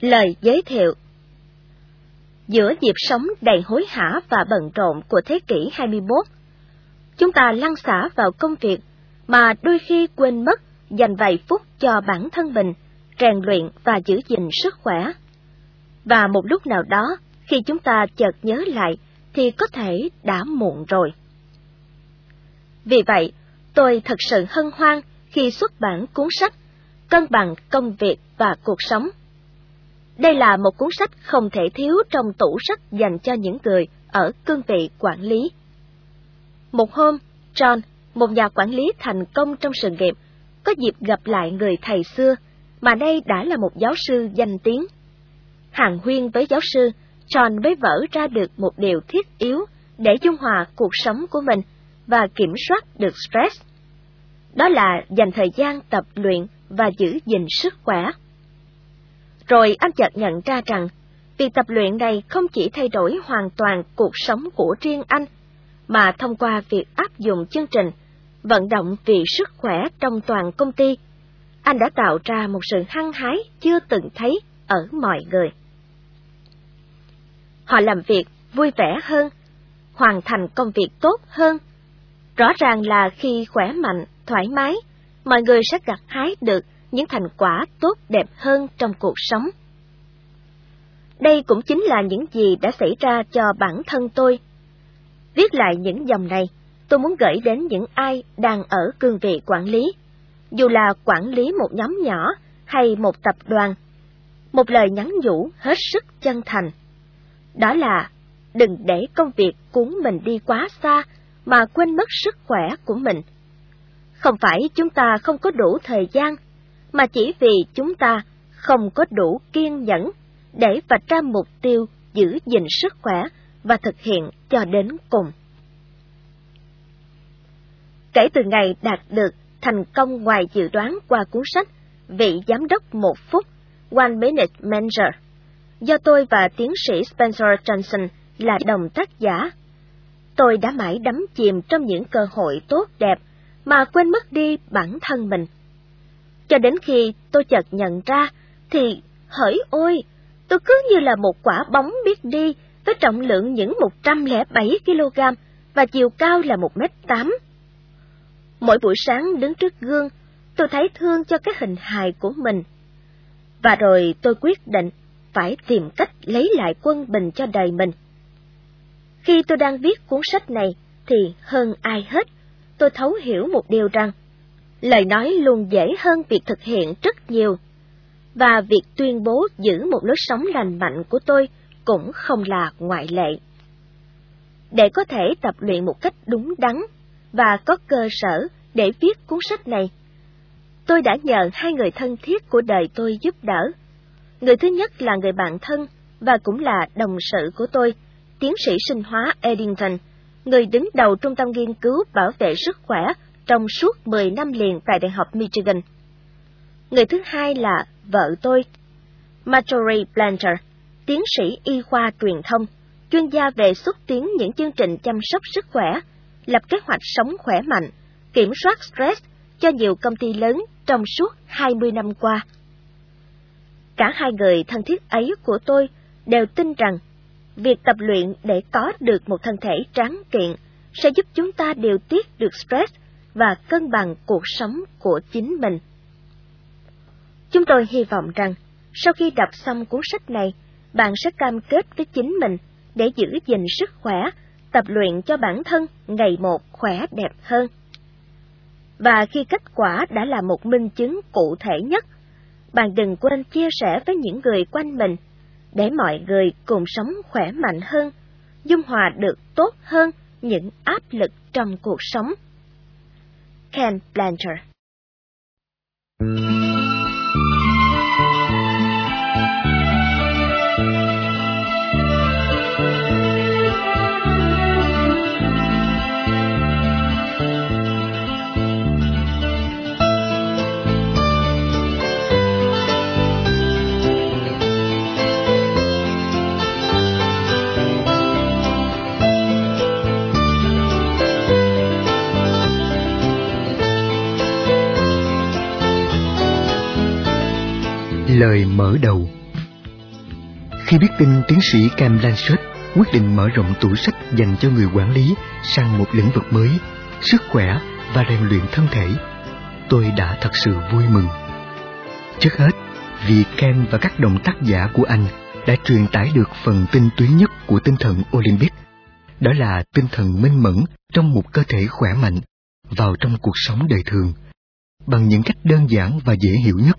Lời giới thiệu Giữa nhịp sống đầy hối hả và bận rộn của thế kỷ 21, chúng ta lăn xả vào công việc mà đôi khi quên mất dành vài phút cho bản thân mình, rèn luyện và giữ gìn sức khỏe. Và một lúc nào đó, khi chúng ta chợt nhớ lại, thì có thể đã muộn rồi. Vì vậy, tôi thật sự hân hoan khi xuất bản cuốn sách Cân bằng công việc và cuộc sống. Đây là một cuốn sách không thể thiếu trong tủ sách dành cho những người ở cương vị quản lý. Một hôm, John, một nhà quản lý thành công trong sự nghiệp, có dịp gặp lại người thầy xưa, mà đây đã là một giáo sư danh tiếng. Hàng huyên với giáo sư, John mới vỡ ra được một điều thiết yếu để dung hòa cuộc sống của mình và kiểm soát được stress. Đó là dành thời gian tập luyện và giữ gìn sức khỏe. Rồi anh chợt nhận ra rằng, việc tập luyện này không chỉ thay đổi hoàn toàn cuộc sống của riêng anh, mà thông qua việc áp dụng chương trình vận động vì sức khỏe trong toàn công ty, anh đã tạo ra một sự hăng hái chưa từng thấy ở mọi người. Họ làm việc vui vẻ hơn, hoàn thành công việc tốt hơn. Rõ ràng là khi khỏe mạnh, thoải mái, mọi người sẽ gặt hái được những thành quả tốt đẹp hơn trong cuộc sống. Đây cũng chính là những gì đã xảy ra cho bản thân tôi. Viết lại những dòng này, tôi muốn gửi đến những ai đang ở cương vị quản lý, dù là quản lý một nhóm nhỏ hay một tập đoàn. Một lời nhắn nhủ hết sức chân thành. Đó là đừng để công việc cuốn mình đi quá xa mà quên mất sức khỏe của mình. Không phải chúng ta không có đủ thời gian, mà chỉ vì chúng ta không có đủ kiên nhẫn để vạch ra mục tiêu giữ gìn sức khỏe và thực hiện cho đến cùng. Kể từ ngày đạt được thành công ngoài dự đoán qua cuốn sách Vị Giám đốc một phút, One Minute Manager, do tôi và tiến sĩ Spencer Johnson là đồng tác giả. Tôi đã mãi đắm chìm trong những cơ hội tốt đẹp mà quên mất đi bản thân mình. Cho đến khi tôi chợt nhận ra, thì, hỡi ôi, tôi cứ như là một quả bóng biết đi với trọng lượng những 107 kg và chiều cao là 1 mét 8 Mỗi buổi sáng đứng trước gương, tôi thấy thương cho cái hình hài của mình. Và rồi tôi quyết định phải tìm cách lấy lại quân bình cho đời mình. Khi tôi đang viết cuốn sách này, thì hơn ai hết, tôi thấu hiểu một điều rằng, lời nói luôn dễ hơn việc thực hiện rất nhiều, và việc tuyên bố giữ một lối sống lành mạnh của tôi cũng không là ngoại lệ. Để có thể tập luyện một cách đúng đắn và có cơ sở để viết cuốn sách này. Tôi đã nhờ hai người thân thiết của đời tôi giúp đỡ. Người thứ nhất là người bạn thân và cũng là đồng sự của tôi, tiến sĩ sinh hóa Eddington, người đứng đầu trung tâm nghiên cứu bảo vệ sức khỏe trong suốt 10 năm liền tại Đại học Michigan. Người thứ hai là vợ tôi, Marjorie Blanchard, tiến sĩ y khoa truyền thông, chuyên gia về xúc tiến những chương trình chăm sóc sức khỏe, lập kế hoạch sống khỏe mạnh, kiểm soát stress cho nhiều công ty lớn trong suốt 20 năm qua. Cả hai người thân thiết ấy của tôi đều tin rằng việc tập luyện để có được một thân thể tráng kiện sẽ giúp chúng ta điều tiết được stress và cân bằng cuộc sống của chính mình. Chúng tôi hy vọng rằng sau khi đọc xong cuốn sách này, bạn sẽ cam kết với chính mình để giữ gìn sức khỏe, tập luyện cho bản thân ngày một khỏe đẹp hơn và khi kết quả đã là một minh chứng cụ thể nhất, bạn đừng quên chia sẻ với những người quanh mình để mọi người cùng sống khỏe mạnh hơn, dung hòa được tốt hơn những áp lực trong cuộc sống. Ken Blanchard Lời mở đầu Khi biết tin tiến sĩ Cam Blanchett quyết định mở rộng tủ sách dành cho người quản lý sang một lĩnh vực mới, sức khỏe và rèn luyện thân thể, tôi đã thật sự vui mừng. Trước hết, vì Ken và các đồng tác giả của anh đã truyền tải được phần tinh túy nhất của tinh thần Olympic, đó là tinh thần minh mẫn trong một cơ thể khỏe mạnh vào trong cuộc sống đời thường, bằng những cách đơn giản và dễ hiểu nhất.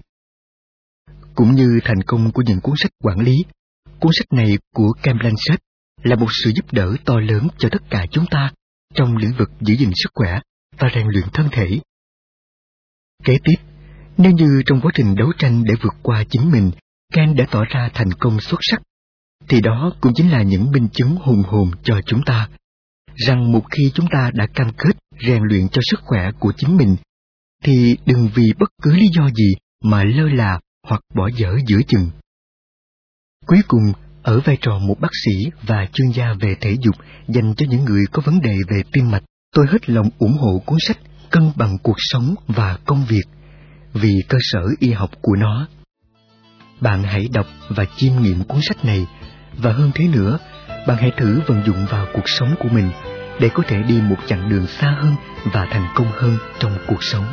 Cũng như thành công của những cuốn sách quản lý, cuốn sách này của Cam Blanchett là một sự giúp đỡ to lớn cho tất cả chúng ta trong lĩnh vực giữ gìn sức khỏe và rèn luyện thân thể. Kế tiếp, nếu như trong quá trình đấu tranh để vượt qua chính mình, Ken đã tỏ ra thành công xuất sắc, thì đó cũng chính là những minh chứng hùng hồn cho chúng ta, rằng một khi chúng ta đã cam kết rèn luyện cho sức khỏe của chính mình, thì đừng vì bất cứ lý do gì mà lơ là hoặc bỏ dở giữa chừng. Cuối cùng, ở vai trò một bác sĩ và chuyên gia về thể dục dành cho những người có vấn đề về tim mạch, tôi hết lòng ủng hộ cuốn sách Cân bằng cuộc sống và công việc vì cơ sở y học của nó. Bạn hãy đọc và chiêm nghiệm cuốn sách này và hơn thế nữa, bạn hãy thử vận dụng vào cuộc sống của mình để có thể đi một chặng đường xa hơn và thành công hơn trong cuộc sống.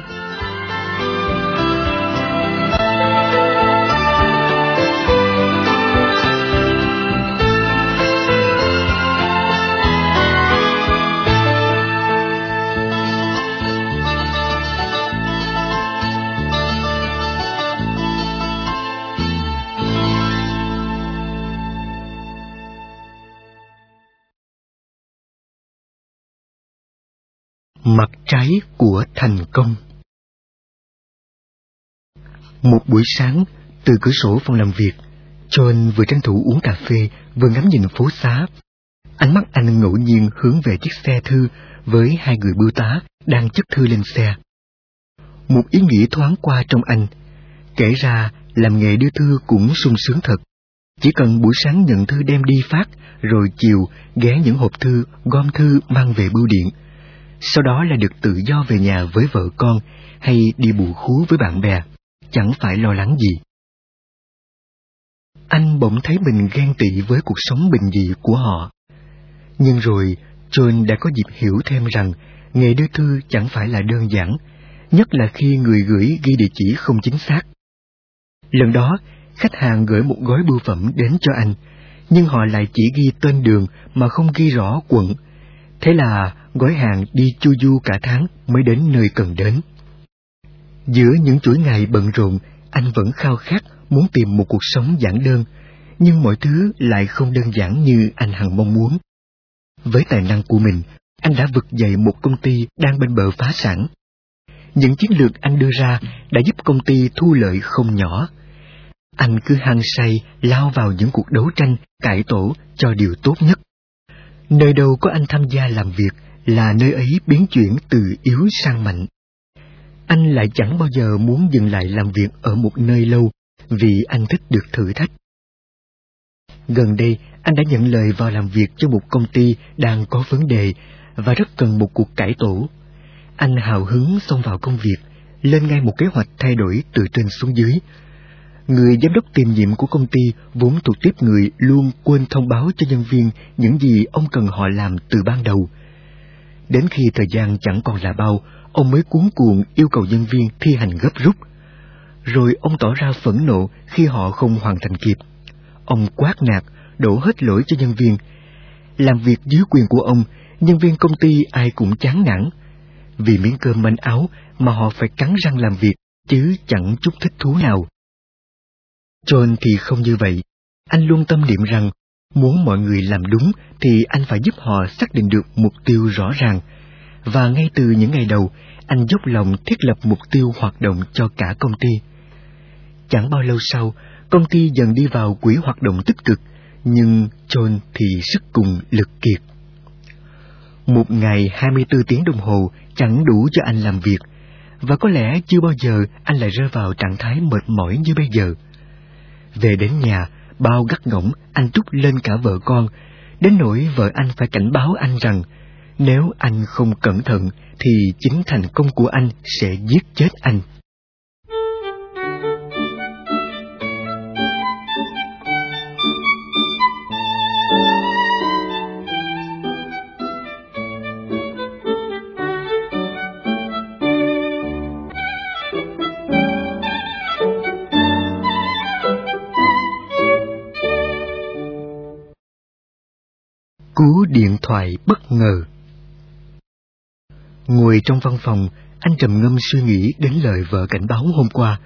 Mặt trái của thành công Một buổi sáng, từ cửa sổ phòng làm việc, John vừa tranh thủ uống cà phê, vừa ngắm nhìn phố xá. Ánh mắt anh ngẫu nhiên hướng về chiếc xe thư với hai người bưu tá đang chất thư lên xe. Một ý nghĩ thoáng qua trong anh, kể ra làm nghề đưa thư cũng sung sướng thật. Chỉ cần buổi sáng nhận thư đem đi phát, rồi chiều ghé những hộp thư, gom thư mang về bưu điện sau đó là được tự do về nhà với vợ con hay đi bù khú với bạn bè, chẳng phải lo lắng gì. Anh bỗng thấy mình ghen tị với cuộc sống bình dị của họ. Nhưng rồi, John đã có dịp hiểu thêm rằng nghề đưa thư chẳng phải là đơn giản, nhất là khi người gửi ghi địa chỉ không chính xác. Lần đó, khách hàng gửi một gói bưu phẩm đến cho anh, nhưng họ lại chỉ ghi tên đường mà không ghi rõ quận. Thế là gói hàng đi chu du cả tháng mới đến nơi cần đến. Giữa những chuỗi ngày bận rộn, anh vẫn khao khát muốn tìm một cuộc sống giản đơn, nhưng mọi thứ lại không đơn giản như anh hằng mong muốn. Với tài năng của mình, anh đã vực dậy một công ty đang bên bờ phá sản. Những chiến lược anh đưa ra đã giúp công ty thu lợi không nhỏ. Anh cứ hăng say lao vào những cuộc đấu tranh, cải tổ cho điều tốt nhất. Nơi đâu có anh tham gia làm việc là nơi ấy biến chuyển từ yếu sang mạnh. Anh lại chẳng bao giờ muốn dừng lại làm việc ở một nơi lâu vì anh thích được thử thách. Gần đây, anh đã nhận lời vào làm việc cho một công ty đang có vấn đề và rất cần một cuộc cải tổ. Anh hào hứng xông vào công việc, lên ngay một kế hoạch thay đổi từ trên xuống dưới. Người giám đốc tiền nhiệm của công ty vốn thuộc tiếp người luôn quên thông báo cho nhân viên những gì ông cần họ làm từ ban đầu – Đến khi thời gian chẳng còn là bao, ông mới cuốn cuồng yêu cầu nhân viên thi hành gấp rút. Rồi ông tỏ ra phẫn nộ khi họ không hoàn thành kịp. Ông quát nạt, đổ hết lỗi cho nhân viên. Làm việc dưới quyền của ông, nhân viên công ty ai cũng chán nản. Vì miếng cơm manh áo mà họ phải cắn răng làm việc, chứ chẳng chút thích thú nào. John thì không như vậy. Anh luôn tâm niệm rằng Muốn mọi người làm đúng thì anh phải giúp họ xác định được mục tiêu rõ ràng. Và ngay từ những ngày đầu, anh dốc lòng thiết lập mục tiêu hoạt động cho cả công ty. Chẳng bao lâu sau, công ty dần đi vào quỹ hoạt động tích cực, nhưng John thì sức cùng lực kiệt. Một ngày 24 tiếng đồng hồ chẳng đủ cho anh làm việc, và có lẽ chưa bao giờ anh lại rơi vào trạng thái mệt mỏi như bây giờ. Về đến nhà, bao gắt ngỗng anh trút lên cả vợ con, đến nỗi vợ anh phải cảnh báo anh rằng nếu anh không cẩn thận thì chính thành công của anh sẽ giết chết anh. Cú điện thoại bất ngờ Ngồi trong văn phòng, anh trầm ngâm suy nghĩ đến lời vợ cảnh báo hôm qua,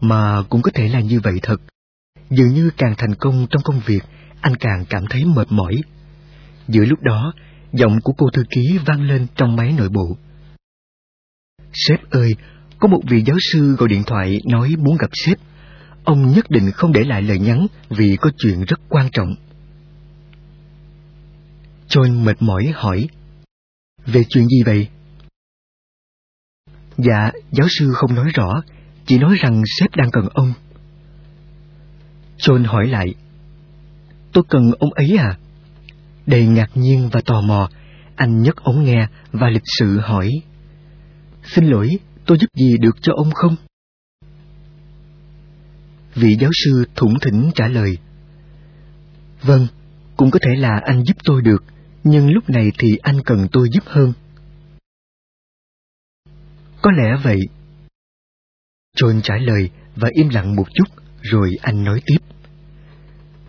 mà cũng có thể là như vậy thật. Dường như càng thành công trong công việc, anh càng cảm thấy mệt mỏi. Giữa lúc đó, giọng của cô thư ký vang lên trong máy nội bộ. Sếp ơi, có một vị giáo sư gọi điện thoại nói muốn gặp sếp. Ông nhất định không để lại lời nhắn vì có chuyện rất quan trọng. John mệt mỏi hỏi. Về chuyện gì vậy? Dạ, giáo sư không nói rõ, chỉ nói rằng sếp đang cần ông. John hỏi lại. Tôi cần ông ấy à? Đầy ngạc nhiên và tò mò, anh nhấc ống nghe và lịch sự hỏi. Xin lỗi, tôi giúp gì được cho ông không? Vị giáo sư thủng thỉnh trả lời. Vâng, cũng có thể là anh giúp tôi được, nhưng lúc này thì anh cần tôi giúp hơn. Có lẽ vậy. John trả lời và im lặng một chút, rồi anh nói tiếp.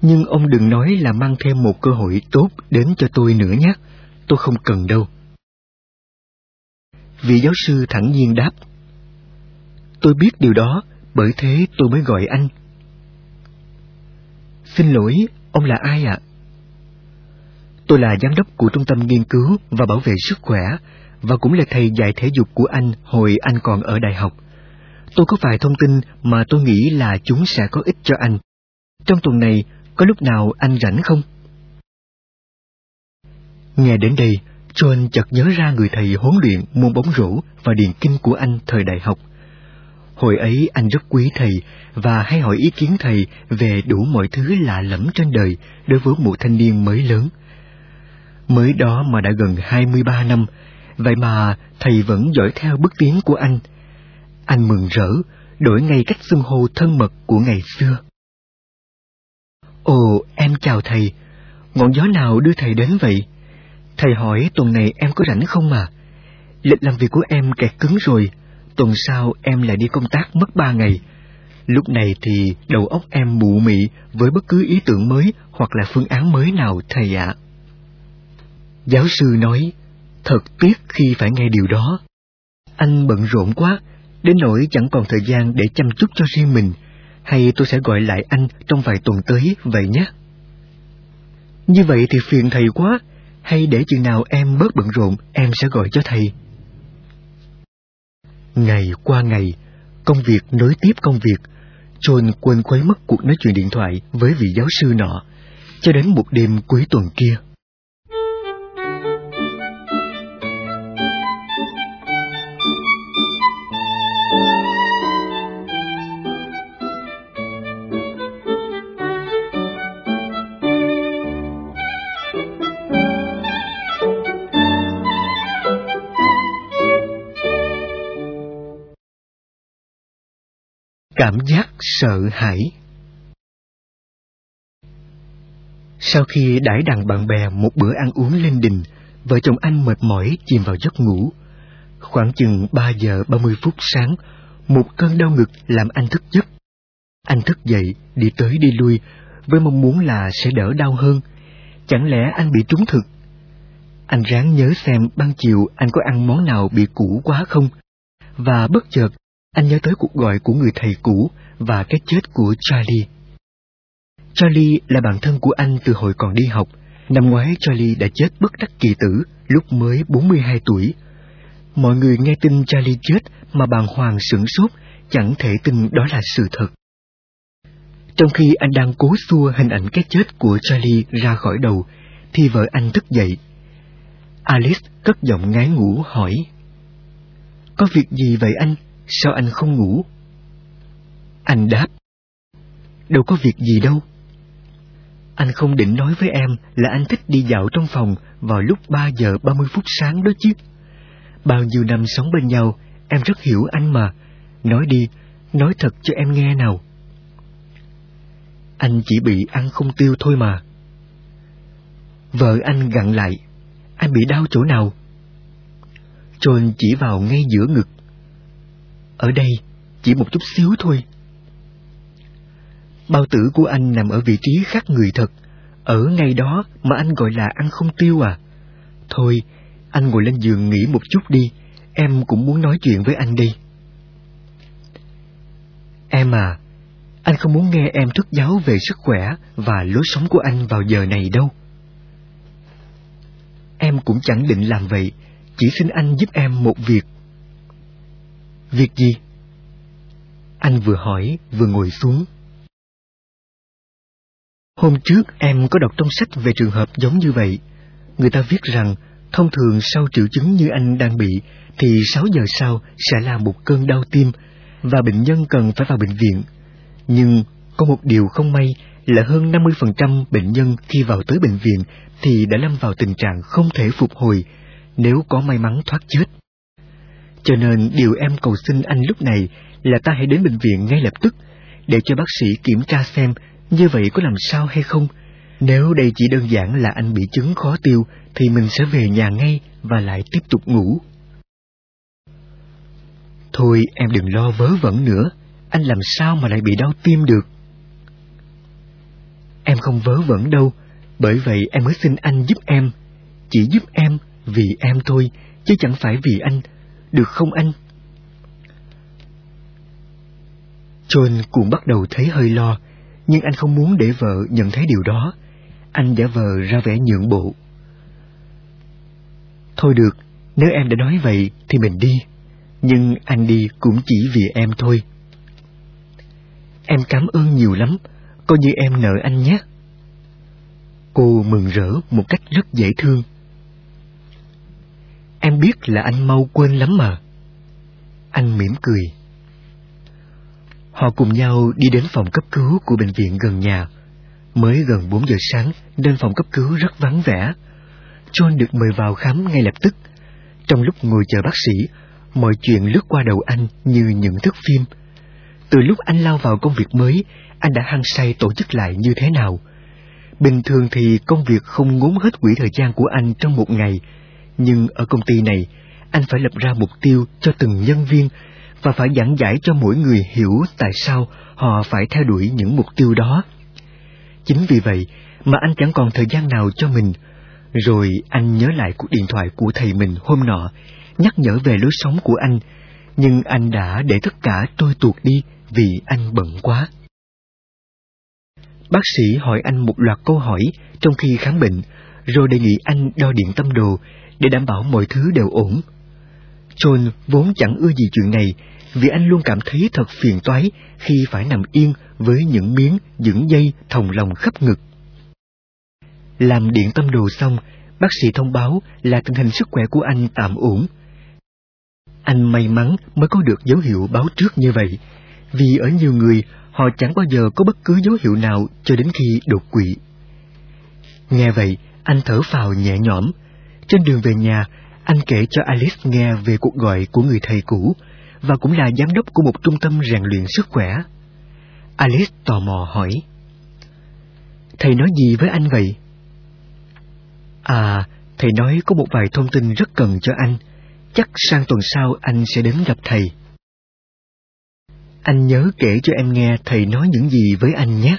Nhưng ông đừng nói là mang thêm một cơ hội tốt đến cho tôi nữa nhé, tôi không cần đâu. Vị giáo sư thẳng nhiên đáp. Tôi biết điều đó, bởi thế tôi mới gọi anh. Xin lỗi, ông là ai ạ? Tôi là giám đốc của Trung tâm Nghiên cứu và Bảo vệ Sức khỏe, và cũng là thầy dạy thể dục của anh hồi anh còn ở đại học. Tôi có vài thông tin mà tôi nghĩ là chúng sẽ có ích cho anh. Trong tuần này, có lúc nào anh rảnh không? Nghe đến đây, John chợt nhớ ra người thầy huấn luyện môn bóng rổ và điền kinh của anh thời đại học. Hồi ấy anh rất quý thầy và hay hỏi ý kiến thầy về đủ mọi thứ lạ lẫm trên đời đối với một thanh niên mới lớn. Mới đó mà đã gần 23 năm, vậy mà thầy vẫn dõi theo bước tiến của anh. Anh mừng rỡ, đổi ngay cách xưng hô thân mật của ngày xưa. Ồ, em chào thầy. Ngọn gió nào đưa thầy đến vậy? Thầy hỏi tuần này em có rảnh không mà? Lịch làm việc của em kẹt cứng rồi. Tuần sau em lại đi công tác mất ba ngày. Lúc này thì đầu óc em mụ mị với bất cứ ý tưởng mới hoặc là phương án mới nào thầy ạ. Giáo sư nói, thật tiếc khi phải nghe điều đó. Anh bận rộn quá, đến nỗi chẳng còn thời gian để chăm chút cho riêng mình, hay tôi sẽ gọi lại anh trong vài tuần tới vậy nhé. Như vậy thì phiền thầy quá, hay để chừng nào em bớt bận rộn em sẽ gọi cho thầy. Ngày qua ngày, công việc nối tiếp công việc, John quên quấy mất cuộc nói chuyện điện thoại với vị giáo sư nọ, cho đến một đêm cuối tuần kia. Cảm giác sợ hãi Sau khi đãi đằng bạn bè một bữa ăn uống lên đình, vợ chồng anh mệt mỏi chìm vào giấc ngủ. Khoảng chừng ba giờ ba mươi phút sáng, một cơn đau ngực làm anh thức giấc. Anh thức dậy, đi tới đi lui, với mong muốn là sẽ đỡ đau hơn. Chẳng lẽ anh bị trúng thực? Anh ráng nhớ xem ban chiều anh có ăn món nào bị cũ quá không? Và bất chợt, anh nhớ tới cuộc gọi của người thầy cũ và cái chết của Charlie. Charlie là bạn thân của anh từ hồi còn đi học. Năm ngoái Charlie đã chết bất đắc kỳ tử lúc mới 42 tuổi. Mọi người nghe tin Charlie chết mà bàng hoàng sửng sốt, chẳng thể tin đó là sự thật. Trong khi anh đang cố xua hình ảnh cái chết của Charlie ra khỏi đầu, thì vợ anh thức dậy. Alice cất giọng ngái ngủ hỏi. Có việc gì vậy anh? Sao anh không ngủ? Anh đáp. Đâu có việc gì đâu. Anh không định nói với em là anh thích đi dạo trong phòng vào lúc 3 giờ 30 phút sáng đó chứ. Bao nhiêu năm sống bên nhau, em rất hiểu anh mà. Nói đi, nói thật cho em nghe nào. Anh chỉ bị ăn không tiêu thôi mà. Vợ anh gặn lại. Anh bị đau chỗ nào? John chỉ vào ngay giữa ngực. Ở đây, chỉ một chút xíu thôi. Bao tử của anh nằm ở vị trí khác người thật, Ở ngay đó mà anh gọi là ăn không tiêu à? Thôi, anh ngồi lên giường nghỉ một chút đi, em cũng muốn nói chuyện với anh đi. Em à, anh không muốn nghe em thuyết giáo về sức khỏe và lối sống của anh vào giờ này đâu. Em cũng chẳng định làm vậy, chỉ xin anh giúp em một việc. Việc gì? Anh vừa hỏi, vừa ngồi xuống. Hôm trước em có đọc trong sách về trường hợp giống như vậy. Người ta viết rằng, thông thường sau triệu chứng như anh đang bị, thì 6 giờ sau sẽ là một cơn đau tim và bệnh nhân cần phải vào bệnh viện. Nhưng có một điều không may là hơn 50% bệnh nhân khi vào tới bệnh viện thì đã lâm vào tình trạng không thể phục hồi nếu có may mắn thoát chết. Cho nên điều em cầu xin anh lúc này là ta hãy đến bệnh viện ngay lập tức để cho bác sĩ kiểm tra xem như vậy có làm sao hay không. Nếu đây chỉ đơn giản là anh bị chứng khó tiêu thì mình sẽ về nhà ngay và lại tiếp tục ngủ. Thôi em đừng lo vớ vẩn nữa, anh làm sao mà lại bị đau tim được. Em không vớ vẩn đâu, bởi vậy em mới xin anh giúp em. Chỉ giúp em vì em thôi, chứ chẳng phải vì anh, được không anh? John cũng bắt đầu thấy hơi lo, nhưng anh không muốn để vợ nhận thấy điều đó. Anh giả vờ ra vẻ nhượng bộ. Thôi được, nếu em đã nói vậy thì mình đi. Nhưng anh đi cũng chỉ vì em thôi. Em cảm ơn nhiều lắm, coi như em nợ anh nhé. Cô mừng rỡ một cách rất dễ thương. Em biết là anh mau quên lắm mà. Anh mỉm cười. Họ cùng nhau đi đến phòng cấp cứu của bệnh viện gần nhà. Mới gần 4 giờ sáng nên phòng cấp cứu rất vắng vẻ. John được mời vào khám ngay lập tức. Trong lúc ngồi chờ bác sĩ, mọi chuyện lướt qua đầu anh như những thước phim. Từ lúc anh lao vào công việc mới, anh đã hăng say tổ chức lại như thế nào. Bình thường thì công việc không ngốn hết quỹ thời gian của anh trong một ngày, nhưng ở công ty này, anh phải lập ra mục tiêu cho từng nhân viên và phải giảng giải cho mỗi người hiểu tại sao họ phải theo đuổi những mục tiêu đó. Chính vì vậy mà anh chẳng còn thời gian nào cho mình. Rồi anh nhớ lại cuộc điện thoại của thầy mình hôm nọ, nhắc nhở về lối sống của anh, nhưng anh đã để tất cả trôi tuột đi vì anh bận quá. Bác sĩ hỏi anh một loạt câu hỏi trong khi khám bệnh, rồi đề nghị anh đo điện tâm đồ để đảm bảo mọi thứ đều ổn. John vốn chẳng ưa gì chuyện này vì anh luôn cảm thấy thật phiền toái khi phải nằm yên với những miếng dưỡng dây thòng lòng khắp ngực. Làm điện tâm đồ xong, bác sĩ thông báo là tình hình sức khỏe của anh tạm ổn. Anh may mắn mới có được dấu hiệu báo trước như vậy, vì ở nhiều người họ chẳng bao giờ có bất cứ dấu hiệu nào cho đến khi đột quỵ. Nghe vậy, anh thở phào nhẹ nhõm. Trên đường về nhà, anh kể cho Alice nghe về cuộc gọi của người thầy cũ và cũng là giám đốc của một trung tâm rèn luyện sức khỏe. Alice tò mò hỏi. Thầy nói gì với anh vậy? À, thầy nói có một vài thông tin rất cần cho anh. Chắc sang tuần sau anh sẽ đến gặp thầy. Anh nhớ kể cho em nghe thầy nói những gì với anh nhé.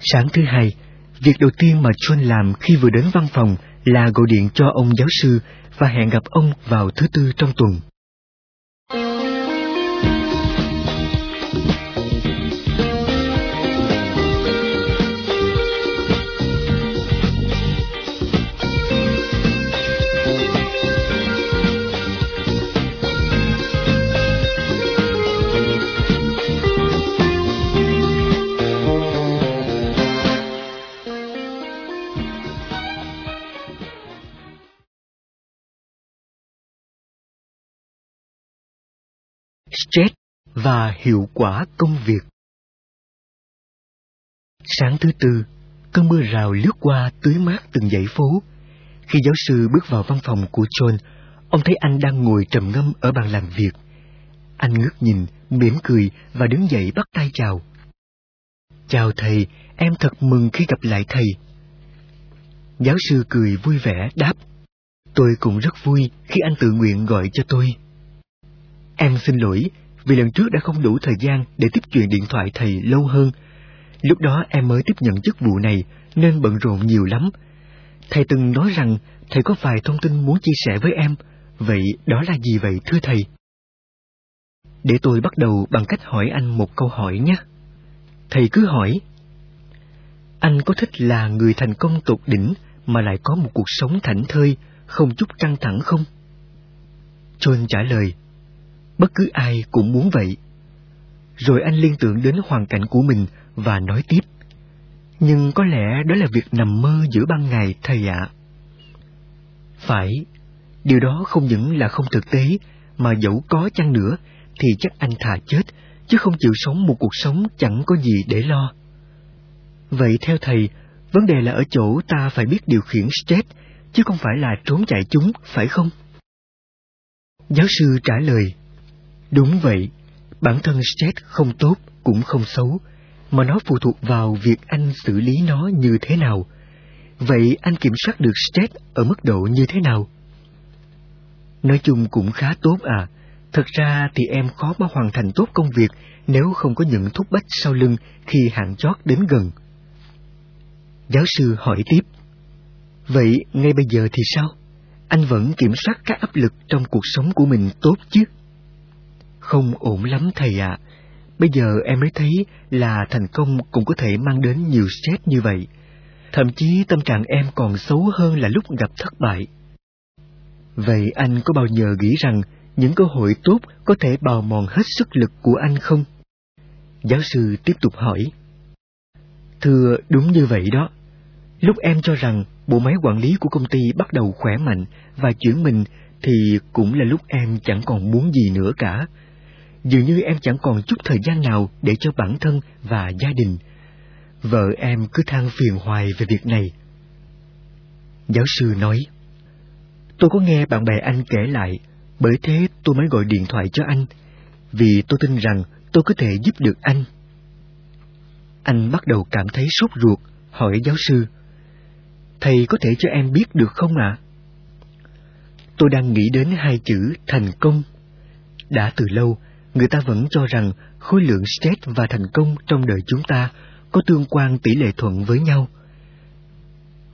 Sáng thứ hai, việc đầu tiên mà John làm khi vừa đến văn phòng là gọi điện cho ông giáo sư và hẹn gặp ông vào thứ tư trong tuần. Stress và hiệu quả công việc. Sáng thứ tư, cơn mưa rào lướt qua tưới mát từng dãy phố. Khi giáo sư bước vào văn phòng của John, ông thấy anh đang ngồi trầm ngâm ở bàn làm việc. Anh ngước nhìn, mỉm cười và đứng dậy bắt tay chào. Chào thầy, em thật mừng khi gặp lại thầy. Giáo sư cười vui vẻ đáp. Tôi cũng rất vui khi anh tự nguyện gọi cho tôi. Em xin lỗi vì lần trước đã không đủ thời gian để tiếp chuyện điện thoại thầy lâu hơn. Lúc đó em mới tiếp nhận chức vụ này nên bận rộn nhiều lắm. Thầy từng nói rằng thầy có vài thông tin muốn chia sẻ với em. Vậy đó là gì vậy thưa thầy? Để tôi bắt đầu bằng cách hỏi anh một câu hỏi nhé. Thầy cứ hỏi. Anh có thích là người thành công tột đỉnh mà lại có một cuộc sống thảnh thơi, không chút căng thẳng không? John trả lời, bất cứ ai cũng muốn vậy. Rồi anh liên tưởng đến hoàn cảnh của mình và nói tiếp. Nhưng có lẽ đó là việc nằm mơ giữa ban ngày thầy ạ. Phải, điều đó không những là không thực tế, mà dẫu có chăng nữa, thì chắc anh thà chết, chứ không chịu sống một cuộc sống chẳng có gì để lo. Vậy theo thầy, vấn đề là ở chỗ ta phải biết điều khiển stress, chứ không phải là trốn chạy chúng, phải không? Giáo sư trả lời, đúng vậy, bản thân stress không tốt cũng không xấu, mà nó phụ thuộc vào việc anh xử lý nó như thế nào. Vậy anh kiểm soát được stress ở mức độ như thế nào? Nói chung cũng khá tốt à. Thật ra thì em khó mà hoàn thành tốt công việc nếu không có những thúc bách sau lưng khi hạn chót đến gần. Giáo sư hỏi tiếp. Vậy ngay bây giờ thì sao? Anh vẫn kiểm soát các áp lực trong cuộc sống của mình tốt chứ? Không ổn lắm thầy ạ. Bây giờ em mới thấy là thành công cũng có thể mang đến nhiều stress như vậy. Thậm chí tâm trạng em còn xấu hơn là lúc gặp thất bại. Vậy anh có bao giờ nghĩ rằng những cơ hội tốt có thể bào mòn hết sức lực của anh không? Giáo sư tiếp tục hỏi. Thưa, đúng như vậy đó. Lúc em cho rằng bộ máy quản lý của công ty bắt đầu khỏe mạnh và chuyển mình thì cũng là lúc em chẳng còn muốn gì nữa cả. Dường như em chẳng còn chút thời gian nào để cho bản thân và gia đình. Vợ em cứ than phiền hoài về việc này. Giáo sư nói, Tôi có nghe bạn bè anh kể lại, bởi thế tôi mới gọi điện thoại cho anh, vì tôi tin rằng tôi có thể giúp được anh. Anh bắt đầu cảm thấy sốt ruột, hỏi giáo sư, Thầy có thể cho em biết được không ạ? Tôi đang nghĩ đến hai chữ thành công. Đã từ lâu, người ta vẫn cho rằng khối lượng stress và thành công trong đời chúng ta có tương quan tỷ lệ thuận với nhau.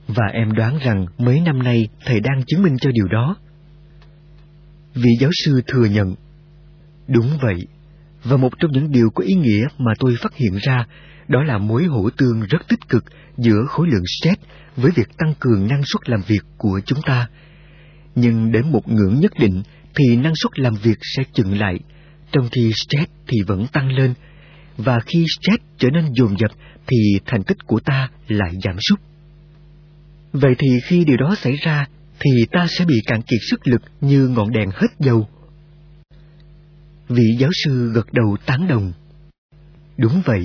Và em đoán rằng mấy năm nay thầy đang chứng minh cho điều đó. Vị giáo sư thừa nhận. Đúng vậy, và một trong những điều có ý nghĩa mà tôi phát hiện ra đó là mối hỗ tương rất tích cực giữa khối lượng stress với việc tăng cường năng suất làm việc của chúng ta. Nhưng đến một ngưỡng nhất định thì năng suất làm việc sẽ chừng lại, trong khi stress thì vẫn tăng lên, và khi stress trở nên dồn dập thì thành tích của ta lại giảm sút. Vậy thì khi điều đó xảy ra thì ta sẽ bị cạn kiệt sức lực như ngọn đèn hết dầu. Vị giáo sư gật đầu tán đồng. Đúng vậy,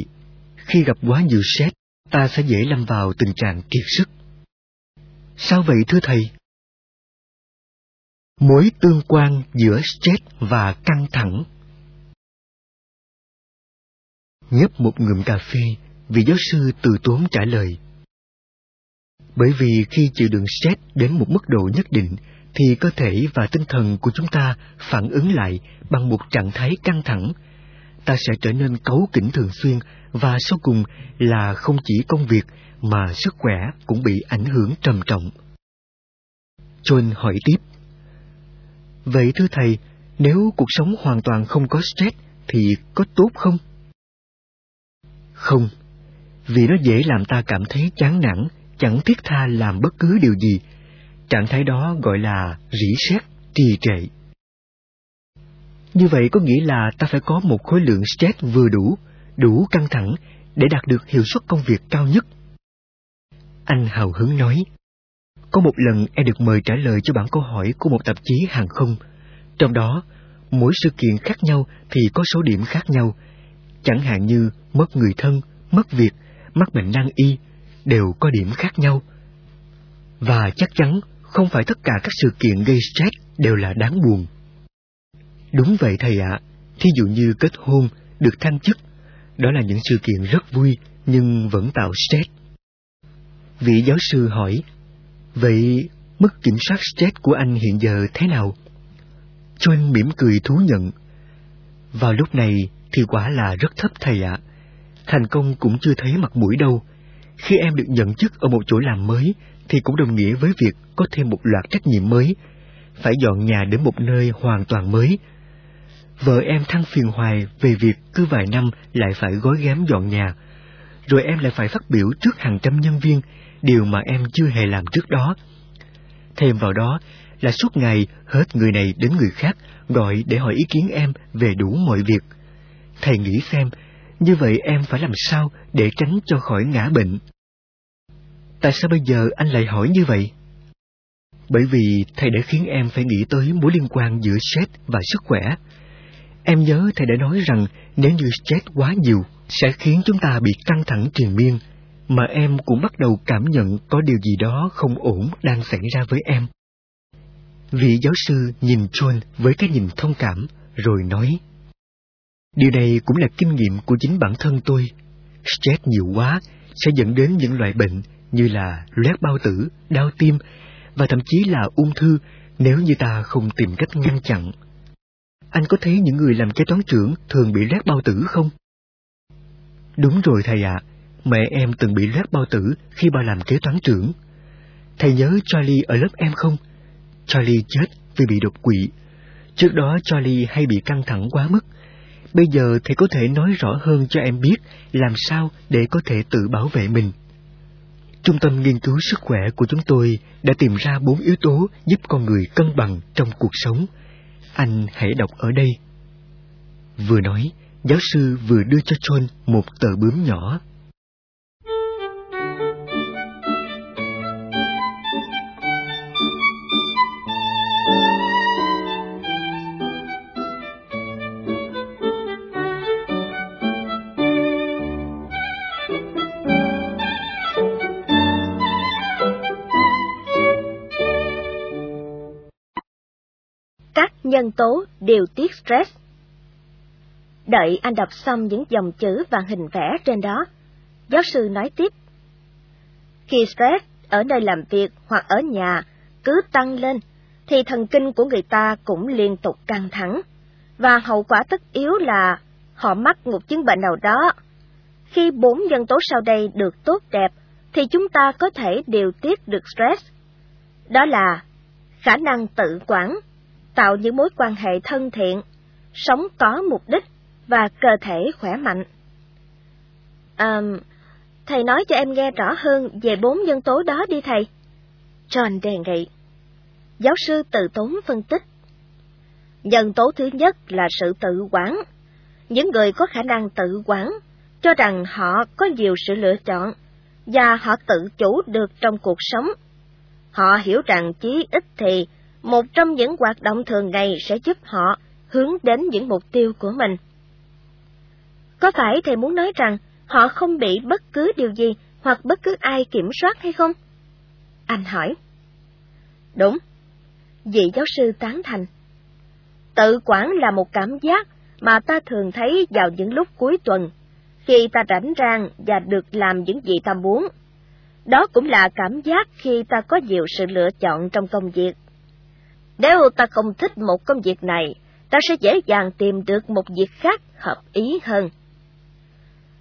khi gặp quá nhiều stress, ta sẽ dễ lâm vào tình trạng kiệt sức. Sao vậy thưa thầy? Mối tương quan giữa stress và căng thẳng Nhấp một ngụm cà phê, vị giáo sư từ tốn trả lời. Bởi vì khi chịu đựng stress đến một mức độ nhất định, thì cơ thể và tinh thần của chúng ta phản ứng lại bằng một trạng thái căng thẳng. Ta sẽ trở nên cấu kỉnh thường xuyên và sau cùng là không chỉ công việc mà sức khỏe cũng bị ảnh hưởng trầm trọng. John hỏi tiếp. Vậy thưa thầy, nếu cuộc sống hoàn toàn không có stress thì có tốt không? Không, vì nó dễ làm ta cảm thấy chán nản, chẳng thiết tha làm bất cứ điều gì. Trạng thái đó gọi là rỉ sét, trì trệ. Như vậy có nghĩa là ta phải có một khối lượng stress vừa đủ, đủ căng thẳng để đạt được hiệu suất công việc cao nhất. Anh hào hứng nói, có một lần em được mời trả lời cho bản câu hỏi của một tạp chí hàng không. Trong đó, mỗi sự kiện khác nhau thì có số điểm khác nhau, chẳng hạn như mất người thân, mất việc, mắc bệnh nan y, đều có điểm khác nhau. Và chắc chắn không phải tất cả các sự kiện gây stress đều là đáng buồn. Đúng vậy thầy ạ, thí dụ như kết hôn, được thăng chức, đó là những sự kiện rất vui nhưng vẫn tạo stress. Vị giáo sư hỏi, vậy mức kiểm soát stress của anh hiện giờ thế nào? John mỉm cười thú nhận. Vào lúc này thì quả là rất thấp thầy ạ. thành công cũng chưa thấy mặt mũi đâu. Khi em được nhận chức ở một chỗ làm mới, thì cũng đồng nghĩa với việc có thêm một loạt trách nhiệm mới, phải dọn nhà đến một nơi hoàn toàn mới. Vợ em than phiền hoài về việc cứ vài năm lại phải gói ghém dọn nhà, rồi em lại phải phát biểu trước hàng trăm nhân viên, điều mà em chưa hề làm trước đó. Thêm vào đó là suốt ngày hết người này đến người khác gọi để hỏi ý kiến em về đủ mọi việc. Thầy nghĩ xem, như vậy em phải làm sao để tránh cho khỏi ngã bệnh? Tại sao bây giờ anh lại hỏi như vậy? Bởi vì thầy đã khiến em phải nghĩ tới mối liên quan giữa stress và sức khỏe. Em nhớ thầy đã nói rằng nếu như stress quá nhiều sẽ khiến chúng ta bị căng thẳng triền miên, mà em cũng bắt đầu cảm nhận có điều gì đó không ổn đang xảy ra với em. Vị giáo sư nhìn John với cái nhìn thông cảm, rồi nói, Điều này cũng là kinh nghiệm của chính bản thân tôi. Stress nhiều quá sẽ dẫn đến những loại bệnh như là loét bao tử, đau tim và thậm chí là ung thư nếu như ta không tìm cách ngăn chặn. Anh có thấy những người làm kế toán trưởng thường bị loét bao tử không? Đúng rồi thầy ạ, mẹ em từng bị loét bao tử khi bà làm kế toán trưởng. Thầy nhớ Charlie ở lớp em không? Charlie chết vì bị đột quỵ. Trước đó Charlie hay bị căng thẳng quá mức. Bây giờ thầy có thể nói rõ hơn cho em biết làm sao để có thể tự bảo vệ mình. Trung tâm nghiên cứu sức khỏe của chúng tôi đã tìm ra bốn yếu tố giúp con người cân bằng trong cuộc sống. Anh hãy đọc ở đây. Vừa nói, giáo sư vừa đưa cho John một tờ bướm nhỏ. Nhân tố điều tiết stress. Đợi anh đọc xong những dòng chữ và hình vẽ trên đó, giáo sư nói tiếp. Khi stress ở nơi làm việc hoặc ở nhà cứ tăng lên, thì thần kinh của người ta cũng liên tục căng thẳng, và hậu quả tất yếu là họ mắc một chứng bệnh nào đó. Khi bốn nhân tố sau đây được tốt đẹp, thì chúng ta có thể điều tiết được stress. Đó là khả năng tự quản, tạo những mối quan hệ thân thiện, sống có mục đích và cơ thể khỏe mạnh. À, thầy nói cho em nghe rõ hơn về bốn nhân tố đó đi thầy. John đề nghị. Giáo sư tự tốn phân tích. Nhân tố thứ nhất là sự tự quản. Những người có khả năng tự quản cho rằng họ có nhiều sự lựa chọn và họ tự chủ được trong cuộc sống. Họ hiểu rằng chí ít thì một trong những hoạt động thường ngày sẽ giúp họ hướng đến những mục tiêu của mình. Có phải thầy muốn nói rằng họ không bị bất cứ điều gì hoặc bất cứ ai kiểm soát hay không? Anh hỏi. Đúng. Vị giáo sư tán thành. Tự quản là một cảm giác mà ta thường thấy vào những lúc cuối tuần, khi ta rảnh rang và được làm những gì ta muốn. Đó cũng là cảm giác khi ta có nhiều sự lựa chọn trong công việc. Nếu ta không thích một công việc này, ta sẽ dễ dàng tìm được một việc khác hợp ý hơn.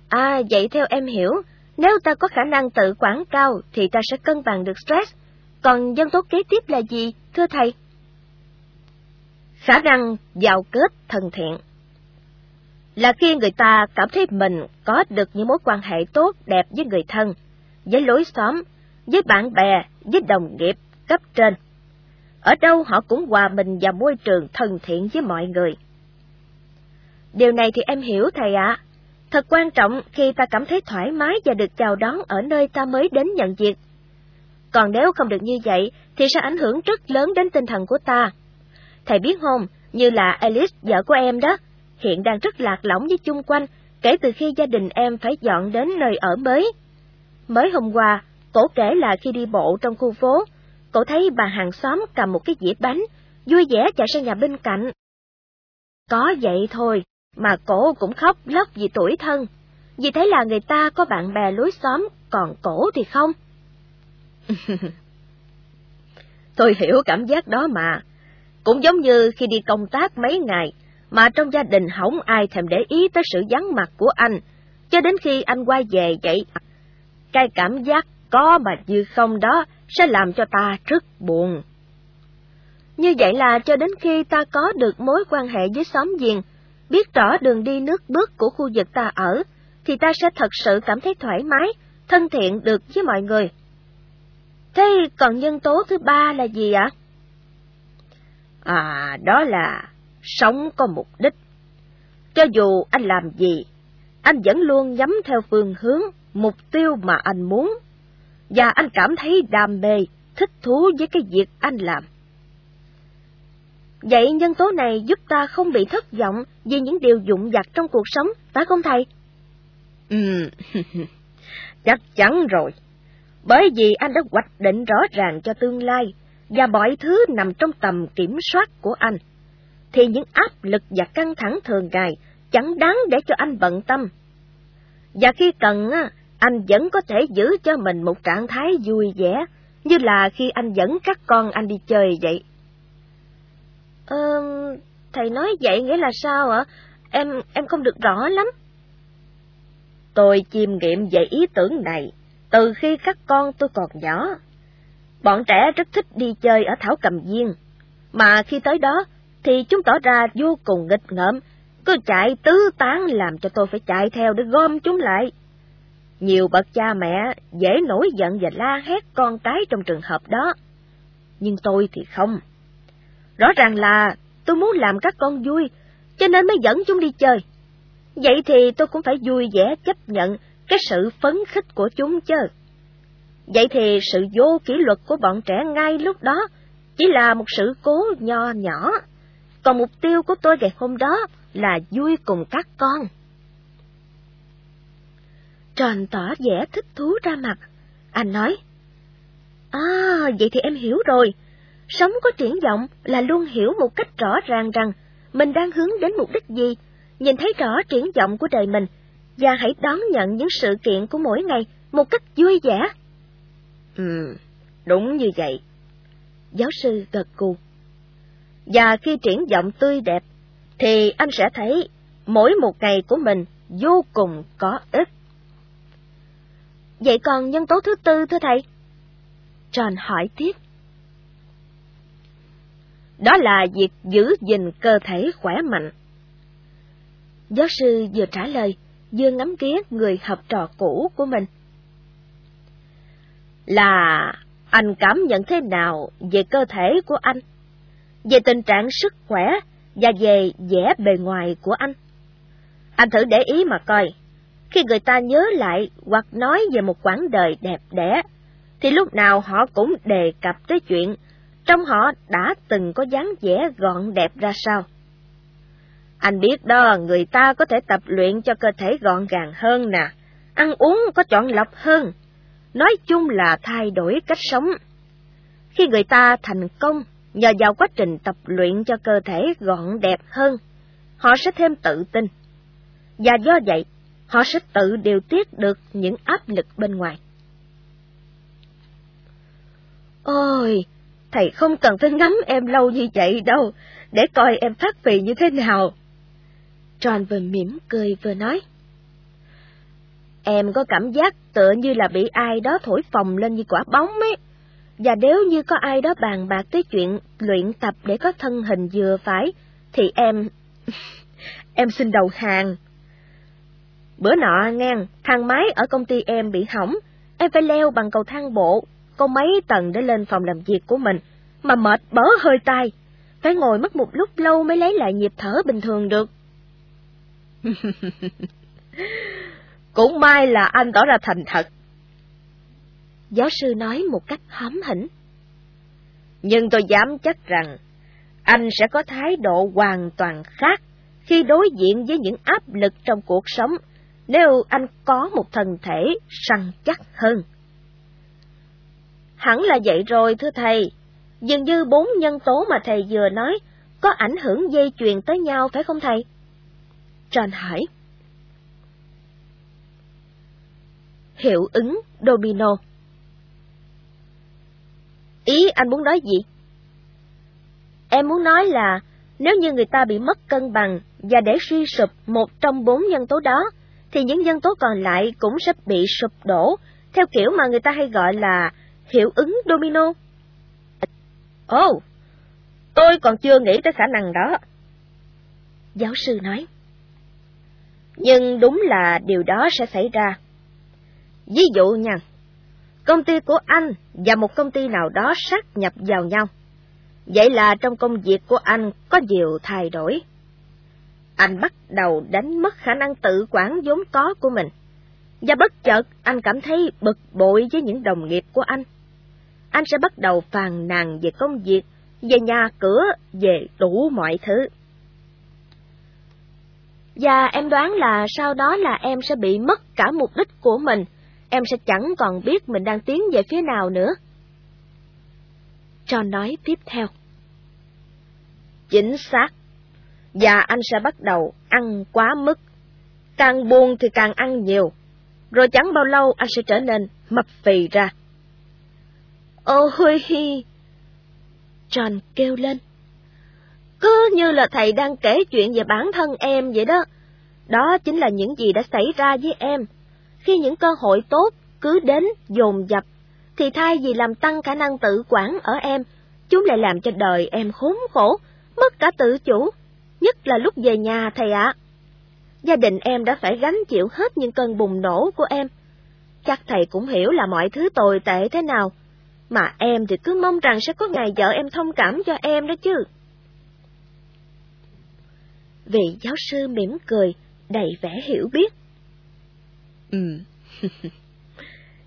À, vậy theo em hiểu, nếu ta có khả năng tự quản cao thì ta sẽ cân bằng được stress. Còn dân tố kế tiếp là gì, thưa thầy? Khả năng giao kết thân thiện là khi người ta cảm thấy mình có được những mối quan hệ tốt đẹp với người thân, với lối xóm, với bạn bè, với đồng nghiệp, cấp trên. Ở đâu họ cũng hòa bình và môi trường thân thiện với mọi người. Điều này thì em hiểu thầy ạ. Thật quan trọng khi ta cảm thấy thoải mái và được chào đón ở nơi ta mới đến nhận việc. Còn nếu không được như vậy, thì sẽ ảnh hưởng rất lớn đến tinh thần của ta. Thầy biết không, như là Alice, vợ của em đó, hiện đang rất lạc lõng với chung quanh, kể từ khi gia đình em phải dọn đến nơi ở mới. Mới hôm qua, cổ kể là khi đi bộ trong khu phố, Cậu thấy bà hàng xóm cầm một cái dĩa bánh, vui vẻ chạy sang nhà bên cạnh. Có vậy thôi, mà cổ cũng khóc lóc vì tuổi thân, vì thấy là người ta có bạn bè lối xóm, còn cổ thì không. Tôi hiểu cảm giác đó mà, cũng giống như khi đi công tác mấy ngày, mà trong gia đình không ai thèm để ý tới sự vắng mặt của anh, cho đến khi anh quay về vậy. Cái cảm giác có mà như không đó sẽ làm cho ta rất buồn. Như vậy là cho đến khi ta có được mối quan hệ với xóm giềng, biết rõ đường đi nước bước của khu vực ta ở, thì ta sẽ thật sự cảm thấy thoải mái, thân thiện được với mọi người. Thế còn nhân tố thứ ba là gì ạ? À, đó là sống có mục đích. Cho dù anh làm gì, anh vẫn luôn nhắm theo phương hướng, mục tiêu mà anh muốn, và anh cảm thấy đam mê, thích thú với cái việc anh làm. Vậy nhân tố này giúp ta không bị thất vọng vì những điều dụng vặt trong cuộc sống, phải không thầy? Ừ, chắc chắn rồi. Bởi vì anh đã hoạch định rõ ràng cho tương lai, và mọi thứ nằm trong tầm kiểm soát của anh, thì những áp lực và căng thẳng thường ngày chẳng đáng để cho anh bận tâm. Và khi cần, anh vẫn có thể giữ cho mình một trạng thái vui vẻ, như là khi anh dẫn các con anh đi chơi vậy. Ờ, thầy nói vậy nghĩa là sao ạ? Em em không được rõ lắm. Tôi chiêm nghiệm về ý tưởng này từ khi các con tôi còn nhỏ. Bọn trẻ rất thích đi chơi ở Thảo Cầm Viên, mà khi tới đó thì chúng tỏ ra vô cùng nghịch ngợm, cứ chạy tứ tán làm cho tôi phải chạy theo để gom chúng lại. Nhiều bậc cha mẹ dễ nổi giận và la hét con cái trong trường hợp đó. Nhưng tôi thì không. Rõ ràng là tôi muốn làm các con vui, cho nên mới dẫn chúng đi chơi. Vậy thì tôi cũng phải vui vẻ chấp nhận cái sự phấn khích của chúng chứ. Vậy thì sự vô kỷ luật của bọn trẻ ngay lúc đó chỉ là một sự cố nho nhỏ, còn mục tiêu của tôi ngày hôm đó là vui cùng các con. Tròn tỏ vẻ thích thú ra mặt. Anh nói, À, vậy thì em hiểu rồi. Sống có triển vọng là luôn hiểu một cách rõ ràng rằng mình đang hướng đến mục đích gì, nhìn thấy rõ triển vọng của đời mình, và hãy đón nhận những sự kiện của mỗi ngày một cách vui vẻ. Ừ, đúng như vậy. Giáo sư gật gù. Và khi triển vọng tươi đẹp, thì anh sẽ thấy mỗi một ngày của mình vô cùng có ích. Vậy còn nhân tố thứ tư thưa thầy? tròn hỏi tiếp. Đó là việc giữ gìn cơ thể khỏe mạnh. Giáo sư vừa trả lời, vừa ngắm nghía người học trò cũ của mình. Là anh cảm nhận thế nào về cơ thể của anh? Về tình trạng sức khỏe và về vẻ bề ngoài của anh? Anh thử để ý mà coi, khi người ta nhớ lại hoặc nói về một quãng đời đẹp đẽ, thì lúc nào họ cũng đề cập tới chuyện trong họ đã từng có dáng vẻ gọn đẹp ra sao. Anh biết đó, người ta có thể tập luyện cho cơ thể gọn gàng hơn nè, ăn uống có chọn lọc hơn, nói chung là thay đổi cách sống. Khi người ta thành công nhờ vào quá trình tập luyện cho cơ thể gọn đẹp hơn, họ sẽ thêm tự tin. Và do vậy, họ sẽ tự điều tiết được những áp lực bên ngoài. Ôi, thầy không cần phải ngắm em lâu như vậy đâu, để coi em phát vị như thế nào. John vừa mỉm cười vừa nói. Em có cảm giác tựa như là bị ai đó thổi phồng lên như quả bóng ấy. Và nếu như có ai đó bàn bạc tới chuyện luyện tập để có thân hình vừa phải, thì em... em xin đầu hàng. Bữa nọ ngang, thang máy ở công ty em bị hỏng, em phải leo bằng cầu thang bộ, có mấy tầng để lên phòng làm việc của mình, mà mệt bớ hơi tai, phải ngồi mất một lúc lâu mới lấy lại nhịp thở bình thường được. Cũng may là anh tỏ ra thành thật. Giáo sư nói một cách hóm hỉnh. Nhưng tôi dám chắc rằng, anh sẽ có thái độ hoàn toàn khác khi đối diện với những áp lực trong cuộc sống nếu anh có một thân thể săn chắc hơn. Hẳn là vậy rồi thưa thầy, dường như bốn nhân tố mà thầy vừa nói có ảnh hưởng dây chuyền tới nhau phải không thầy? Trần hỏi. Hiệu ứng domino Ý anh muốn nói gì? Em muốn nói là nếu như người ta bị mất cân bằng và để suy sụp một trong bốn nhân tố đó, thì những nhân tố còn lại cũng sẽ bị sụp đổ, theo kiểu mà người ta hay gọi là hiệu ứng domino. Ồ, oh, tôi còn chưa nghĩ tới khả năng đó. Giáo sư nói. Nhưng đúng là điều đó sẽ xảy ra. Ví dụ nha, công ty của anh và một công ty nào đó sát nhập vào nhau. Vậy là trong công việc của anh có nhiều thay đổi. Anh bắt đầu đánh mất khả năng tự quản vốn có của mình. Và bất chợt anh cảm thấy bực bội với những đồng nghiệp của anh. Anh sẽ bắt đầu phàn nàn về công việc, về nhà cửa, về đủ mọi thứ. Và em đoán là sau đó là em sẽ bị mất cả mục đích của mình, em sẽ chẳng còn biết mình đang tiến về phía nào nữa. John nói tiếp theo. Chính xác. Và anh sẽ bắt đầu ăn quá mức. Càng buồn thì càng ăn nhiều. Rồi chẳng bao lâu anh sẽ trở nên mập phì ra. Ôi hi! John kêu lên. Cứ như là thầy đang kể chuyện về bản thân em vậy đó. Đó chính là những gì đã xảy ra với em. Khi những cơ hội tốt cứ đến dồn dập, thì thay vì làm tăng khả năng tự quản ở em, chúng lại làm cho đời em khốn khổ, mất cả tự chủ, nhất là lúc về nhà thầy ạ. Gia đình em đã phải gánh chịu hết những cơn bùng nổ của em. Chắc thầy cũng hiểu là mọi thứ tồi tệ thế nào, mà em thì cứ mong rằng sẽ có ngày vợ em thông cảm cho em đó chứ. Vị giáo sư mỉm cười, đầy vẻ hiểu biết. Ừ, và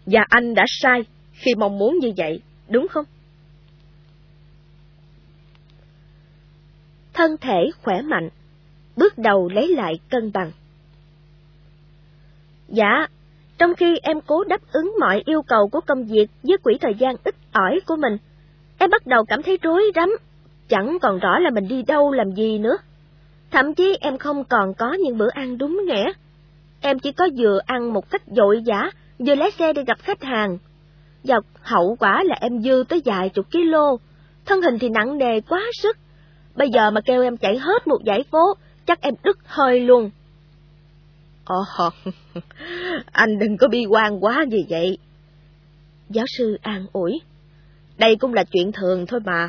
dạ anh đã sai khi mong muốn như vậy, đúng không? Thân thể khỏe mạnh, bước đầu lấy lại cân bằng. Dạ, trong khi em cố đáp ứng mọi yêu cầu của công việc với quỹ thời gian ít ỏi của mình, em bắt đầu cảm thấy rối rắm, chẳng còn rõ là mình đi đâu làm gì nữa. Thậm chí em không còn có những bữa ăn đúng nghĩa. Em chỉ có vừa ăn một cách dội dã, vừa lái xe đi gặp khách hàng. Và hậu quả là em dư tới vài chục kilo, thân hình thì nặng nề quá sức. Bây giờ mà kêu em chạy hết một dãy phố, chắc em đứt hơi luôn. Ồ, anh đừng có bi quan quá như vậy. Giáo sư an ủi. Đây cũng là chuyện thường thôi mà.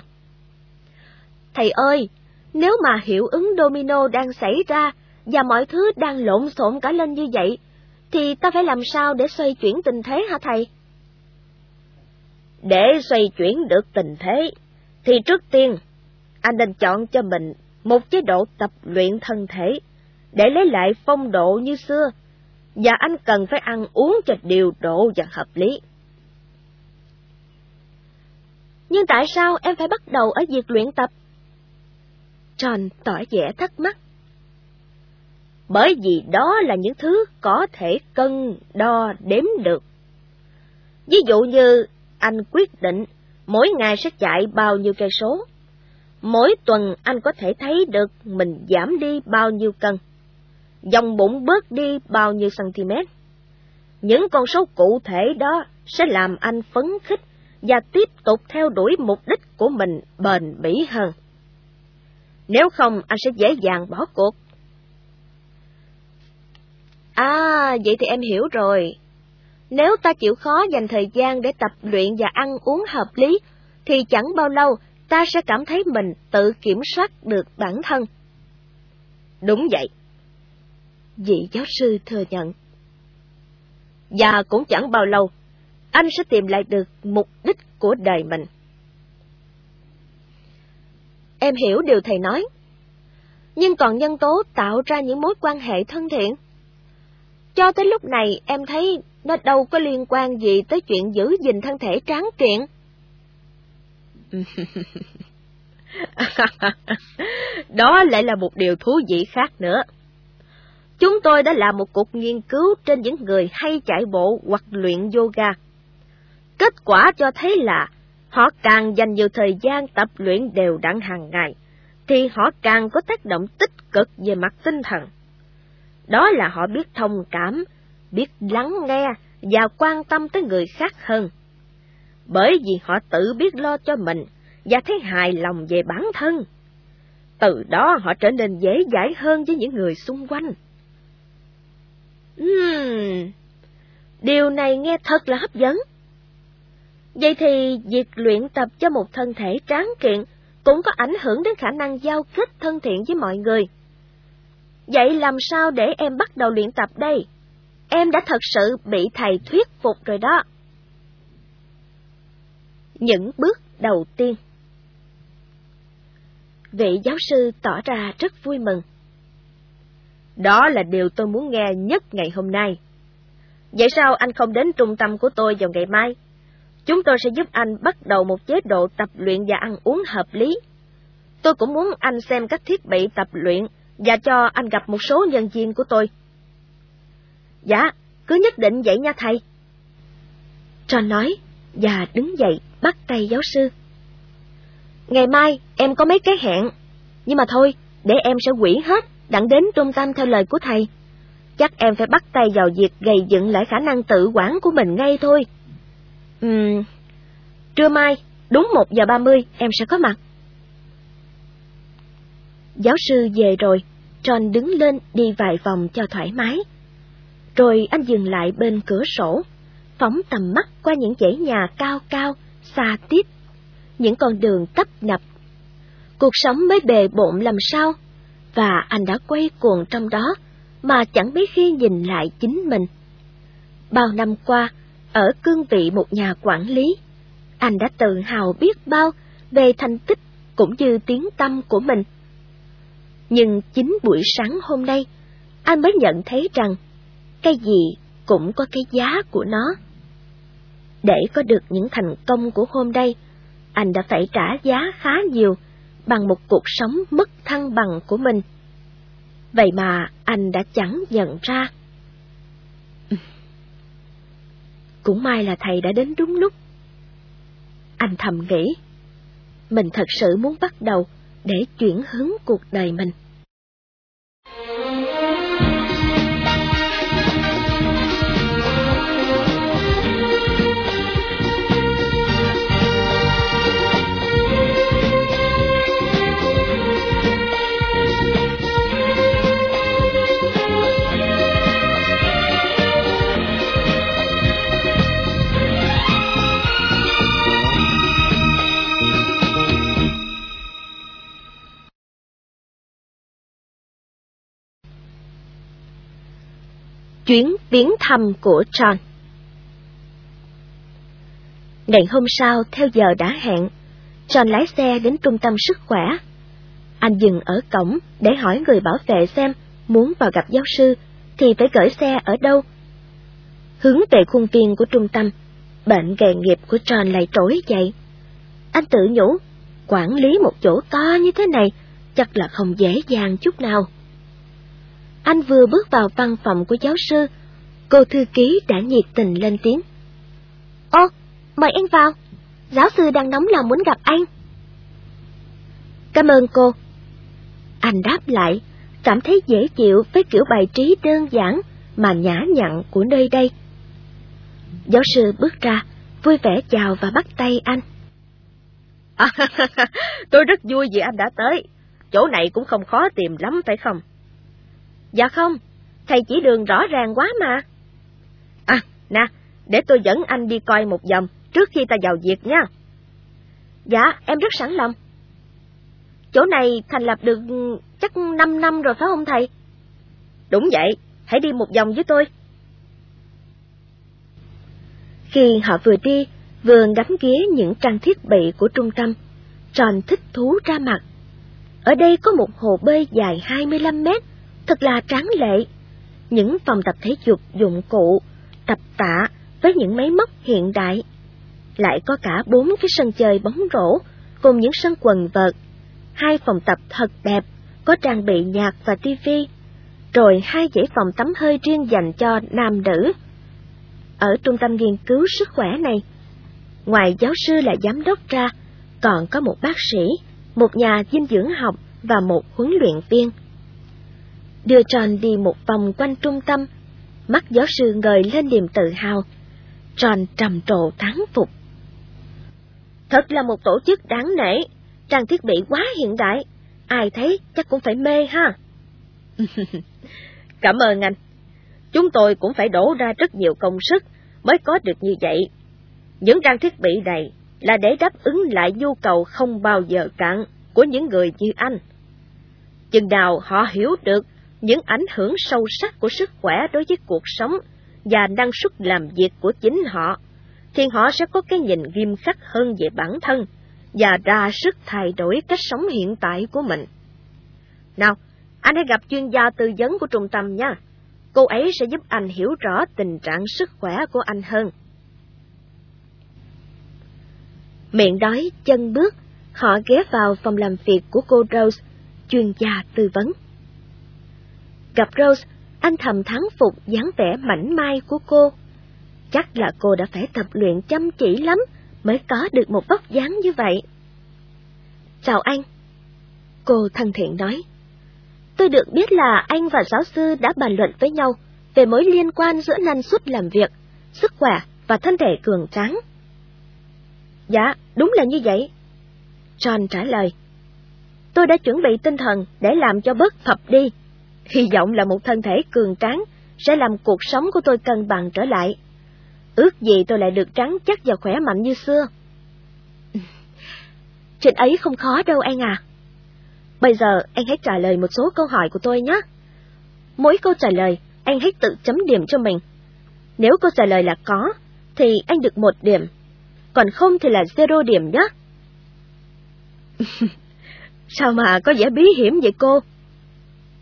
Thầy ơi, nếu mà hiệu ứng domino đang xảy ra và mọi thứ đang lộn xộn cả lên như vậy, thì ta phải làm sao để xoay chuyển tình thế hả thầy? Để xoay chuyển được tình thế, thì trước tiên, anh nên chọn cho mình một chế độ tập luyện thân thể, để lấy lại phong độ như xưa, và anh cần phải ăn uống cho điều độ và hợp lý. Nhưng tại sao em phải bắt đầu ở việc luyện tập? John tỏ vẻ thắc mắc. Bởi vì đó là những thứ có thể cân, đo, đếm được. Ví dụ như anh quyết định mỗi ngày sẽ chạy bao nhiêu cây số. Mỗi tuần anh có thể thấy được mình giảm đi bao nhiêu cân. Dòng bụng bớt đi bao nhiêu cm. Những con số cụ thể đó sẽ làm anh phấn khích và tiếp tục theo đuổi mục đích của mình bền bỉ hơn. Nếu không, anh sẽ dễ dàng bỏ cuộc. À, vậy thì em hiểu rồi. Nếu ta chịu khó dành thời gian để tập luyện và ăn uống hợp lý, thì chẳng bao lâu ta sẽ cảm thấy mình tự kiểm soát được bản thân. Đúng vậy. Vị giáo sư thừa nhận. Và cũng chẳng bao lâu, anh sẽ tìm lại được mục đích của đời mình. Em hiểu điều thầy nói. Nhưng còn nhân tố tạo ra những mối quan hệ thân thiện. Cho tới lúc này em thấy nó đâu có liên quan gì tới chuyện giữ gìn thân thể tráng kiện. Đó lại là một điều thú vị khác nữa. Chúng tôi đã làm một cuộc nghiên cứu trên những người hay chạy bộ hoặc luyện yoga. Kết quả cho thấy là họ càng dành nhiều thời gian tập luyện đều đặn hàng ngày, thì họ càng có tác động tích cực về mặt tinh thần. Đó là họ biết thông cảm, biết lắng nghe và quan tâm tới người khác hơn. Bởi vì họ tự biết lo cho mình và thấy hài lòng về bản thân. Từ đó họ trở nên dễ dãi hơn với những người xung quanh. Uhm, Điều này nghe thật là hấp dẫn. Vậy thì việc luyện tập cho một thân thể tráng kiện cũng có ảnh hưởng đến khả năng giao kết thân thiện với mọi người. Vậy làm sao để em bắt đầu luyện tập đây? Em đã thật sự bị thầy thuyết phục rồi đó. Những bước đầu tiên Vị giáo sư tỏ ra rất vui mừng. Đó là điều tôi muốn nghe nhất ngày hôm nay. Vậy sao anh không đến trung tâm của tôi vào ngày mai? Chúng tôi sẽ giúp anh bắt đầu một chế độ tập luyện và ăn uống hợp lý. Tôi cũng muốn anh xem các thiết bị tập luyện và cho anh gặp một số nhân viên của tôi. Dạ, cứ nhất định vậy nha thầy. John nói, và đứng dậy bắt tay giáo sư. Ngày mai em có mấy cái hẹn, nhưng mà thôi, để em sẽ quỷ hết, đặng đến trung tâm theo lời của thầy. Chắc em phải bắt tay vào việc gầy dựng lại khả năng tự quản của mình ngay thôi. Ừm, trưa mai, đúng một giờ ba mươi em sẽ có mặt. Giáo sư về rồi, John đứng lên đi vài vòng cho thoải mái. Rồi anh dừng lại bên cửa sổ, phóng tầm mắt qua những dãy nhà cao cao, xa tít, những con đường tấp nập. Cuộc sống mới bề bộn làm sao, và anh đã quay cuồng trong đó, mà chẳng mấy khi nhìn lại chính mình. Bao năm qua, ở cương vị một nhà quản lý, anh đã tự hào biết bao về thành tích cũng như tiếng tâm của mình. Nhưng chính buổi sáng hôm nay, anh mới nhận thấy rằng cái gì cũng có cái giá của nó. Để có được những thành công của hôm nay, anh đã phải trả giá khá nhiều bằng một cuộc sống mất thăng bằng của mình. Vậy mà anh đã chẳng nhận ra. Cũng may là thầy đã đến đúng lúc. Anh thầm nghĩ, mình thật sự muốn bắt đầu để chuyển hướng cuộc đời mình. Chuyến viếng thăm của John. Ngày hôm sau, theo giờ đã hẹn, John lái xe đến trung tâm sức khỏe. Anh dừng ở cổng để hỏi người bảo vệ xem muốn vào gặp giáo sư thì phải gửi xe ở đâu. Hướng về khuôn viên của trung tâm, bệnh nghề nghiệp của John lại trỗi dậy. Anh tự nhủ, quản lý một chỗ to như thế này chắc là không dễ dàng chút nào. Anh vừa bước vào văn phòng của giáo sư, cô thư ký đã nhiệt tình lên tiếng. Ô, mời anh vào, giáo sư đang nóng lòng muốn gặp anh. Cảm ơn cô. Anh đáp lại, cảm thấy dễ chịu với kiểu bài trí đơn giản mà nhã nhặn của nơi đây. Giáo sư bước ra, vui vẻ chào và bắt tay anh. À, tôi rất vui vì anh đã tới. Chỗ này cũng không khó tìm lắm phải không? Dạ không, thầy chỉ đường rõ ràng quá mà. À, nè, để tôi dẫn anh đi coi một vòng trước khi ta vào việc nha. Dạ, em rất sẵn lòng. Chỗ này thành lập được chắc 5 năm rồi phải không thầy? Đúng vậy, hãy đi một vòng với tôi. Khi họ vừa đi, vừa ngắm ghế những trang thiết bị của trung tâm, Tròn thích thú ra mặt. Ở đây có một hồ bơi dài 25 mét, thật là tráng lệ. Những phòng tập thể dục dụng cụ, tập tạ với những máy móc hiện đại. Lại có cả bốn cái sân chơi bóng rổ cùng những sân quần vợt, hai phòng tập thật đẹp, có trang bị nhạc và tivi, rồi hai dãy phòng tắm hơi riêng dành cho nam nữ. Ở trung tâm nghiên cứu sức khỏe này, ngoài giáo sư là giám đốc ra, còn có một bác sĩ, một nhà dinh dưỡng học và một huấn luyện viên đưa tròn đi một vòng quanh trung tâm, mắt giáo sư ngời lên niềm tự hào. tròn trầm trồ thắng phục. Thật là một tổ chức đáng nể, trang thiết bị quá hiện đại, ai thấy chắc cũng phải mê ha. Cảm ơn anh. Chúng tôi cũng phải đổ ra rất nhiều công sức mới có được như vậy. Những trang thiết bị này là để đáp ứng lại nhu cầu không bao giờ cạn của những người như anh. Chừng nào họ hiểu được những ảnh hưởng sâu sắc của sức khỏe đối với cuộc sống và năng suất làm việc của chính họ, thì họ sẽ có cái nhìn nghiêm khắc hơn về bản thân và ra sức thay đổi cách sống hiện tại của mình. Nào, anh hãy gặp chuyên gia tư vấn của trung tâm nha. Cô ấy sẽ giúp anh hiểu rõ tình trạng sức khỏe của anh hơn. Miệng đói, chân bước, họ ghé vào phòng làm việc của cô Rose, chuyên gia tư vấn. Gặp Rose, anh thầm thắng phục dáng vẻ mảnh mai của cô. Chắc là cô đã phải tập luyện chăm chỉ lắm mới có được một vóc dáng như vậy. Chào anh. Cô thân thiện nói. Tôi được biết là anh và giáo sư đã bàn luận với nhau về mối liên quan giữa năng suất làm việc, sức khỏe và thân thể cường tráng. Dạ, đúng là như vậy. John trả lời. Tôi đã chuẩn bị tinh thần để làm cho bớt phập đi. Hy vọng là một thân thể cường tráng sẽ làm cuộc sống của tôi cân bằng trở lại. Ước gì tôi lại được trắng chắc và khỏe mạnh như xưa. Chuyện ấy không khó đâu anh à. Bây giờ anh hãy trả lời một số câu hỏi của tôi nhé. Mỗi câu trả lời, anh hãy tự chấm điểm cho mình. Nếu câu trả lời là có, thì anh được một điểm, còn không thì là zero điểm nhé. Sao mà có vẻ bí hiểm vậy cô?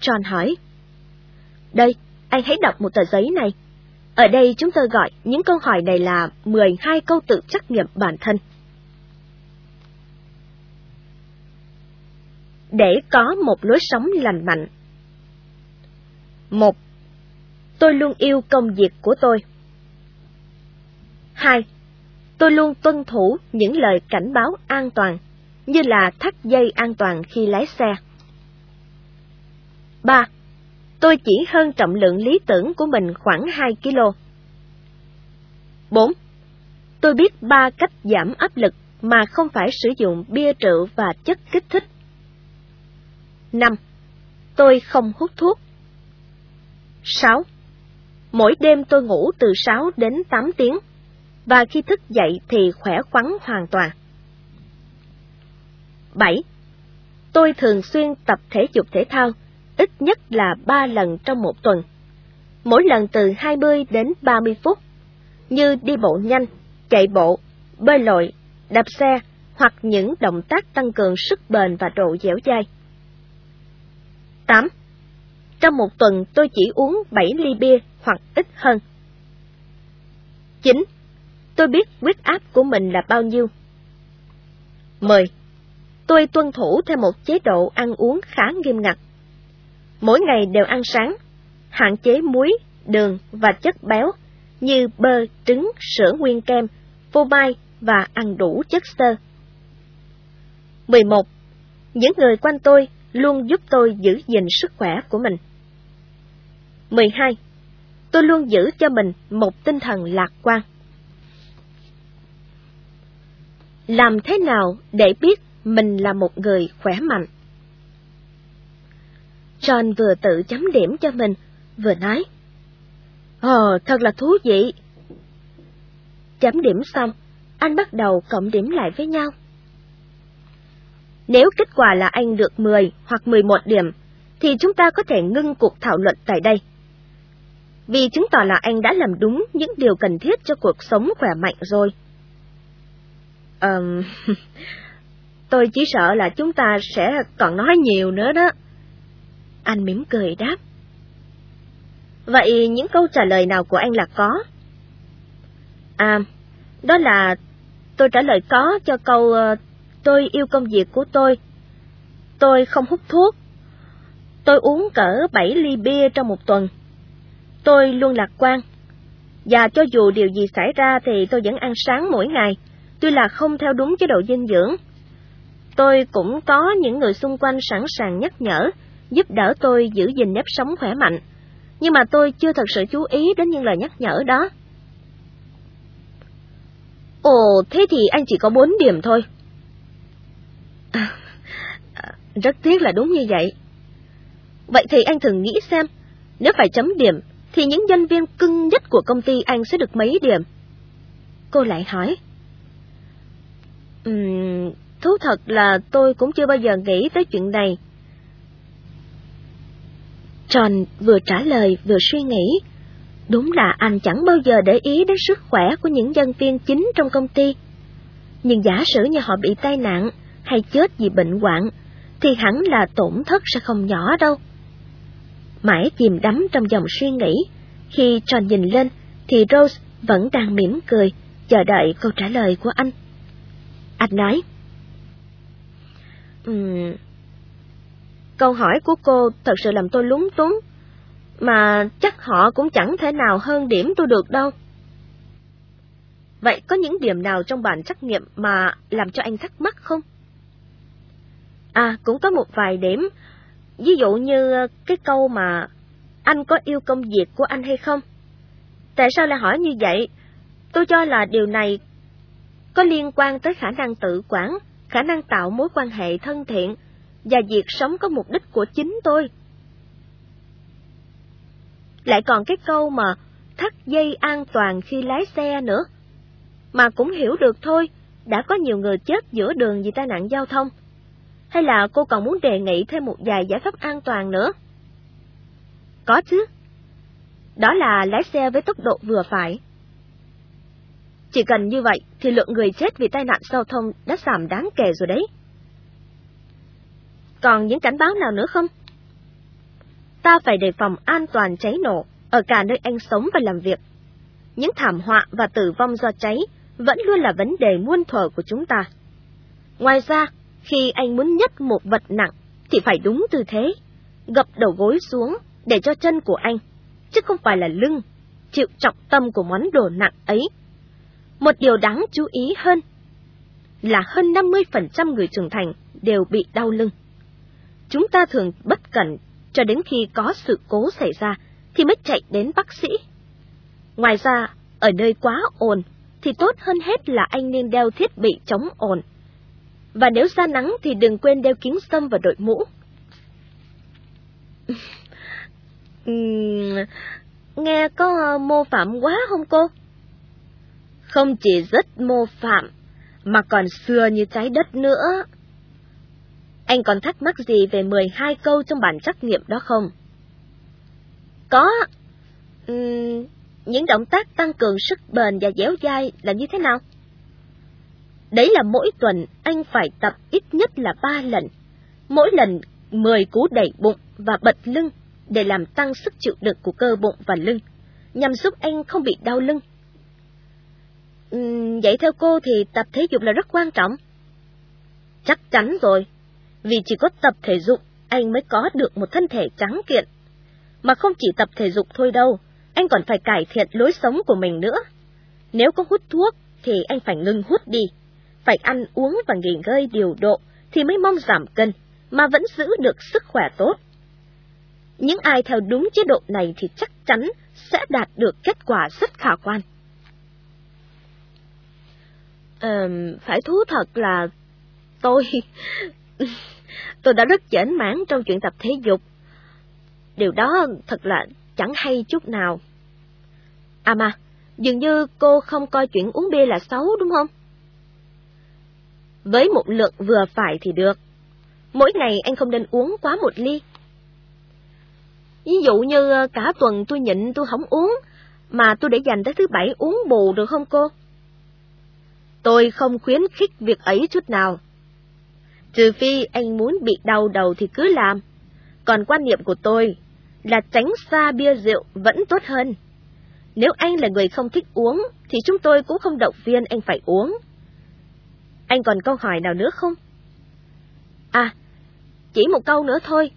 John hỏi. Đây, anh hãy đọc một tờ giấy này. Ở đây chúng tôi gọi những câu hỏi này là 12 câu tự trắc nghiệm bản thân. Để có một lối sống lành mạnh. một Tôi luôn yêu công việc của tôi. 2. Tôi luôn tuân thủ những lời cảnh báo an toàn, như là thắt dây an toàn khi lái xe. 3. Tôi chỉ hơn trọng lượng lý tưởng của mình khoảng 2 kg. 4. Tôi biết 3 cách giảm áp lực mà không phải sử dụng bia rượu và chất kích thích. 5. Tôi không hút thuốc. 6. Mỗi đêm tôi ngủ từ 6 đến 8 tiếng, và khi thức dậy thì khỏe khoắn hoàn toàn. 7. Tôi thường xuyên tập thể dục thể thao, ít nhất là 3 lần trong một tuần, mỗi lần từ 20 đến 30 phút, như đi bộ nhanh, chạy bộ, bơi lội, đạp xe hoặc những động tác tăng cường sức bền và độ dẻo dai. 8. Trong một tuần tôi chỉ uống 7 ly bia hoặc ít hơn. 9. Tôi biết huyết áp của mình là bao nhiêu. 10. Tôi tuân thủ theo một chế độ ăn uống khá nghiêm ngặt. Mỗi ngày đều ăn sáng, hạn chế muối, đường và chất béo như bơ, trứng, sữa nguyên kem, phô mai và ăn đủ chất xơ. 11. Những người quanh tôi luôn giúp tôi giữ gìn sức khỏe của mình. 12. Tôi luôn giữ cho mình một tinh thần lạc quan. Làm thế nào để biết mình là một người khỏe mạnh? John vừa tự chấm điểm cho mình, vừa nói. Ồ, thật là thú vị. Chấm điểm xong, anh bắt đầu cộng điểm lại với nhau. Nếu kết quả là anh được 10 hoặc 11 điểm, thì chúng ta có thể ngưng cuộc thảo luận tại đây. Vì chứng tỏ là anh đã làm đúng những điều cần thiết cho cuộc sống khỏe mạnh rồi. Ờm... Um, tôi chỉ sợ là chúng ta sẽ còn nói nhiều nữa đó. Anh mỉm cười đáp. Vậy những câu trả lời nào của anh là có? À, đó là tôi trả lời có cho câu ờ, tôi yêu công việc của tôi. Tôi không hút thuốc. Tôi uống cỡ 7 ly bia trong một tuần. Tôi luôn lạc quan. Và cho dù điều gì xảy ra thì tôi vẫn ăn sáng mỗi ngày, tuy là không theo đúng chế độ dinh dưỡng. Tôi cũng có những người xung quanh sẵn sàng nhắc nhở, giúp đỡ tôi giữ gìn nếp sống khỏe mạnh, nhưng mà tôi chưa thật sự chú ý đến những lời nhắc nhở đó. Ồ, thế thì anh chỉ có bốn điểm thôi. À, rất tiếc là đúng như vậy. Vậy thì anh thường nghĩ xem, nếu phải chấm điểm, thì những nhân viên cưng nhất của công ty anh sẽ được mấy điểm? Cô lại hỏi. Ừm, thú thật là tôi cũng chưa bao giờ nghĩ tới chuyện này. John vừa trả lời vừa suy nghĩ. Đúng là anh chẳng bao giờ để ý đến sức khỏe của những nhân viên chính trong công ty. Nhưng giả sử như họ bị tai nạn hay chết vì bệnh hoạn, thì hẳn là tổn thất sẽ không nhỏ đâu. Mãi chìm đắm trong dòng suy nghĩ, khi John nhìn lên thì Rose vẫn đang mỉm cười, chờ đợi câu trả lời của anh. Anh nói, um, Câu hỏi của cô thật sự làm tôi lúng túng, mà chắc họ cũng chẳng thể nào hơn điểm tôi được đâu. Vậy có những điểm nào trong bản trắc nghiệm mà làm cho anh thắc mắc không? À, cũng có một vài điểm, ví dụ như ờ, cái câu mà anh có yêu công việc của anh hay không? Tại sao lại hỏi như vậy? Tôi cho là điều này có liên quan tới khả năng tự quản, khả năng tạo mối quan hệ thân thiện và việc sống có mục đích của chính tôi. Lại còn cái câu mà thắt dây an toàn khi lái xe nữa. Mà cũng hiểu được thôi, đã có nhiều người chết giữa đường vì tai nạn giao thông. Hay là cô còn muốn đề nghị thêm một vài giải pháp an toàn nữa? Có chứ. Đó là lái xe với tốc độ vừa phải. Chỉ cần như vậy thì lượng người chết vì tai nạn giao thông đã giảm đáng kể rồi đấy. Còn những cảnh báo nào nữa không? Ta phải đề phòng an toàn cháy nổ ở cả nơi anh sống và làm việc. Những thảm họa và tử vong do cháy vẫn luôn là vấn đề muôn thuở của chúng ta. Ngoài ra, khi anh muốn nhấc một vật nặng thì phải đúng tư thế, gập đầu gối xuống để cho chân của anh, chứ không phải là lưng, chịu trọng tâm của món đồ nặng ấy. Một điều đáng chú ý hơn là hơn 50% người trưởng thành đều bị đau lưng. Chúng ta thường bất cẩn cho đến khi có sự cố xảy ra thì mới chạy đến bác sĩ. Ngoài ra, ở nơi quá ồn thì tốt hơn hết là anh nên đeo thiết bị chống ồn. Và nếu ra nắng thì đừng quên đeo kính sâm và đội mũ. nghe có mô phạm quá không cô? Không chỉ rất mô phạm, mà còn xưa như trái đất nữa. Anh còn thắc mắc gì về 12 câu trong bản trắc nghiệm đó không? Có. Uhm, những động tác tăng cường sức bền và dẻo dai là như thế nào? Đấy là mỗi tuần anh phải tập ít nhất là 3 lần. Mỗi lần 10 cú đẩy bụng và bật lưng để làm tăng sức chịu đựng của cơ bụng và lưng, nhằm giúp anh không bị đau lưng. Uhm, vậy theo cô thì tập thể dục là rất quan trọng. Chắc chắn rồi, vì chỉ có tập thể dục anh mới có được một thân thể trắng kiện. Mà không chỉ tập thể dục thôi đâu, anh còn phải cải thiện lối sống của mình nữa. Nếu có hút thuốc thì anh phải ngừng hút đi, phải ăn uống và nghỉ ngơi điều độ thì mới mong giảm cân, mà vẫn giữ được sức khỏe tốt. Những ai theo đúng chế độ này thì chắc chắn sẽ đạt được kết quả rất khả quan. Um, phải thú thật là tôi tôi đã rất chểnh mãn trong chuyện tập thể dục. Điều đó thật là chẳng hay chút nào. À mà, dường như cô không coi chuyện uống bia là xấu đúng không? Với một lượng vừa phải thì được. Mỗi ngày anh không nên uống quá một ly. Ví dụ như ờ, cả tuần tôi nhịn tôi không uống, mà tôi để dành tới thứ bảy uống bù được không cô? Tôi không khuyến khích việc ấy chút nào. Trừ phi anh muốn bị đau đầu thì cứ làm. Còn quan niệm của tôi là tránh xa bia rượu vẫn tốt hơn. Nếu anh là người không thích uống, thì chúng tôi cũng không động viên anh phải uống. Anh còn câu hỏi nào nữa không? À, chỉ một câu nữa thôi.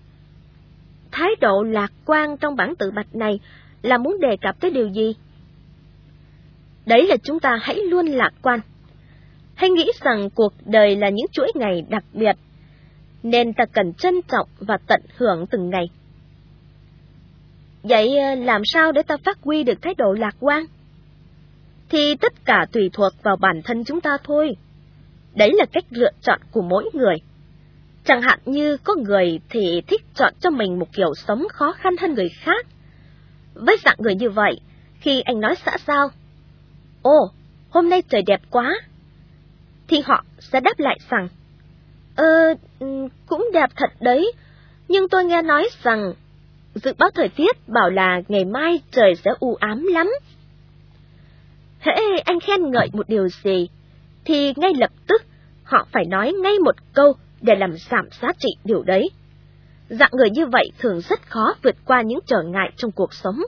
Thái độ lạc quan trong bản tự bạch này là muốn đề cập tới điều gì? Đấy là chúng ta hãy luôn lạc quan hay nghĩ rằng cuộc đời là những chuỗi ngày đặc biệt, nên ta cần trân trọng và tận hưởng từng ngày. Vậy ờ, làm sao để ta phát huy được thái độ lạc quan? Thì tất cả tùy thuộc vào bản thân chúng ta thôi. Đấy là cách lựa chọn của mỗi người. Chẳng hạn như có người thì thích chọn cho mình một kiểu sống khó khăn hơn người khác. Với dạng người như vậy, khi anh nói xã sao, Ồ, hôm nay trời đẹp quá, thì họ sẽ đáp lại rằng, Ờ, ừ, cũng đẹp thật đấy, nhưng tôi nghe nói rằng dự báo thời tiết bảo là ngày mai trời sẽ u ám lắm. Hễ anh khen ngợi một điều gì, thì ngay lập tức họ phải nói ngay một câu để làm giảm giá trị điều đấy. Dạng người như vậy thường rất khó vượt qua những trở ngại trong cuộc sống.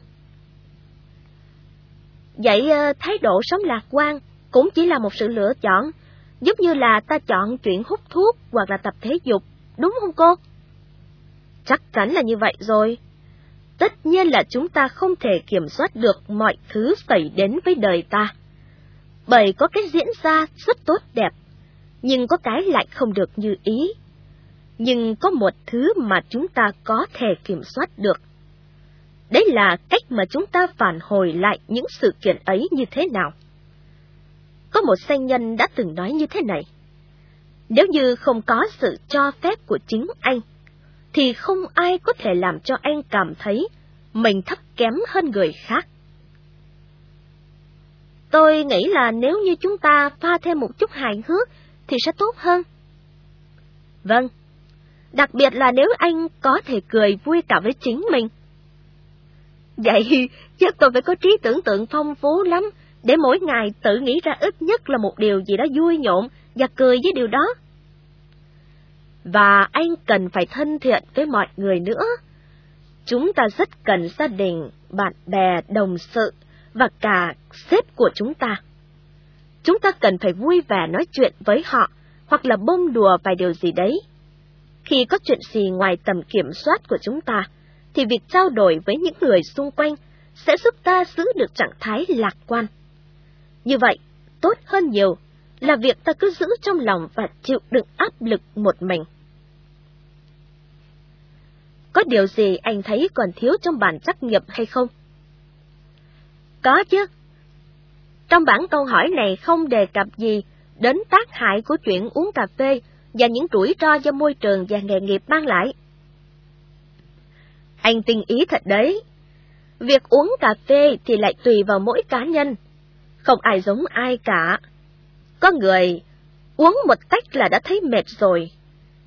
Vậy ờ, thái độ sống lạc quan cũng chỉ là một sự lựa chọn, giống như là ta chọn chuyện hút thuốc hoặc là tập thể dục, đúng không cô? Chắc chắn là như vậy rồi. Tất nhiên là chúng ta không thể kiểm soát được mọi thứ xảy đến với đời ta. Bởi có cái diễn ra rất tốt đẹp, nhưng có cái lại không được như ý. Nhưng có một thứ mà chúng ta có thể kiểm soát được. Đấy là cách mà chúng ta phản hồi lại những sự kiện ấy như thế nào. Có một doanh nhân đã từng nói như thế này. Nếu như không có sự cho phép của chính anh, thì không ai có thể làm cho anh cảm thấy mình thấp kém hơn người khác. Tôi nghĩ là nếu như chúng ta pha thêm một chút hài hước thì sẽ tốt hơn. Vâng, đặc biệt là nếu anh có thể cười vui cả với chính mình. Vậy chắc tôi phải có trí tưởng tượng phong phú lắm, để mỗi ngày tự nghĩ ra ít nhất là một điều gì đó vui nhộn và cười với điều đó. Và anh cần phải thân thiện với mọi người nữa. Chúng ta rất cần gia đình, bạn bè, đồng sự và cả sếp của chúng ta. Chúng ta cần phải vui vẻ nói chuyện với họ hoặc là bông đùa vài điều gì đấy. Khi có chuyện gì ngoài tầm kiểm soát của chúng ta, thì việc trao đổi với những người xung quanh sẽ giúp ta giữ được trạng thái lạc quan. Như vậy, tốt hơn nhiều là việc ta cứ giữ trong lòng và chịu đựng áp lực một mình. Có điều gì anh thấy còn thiếu trong bản trắc nghiệm hay không? Có chứ. Trong bản câu hỏi này không đề cập gì đến tác hại của chuyện uống cà phê và những rủi ro do môi trường và nghề nghiệp mang lại. Anh tinh ý thật đấy. Việc uống cà phê thì lại tùy vào mỗi cá nhân, không ai giống ai cả. Có người uống một tách là đã thấy mệt rồi,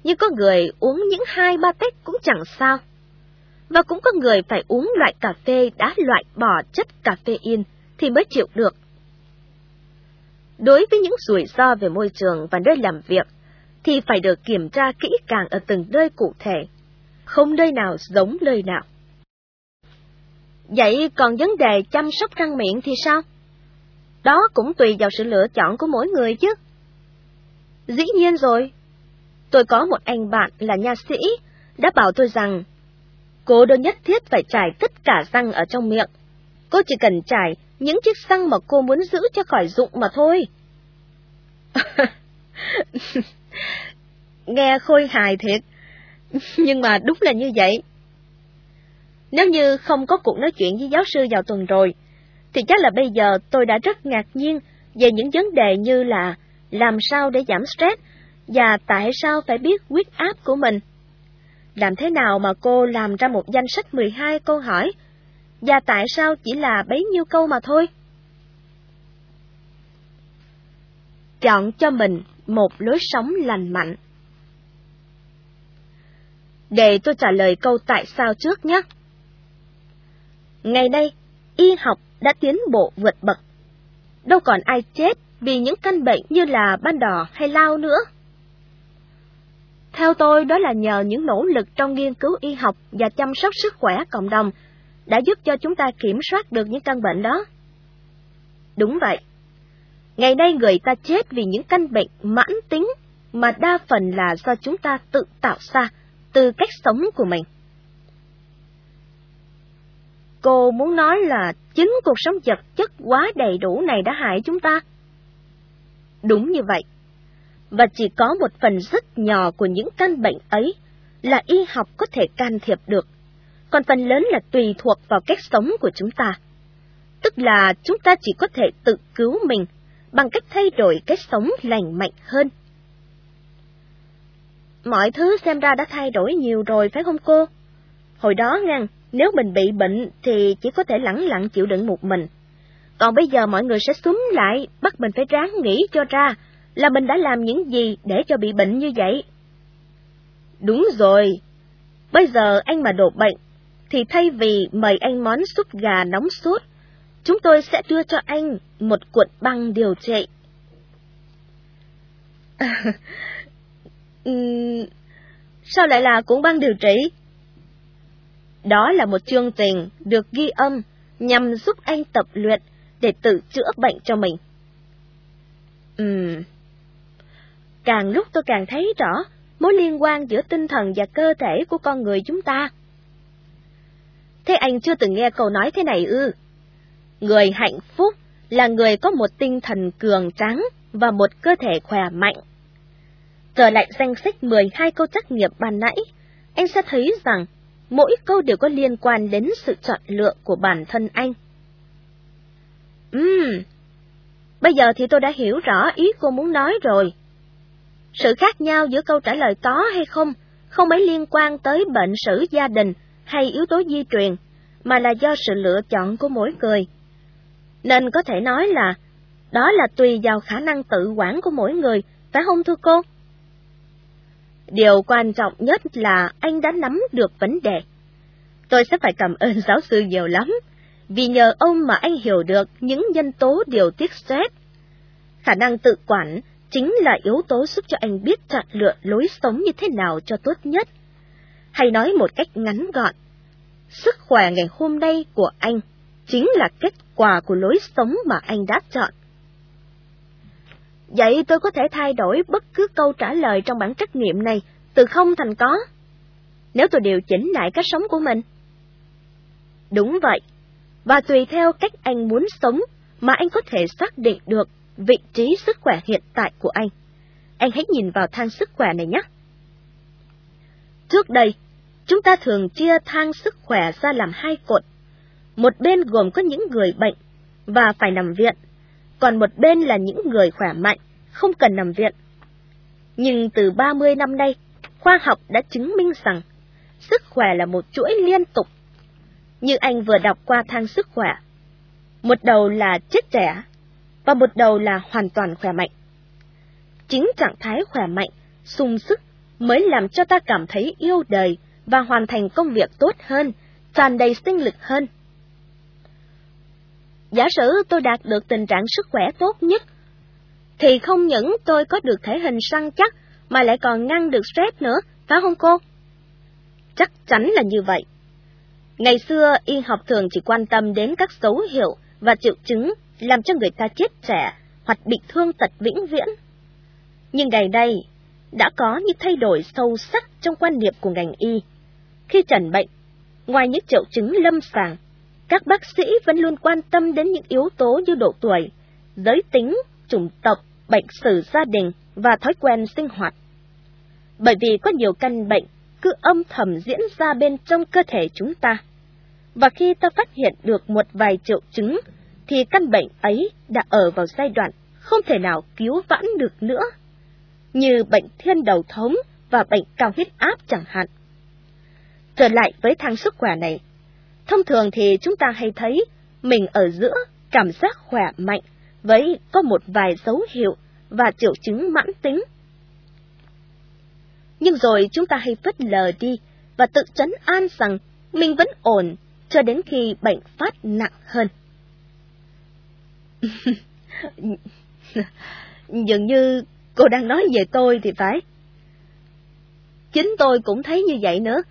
nhưng có người uống những hai ba tách cũng chẳng sao. Và cũng có người phải uống loại cà phê đã loại bỏ chất caffeine thì mới chịu được. Đối với những rủi ro về môi trường và nơi làm việc, thì phải được kiểm tra kỹ càng ở từng nơi cụ thể, không nơi nào giống nơi nào. Vậy còn vấn đề chăm sóc răng miệng thì sao? Đó cũng tùy vào sự lựa chọn của mỗi người chứ. Dĩ nhiên rồi. Tôi có một anh bạn là nha sĩ, đã bảo tôi rằng cô đâu nhất thiết phải trải tất cả răng ở trong miệng. Cô chỉ cần trải những chiếc răng mà cô muốn giữ cho khỏi dụng mà thôi. Nghe khôi hài thiệt, nhưng mà đúng là như vậy. Nếu như không có cuộc nói chuyện với giáo sư vào tuần rồi, thì chắc là bây giờ tôi đã rất ngạc nhiên về những vấn đề như là làm sao để giảm stress và tại sao phải biết huyết áp của mình. Làm thế nào mà cô làm ra một danh sách 12 câu hỏi, và tại sao chỉ là bấy nhiêu câu mà thôi? Chọn cho mình một lối sống lành mạnh. Để tôi trả lời câu tại sao trước nhé. Ngày nay, y học đã tiến bộ vượt bậc. Đâu còn ai chết vì những căn bệnh như là ban đỏ hay lao nữa. Theo tôi, đó là nhờ những nỗ lực trong nghiên cứu y học và chăm sóc sức khỏe cộng đồng đã giúp cho chúng ta kiểm soát được những căn bệnh đó. Đúng vậy. Ngày nay người ta chết vì những căn bệnh mãn tính mà đa phần là do chúng ta tự tạo ra từ cách sống của mình. Cô muốn nói là chính cuộc sống vật chất quá đầy đủ này đã hại chúng ta. Đúng như vậy. Và chỉ có một phần rất nhỏ của những căn bệnh ấy là y học có thể can thiệp được, còn phần lớn là tùy thuộc vào cách sống của chúng ta. Tức là chúng ta chỉ có thể tự cứu mình bằng cách thay đổi cách sống lành mạnh hơn. Mọi thứ xem ra đã thay đổi nhiều rồi phải không cô? Hồi đó ngang, nếu mình bị bệnh thì chỉ có thể lẳng lặng chịu đựng một mình. Còn bây giờ mọi người sẽ súng lại, bắt mình phải ráng nghĩ cho ra là mình đã làm những gì để cho bị bệnh như vậy. Đúng rồi, bây giờ anh mà đổ bệnh, thì thay vì mời anh món súp gà nóng sốt, chúng tôi sẽ đưa cho anh một cuộn băng điều trị. Sao lại là cuộn băng điều trị? Đó là một chương trình được ghi âm nhằm giúp anh tập luyện để tự chữa bệnh cho mình. Ừm. Càng lúc tôi càng thấy rõ mối liên quan giữa tinh thần và cơ thể của con người chúng ta. Thế anh chưa từng nghe câu nói thế này ư? Người hạnh phúc là người có một tinh thần cường tráng và một cơ thể khỏe mạnh. Trở lại danh sách 12 câu trắc nghiệm ban nãy, anh sẽ thấy rằng mỗi câu đều có liên quan đến sự chọn lựa của bản thân anh. Ừm, bây giờ thì tôi đã hiểu rõ ý cô muốn nói rồi. Sự khác nhau giữa câu trả lời có hay không không mấy liên quan tới bệnh sử gia đình hay yếu tố di truyền, mà là do sự lựa chọn của mỗi người. Nên có thể nói là đó là tùy vào khả năng tự quản của mỗi người, phải không thưa cô? Điều quan trọng nhất là anh đã nắm được vấn đề. Tôi sẽ phải cảm ơn giáo sư nhiều lắm, vì nhờ ông mà anh hiểu được những nhân tố điều tiết stress. Khả năng tự quản chính là yếu tố giúp cho anh biết chọn lựa lối sống như thế nào cho tốt nhất. Hay nói một cách ngắn gọn, sức khỏe ngày hôm nay của anh chính là kết quả của lối sống mà anh đã chọn. Vậy tôi có thể thay đổi bất cứ câu trả lời trong bản trắc nghiệm này từ không thành có, nếu tôi điều chỉnh lại cách sống của mình. Đúng vậy, và tùy theo cách anh muốn sống mà anh có thể xác định được vị trí sức khỏe hiện tại của anh. Anh hãy nhìn vào thang sức khỏe này nhé. Trước đây, chúng ta thường chia thang sức khỏe ra làm hai cột. Một bên gồm có những người bệnh và phải nằm viện, còn một bên là những người khỏe mạnh, không cần nằm viện. Nhưng từ 30 năm nay, khoa học đã chứng minh rằng sức khỏe là một chuỗi liên tục. Như anh vừa đọc qua thang sức khỏe, một đầu là chết trẻ, và một đầu là hoàn toàn khỏe mạnh. Chính trạng thái khỏe mạnh, sung sức mới làm cho ta cảm thấy yêu đời và hoàn thành công việc tốt hơn, tràn đầy sinh lực hơn. Giả sử tôi đạt được tình trạng sức khỏe tốt nhất, thì không những tôi có được thể hình săn chắc, mà lại còn ngăn được stress nữa, phải không cô? Chắc chắn là như vậy. Ngày xưa, y học thường chỉ quan tâm đến các dấu hiệu và triệu chứng làm cho người ta chết trẻ hoặc bị thương tật vĩnh viễn. Nhưng ngày nay, đã có những thay đổi sâu sắc trong quan niệm của ngành y. Khi trần bệnh, ngoài những triệu chứng lâm sàng, các bác sĩ vẫn luôn quan tâm đến những yếu tố như độ tuổi, giới tính, chủng tộc, bệnh sử gia đình và thói quen sinh hoạt. Bởi vì có nhiều căn bệnh cứ âm thầm diễn ra bên trong cơ thể chúng ta. Và khi ta phát hiện được một vài triệu chứng thì căn bệnh ấy đã ở vào giai đoạn không thể nào cứu vãn được nữa, như bệnh thiên đầu thống và bệnh cao huyết áp chẳng hạn. Trở lại với thang sức khỏe này, thông thường thì chúng ta hay thấy mình ở giữa cảm giác khỏe mạnh với có một vài dấu hiệu và triệu chứng mãn tính. Nhưng rồi chúng ta hay phất lờ đi và tự chấn an rằng mình vẫn ổn cho đến khi bệnh phát nặng hơn. Dường như cô đang nói về tôi thì phải. Chính tôi cũng thấy như vậy nữa.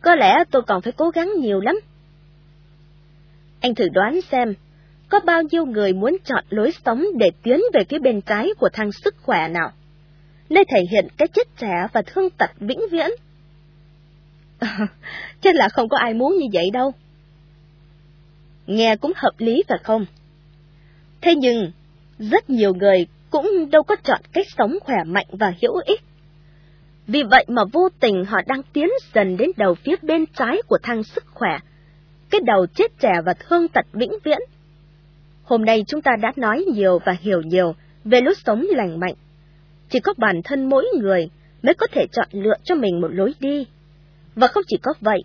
Có lẽ tôi còn phải cố gắng nhiều lắm. Anh thử đoán xem, có bao nhiêu người muốn chọn lối sống để tiến về phía bên trái của thang sức khỏe nào? Nơi thể hiện cái chết trẻ và thương tật vĩnh viễn. chắc là không có ai muốn như vậy đâu. Nghe cũng hợp lý phải không? Thế nhưng, rất nhiều người cũng đâu có chọn cách sống khỏe mạnh và hữu ích. Vì vậy mà vô tình họ đang tiến dần đến đầu phía bên trái của thang sức khỏe, cái đầu chết trẻ và thương tật vĩnh viễn. Hôm nay chúng ta đã nói nhiều và hiểu nhiều về lối sống lành mạnh. Chỉ có bản thân mỗi người mới có thể chọn lựa cho mình một lối đi. Và không chỉ có vậy,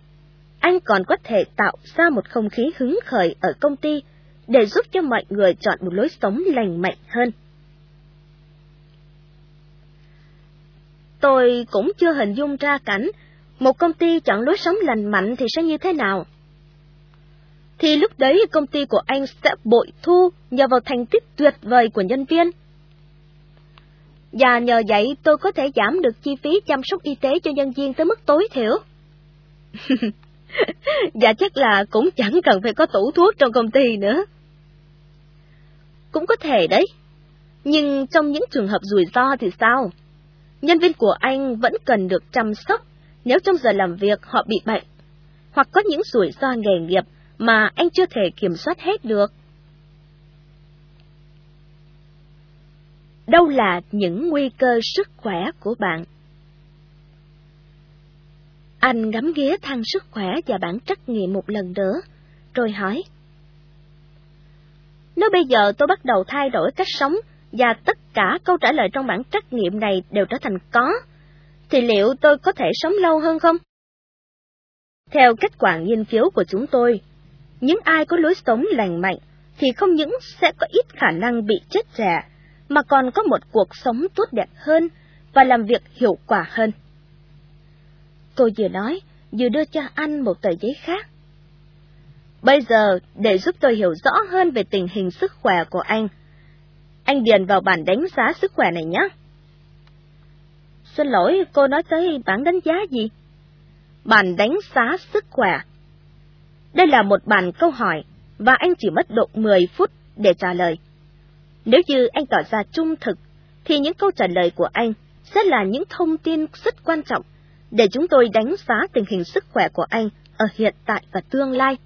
anh còn có thể tạo ra một không khí hứng khởi ở công ty để giúp cho mọi người chọn một lối sống lành mạnh hơn. Tôi cũng chưa hình dung ra cảnh một công ty chọn lối sống lành mạnh thì sẽ như thế nào. Thì lúc đấy công ty của anh sẽ bội thu nhờ vào thành tích tuyệt vời của nhân viên. Và nhờ vậy tôi có thể giảm được chi phí chăm sóc y tế cho nhân viên tới mức tối thiểu. dạ chắc là cũng chẳng cần phải có tủ thuốc trong công ty nữa. Cũng có thể đấy. Nhưng trong những trường hợp rủi ro thì sao? Nhân viên của anh vẫn cần được chăm sóc nếu trong giờ làm việc họ bị bệnh, hoặc có những rủi ro nghề nghiệp mà anh chưa thể kiểm soát hết được. Đâu là những nguy cơ sức khỏe của bạn? Anh ngắm ghế thăng sức khỏe và bản trắc nghiệm một lần nữa, rồi hỏi. Nếu bây giờ tôi bắt đầu thay đổi cách sống và tất cả câu trả lời trong bản trắc nghiệm này đều trở thành có, thì liệu tôi có thể sống lâu hơn không? Theo kết quả nghiên cứu của chúng tôi, những ai có lối sống lành mạnh thì không những sẽ có ít khả năng bị chết trẻ mà còn có một cuộc sống tốt đẹp hơn và làm việc hiệu quả hơn. Cô vừa nói, vừa đưa cho anh một tờ giấy khác. Bây giờ, để giúp tôi hiểu rõ hơn về tình hình sức khỏe của anh, anh điền vào bản đánh giá sức khỏe này nhé. Xin lỗi, cô nói tới bản đánh giá gì? Bản đánh giá sức khỏe. Đây là một bàn câu hỏi, và anh chỉ mất độ 10 phút để trả lời. Nếu như anh tỏ ra trung thực, thì những câu trả lời của anh sẽ là những thông tin rất quan trọng để chúng tôi đánh giá tình hình sức khỏe của anh ở hiện tại và tương lai.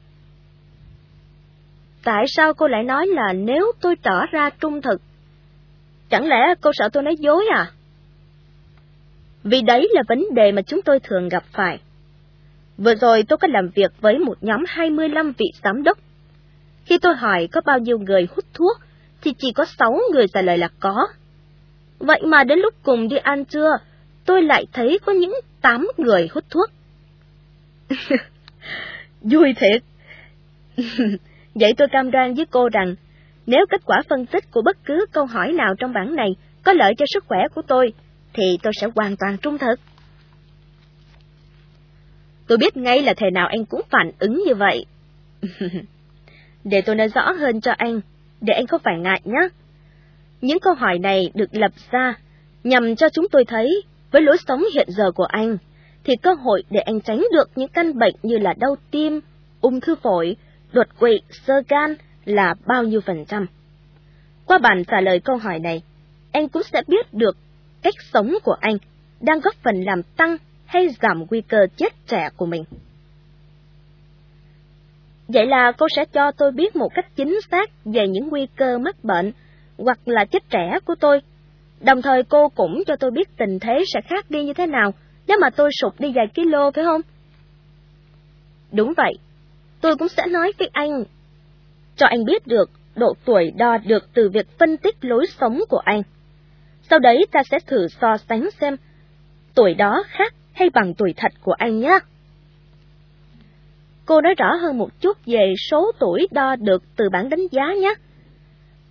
Tại sao cô lại nói là nếu tôi tỏ ra trung thực? Chẳng lẽ cô sợ tôi nói dối à? Vì đấy là vấn đề mà chúng tôi thường gặp phải. Vừa rồi tôi có làm việc với một nhóm 25 vị giám đốc. Khi tôi hỏi có bao nhiêu người hút thuốc, thì chỉ có 6 người trả lời là có. Vậy mà đến lúc cùng đi ăn trưa, tôi lại thấy có những 8 người hút thuốc. Vui thiệt! Vậy tôi cam đoan với cô rằng, nếu kết quả phân tích của bất cứ câu hỏi nào trong bản này có lợi cho sức khỏe của tôi, thì tôi sẽ hoàn toàn trung thực. Tôi biết ngay là thể nào anh cũng phản ứng như vậy. để tôi nói rõ hơn cho anh, để anh không phải ngại nhé. Những câu hỏi này được lập ra nhằm cho chúng tôi thấy với lối sống hiện giờ của anh, thì cơ hội để anh tránh được những căn bệnh như là đau tim, ung thư phổi, đột quỵ, sơ gan là bao nhiêu phần trăm. Qua bản trả lời câu hỏi này, anh cũng sẽ biết được cách sống của anh đang góp phần làm tăng hay giảm nguy cơ chết trẻ của mình. Vậy là cô sẽ cho tôi biết một cách chính xác về những nguy cơ mắc bệnh hoặc là chết trẻ của tôi. Đồng thời cô cũng cho tôi biết tình thế sẽ khác đi như thế nào nếu mà tôi sụp đi vài kilo phải không? Đúng vậy, tôi cũng sẽ nói với anh, cho anh biết được độ tuổi đo được từ việc phân tích lối sống của anh. Sau đấy ta sẽ thử so sánh xem tuổi đó khác hay bằng tuổi thật của anh nhé. Cô nói rõ hơn một chút về số tuổi đo được từ bản đánh giá nhé.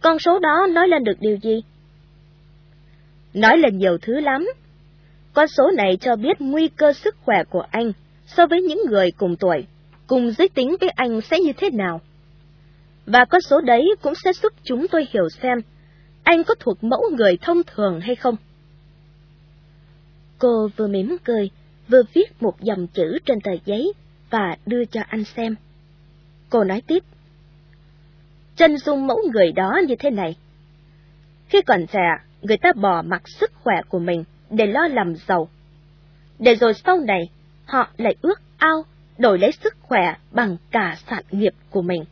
Con số đó nói lên được điều gì? Nói lên nhiều thứ lắm. Con số này cho biết nguy cơ sức khỏe của anh so với những người cùng tuổi, cùng giới tính với anh sẽ như thế nào. Và con số đấy cũng sẽ giúp chúng tôi hiểu xem anh có thuộc mẫu người thông thường hay không. Cô vừa mỉm cười, vừa viết một dòng chữ trên tờ giấy và đưa cho anh xem. Cô nói tiếp. Chân dung mẫu người đó như thế này. Khi còn trẻ, người ta bỏ mặc sức khỏe của mình để lo làm giàu. Để rồi sau này, họ lại ước ao đổi lấy sức khỏe bằng cả sản nghiệp của mình.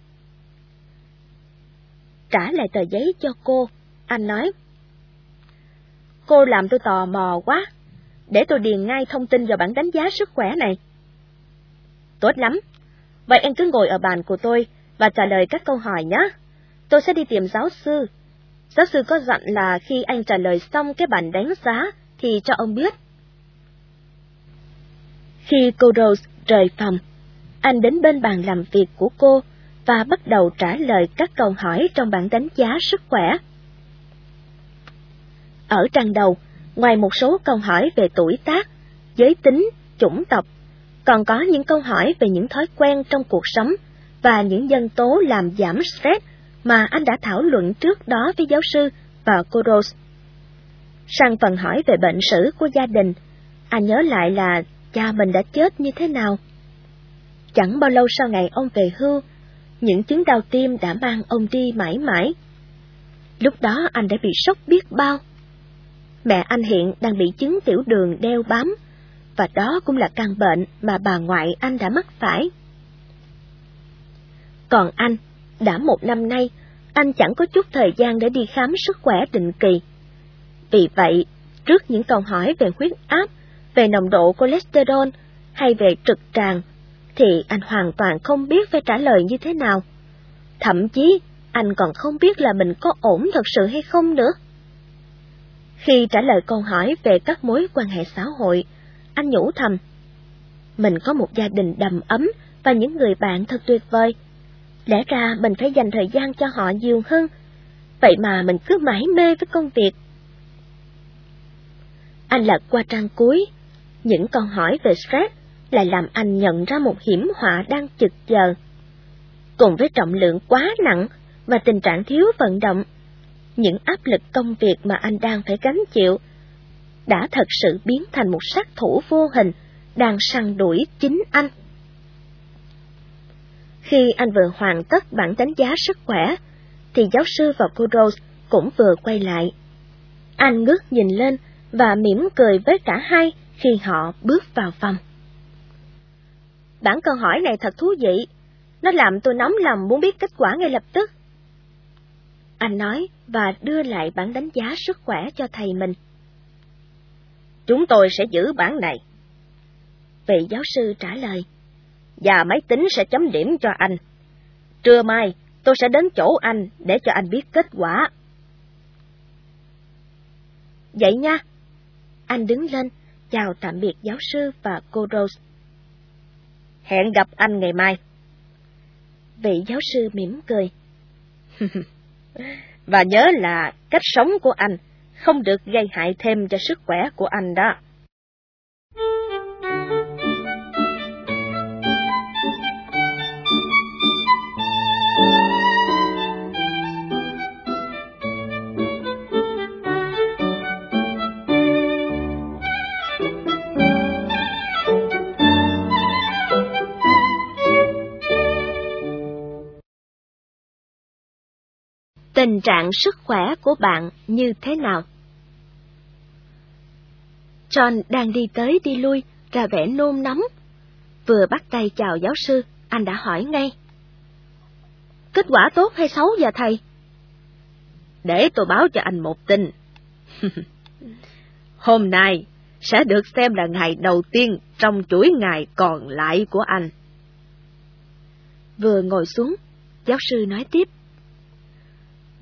Trả lại tờ giấy cho cô, anh nói. Cô làm tôi tò mò quá, để tôi điền ngay thông tin vào bản đánh giá sức khỏe này. Tốt lắm, vậy anh cứ ngồi ở bàn của tôi và trả lời các câu hỏi nhé. Tôi sẽ đi tìm giáo sư. Giáo sư có dặn là khi anh trả lời xong cái bản đánh giá thì cho ông biết. Khi cô Rose rời phòng, anh đến bên bàn làm việc của cô và bắt đầu trả lời các câu hỏi trong bản đánh giá sức khỏe. Ở trang đầu, ngoài một số câu hỏi về tuổi tác, giới tính, chủng tộc, còn có những câu hỏi về những thói quen trong cuộc sống và những nhân tố làm giảm stress mà anh đã thảo luận trước đó với giáo sư và cô Rose. Sang phần hỏi về bệnh sử của gia đình, anh nhớ lại là cha mình đã chết như thế nào. Chẳng bao lâu sau ngày ông về hưu, những chứng đau tim đã mang ông đi mãi mãi. Lúc đó anh đã bị sốc biết bao. Mẹ anh hiện đang bị chứng tiểu đường đeo bám, và đó cũng là căn bệnh mà bà ngoại anh đã mắc phải. Còn anh, đã một năm nay, anh chẳng có chút thời gian để đi khám sức khỏe định kỳ. Vì vậy, trước những câu hỏi về huyết áp, về nồng độ cholesterol hay về trực tràng, thì anh hoàn toàn không biết phải trả lời như thế nào. Thậm chí, anh còn không biết là mình có ổn thật sự hay không nữa. Khi trả lời câu hỏi về các mối quan hệ xã hội, anh nhủ thầm. Mình có một gia đình đầm ấm và những người bạn thật tuyệt vời. Lẽ ra mình phải dành thời gian cho họ nhiều hơn, vậy mà mình cứ mãi mê với công việc. Anh lật qua trang cuối, những câu hỏi về stress lại làm anh nhận ra một hiểm họa đang chực chờ. Cùng với trọng lượng quá nặng và tình trạng thiếu vận động, những áp lực công việc mà anh đang phải gánh chịu đã thật sự biến thành một sát thủ vô hình đang săn đuổi chính anh. Khi anh vừa hoàn tất bản đánh giá sức khỏe, thì giáo sư và cô Rose cũng vừa quay lại. Anh ngước nhìn lên và mỉm cười với cả hai khi họ bước vào phòng. Bản câu hỏi này thật thú vị, nó làm tôi nóng lòng muốn biết kết quả ngay lập tức. Anh nói và đưa lại bản đánh giá sức khỏe cho thầy mình. Chúng tôi sẽ giữ bản này. Vị giáo sư trả lời. Và máy tính sẽ chấm điểm cho anh. Trưa mai, tôi sẽ đến chỗ anh để cho anh biết kết quả. Vậy nha. Anh đứng lên, chào tạm biệt giáo sư và cô Rose. Hẹn gặp anh ngày mai. Vị giáo sư mỉm cười. Và nhớ là cách sống của anh không được gây hại thêm cho sức khỏe của anh đó. Tình trạng sức khỏe của bạn như thế nào? John đang đi tới đi lui, ra vẻ nôn nóng. Vừa bắt tay chào giáo sư, anh đã hỏi ngay. Kết quả tốt hay xấu vậy thầy? Để tôi báo cho anh một tin. Hôm nay sẽ được xem là ngày đầu tiên trong chuỗi ngày còn lại của anh. Vừa ngồi xuống, giáo sư nói tiếp.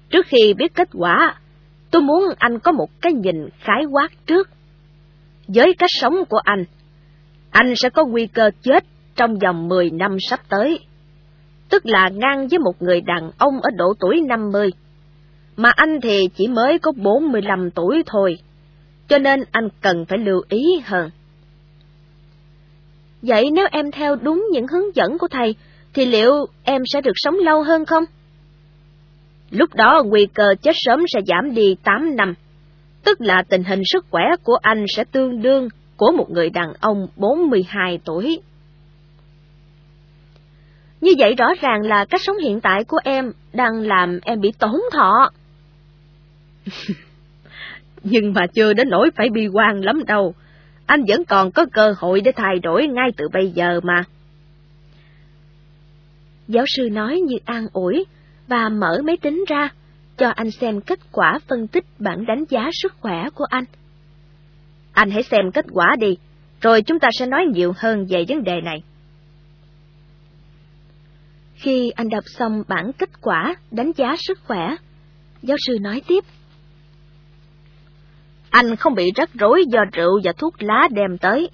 Trước khi biết kết quả, tôi muốn anh có một cái nhìn khái quát trước. Với cách sống của anh, anh sẽ có nguy cơ chết trong vòng 10 năm sắp tới, tức là ngang với một người đàn ông ở độ tuổi 50, mà anh thì chỉ mới có 45 tuổi thôi, cho nên anh cần phải lưu ý hơn. Vậy nếu em theo đúng những hướng dẫn của thầy, thì liệu em sẽ được sống lâu hơn không? Lúc đó nguy cơ chết sớm sẽ giảm đi 8 năm, tức là tình hình sức khỏe của anh sẽ tương đương của một người đàn ông 42 tuổi. Như vậy rõ ràng là cách sống hiện tại của em đang làm em bị tổn thọ. Nhưng mà chưa đến nỗi phải bi quan lắm đâu. Anh vẫn còn có cơ hội để thay đổi ngay từ bây giờ mà. Giáo sư nói như an ủi, và mở máy tính ra, cho anh xem kết quả phân tích bản đánh giá sức khỏe của anh. Anh hãy xem kết quả đi, rồi chúng ta sẽ nói nhiều hơn về vấn đề này. Khi anh đọc xong bản kết quả đánh giá sức khỏe, giáo sư nói tiếp. Anh không bị rắc rối do rượu và thuốc lá đem tới.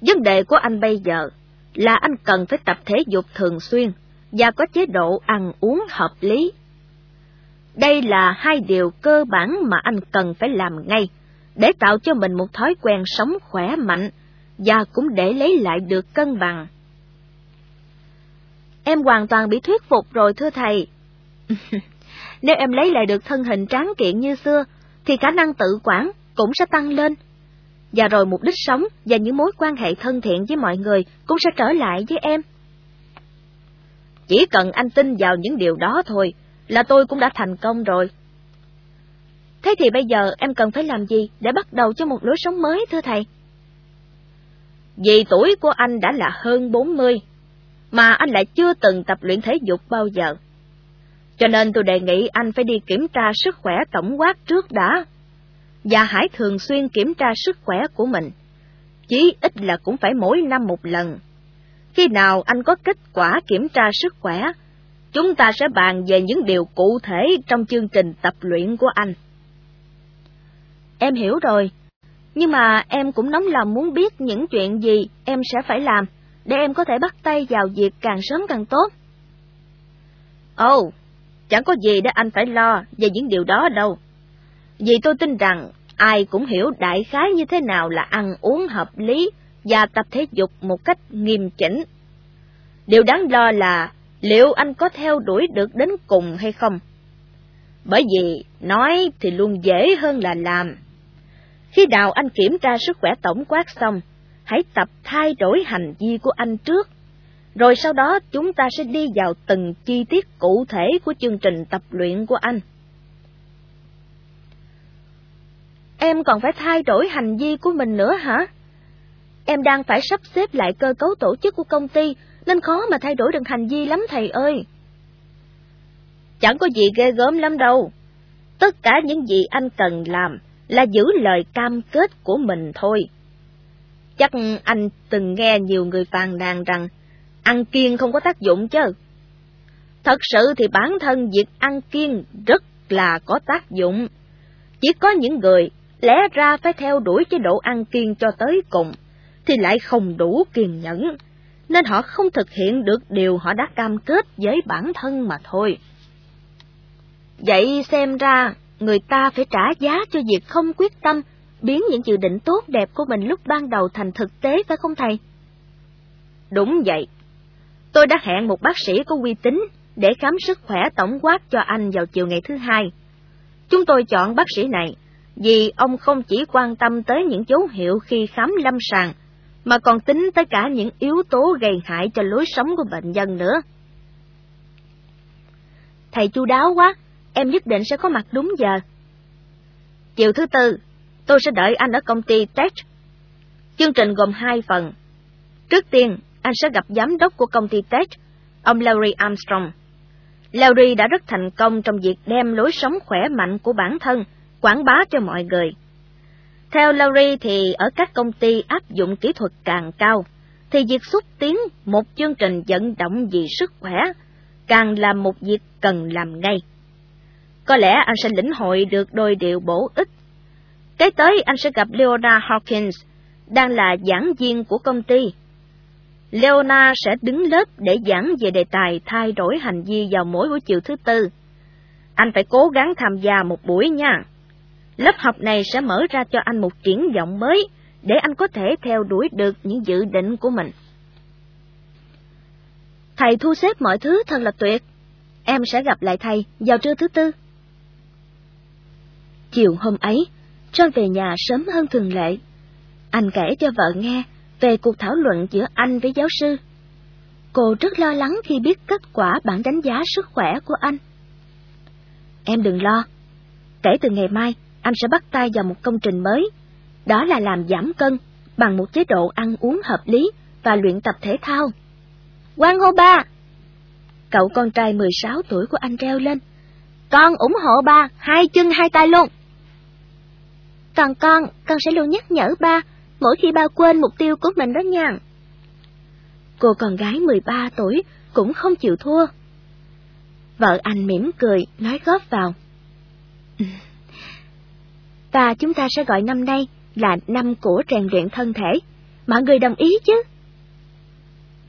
Vấn đề của anh bây giờ là anh cần phải tập thể dục thường xuyên và có chế độ ăn uống hợp lý. Đây là hai điều cơ bản mà anh cần phải làm ngay để tạo cho mình một thói quen sống khỏe mạnh và cũng để lấy lại được cân bằng. Em hoàn toàn bị thuyết phục rồi thưa thầy. Nếu em lấy lại được thân hình tráng kiện như xưa, thì khả năng tự quản cũng sẽ tăng lên. Và rồi mục đích sống và những mối quan hệ thân thiện với mọi người cũng sẽ trở lại với em. Chỉ cần anh tin vào những điều đó thôi, là tôi cũng đã thành công rồi. Thế thì bây giờ em cần phải làm gì để bắt đầu cho một lối sống mới thưa thầy? Vì tuổi của anh đã là hơn 40, mà anh lại chưa từng tập luyện thể dục bao giờ. Cho nên tôi đề nghị anh phải đi kiểm tra sức khỏe tổng quát trước đã, và hãy thường xuyên kiểm tra sức khỏe của mình, chí ít là cũng phải mỗi năm một lần. Khi nào anh có kết quả kiểm tra sức khỏe, chúng ta sẽ bàn về những điều cụ thể trong chương trình tập luyện của anh. Em hiểu rồi, nhưng mà em cũng nóng lòng muốn biết những chuyện gì em sẽ phải làm, để em có thể bắt tay vào việc càng sớm càng tốt. Ồ, oh, chẳng có gì để anh phải lo về những điều đó đâu. Vì tôi tin rằng ai cũng hiểu đại khái như thế nào là ăn uống hợp lý và tập thể dục một cách nghiêm chỉnh. Điều đáng lo là liệu anh có theo đuổi được đến cùng hay không? Bởi vì nói thì luôn dễ hơn là làm. Khi nào anh kiểm tra sức khỏe tổng quát xong, hãy tập thay đổi hành vi của anh trước. Rồi sau đó chúng ta sẽ đi vào từng chi tiết cụ thể của chương trình tập luyện của anh. Em còn phải thay đổi hành vi của mình nữa hả? Em đang phải sắp xếp lại cơ cấu tổ chức của công ty, nên khó mà thay đổi được hành vi lắm thầy ơi. Chẳng có gì ghê gớm lắm đâu. Tất cả những gì anh cần làm là giữ lời cam kết của mình thôi. Chắc anh từng nghe nhiều người phàn nàn rằng ăn kiêng không có tác dụng chứ. Thật sự thì bản thân việc ăn kiêng rất là có tác dụng. Chỉ có những người lẽ ra phải theo đuổi chế độ ăn kiêng cho tới cùng, thì lại không đủ kiên nhẫn, nên họ không thực hiện được điều họ đã cam kết với bản thân mà thôi. Vậy xem ra, người ta phải trả giá cho việc không quyết tâm, biến những dự định tốt đẹp của mình lúc ban đầu thành thực tế phải không thầy? Đúng vậy. Tôi đã hẹn một bác sĩ có uy tín để khám sức khỏe tổng quát cho anh vào chiều ngày thứ hai. Chúng tôi chọn bác sĩ này vì ông không chỉ quan tâm tới những dấu hiệu khi khám lâm sàng, mà còn tính tới cả những yếu tố gây hại cho lối sống của bệnh nhân nữa. Thầy chu đáo quá, em nhất định sẽ có mặt đúng giờ. Chiều thứ tư, tôi sẽ đợi anh ở công ty Tech. Chương trình gồm hai phần. Trước tiên, anh sẽ gặp giám đốc của công ty Tech, ông Larry Armstrong. Larry đã rất thành công trong việc đem lối sống khỏe mạnh của bản thân quảng bá cho mọi người. Theo Larry thì ở các công ty áp dụng kỹ thuật càng cao, thì việc xúc tiến một chương trình vận động vì sức khỏe càng là một việc cần làm ngay. Có lẽ anh sẽ lĩnh hội được đôi điều bổ ích. Kế tới anh sẽ gặp Leona Hawkins, đang là giảng viên của công ty. Leona sẽ đứng lớp để giảng về đề tài thay đổi hành vi vào mỗi buổi chiều thứ tư. Anh phải cố gắng tham gia một buổi nha. Lớp học này sẽ mở ra cho anh một triển vọng mới, để anh có thể theo đuổi được những dự định của mình. Thầy thu xếp mọi thứ thật là tuyệt. Em sẽ gặp lại thầy vào trưa thứ tư. Chiều hôm ấy, John về nhà sớm hơn thường lệ. Anh kể cho vợ nghe về cuộc thảo luận giữa anh với giáo sư. Cô rất lo lắng khi biết kết quả bản đánh giá sức khỏe của anh. Em đừng lo. Kể từ ngày mai, anh sẽ bắt tay vào một công trình mới, đó là làm giảm cân bằng một chế độ ăn uống hợp lý và luyện tập thể thao. Quang hô ba! Cậu con trai 16 tuổi của anh reo lên. Con ủng hộ ba, hai chân hai tay luôn. Còn con, con sẽ luôn nhắc nhở ba, mỗi khi ba quên mục tiêu của mình đó nha. Cô con gái 13 tuổi cũng không chịu thua. Vợ anh mỉm cười, nói góp vào và chúng ta sẽ gọi năm nay là năm của rèn luyện thân thể. Mọi người đồng ý chứ?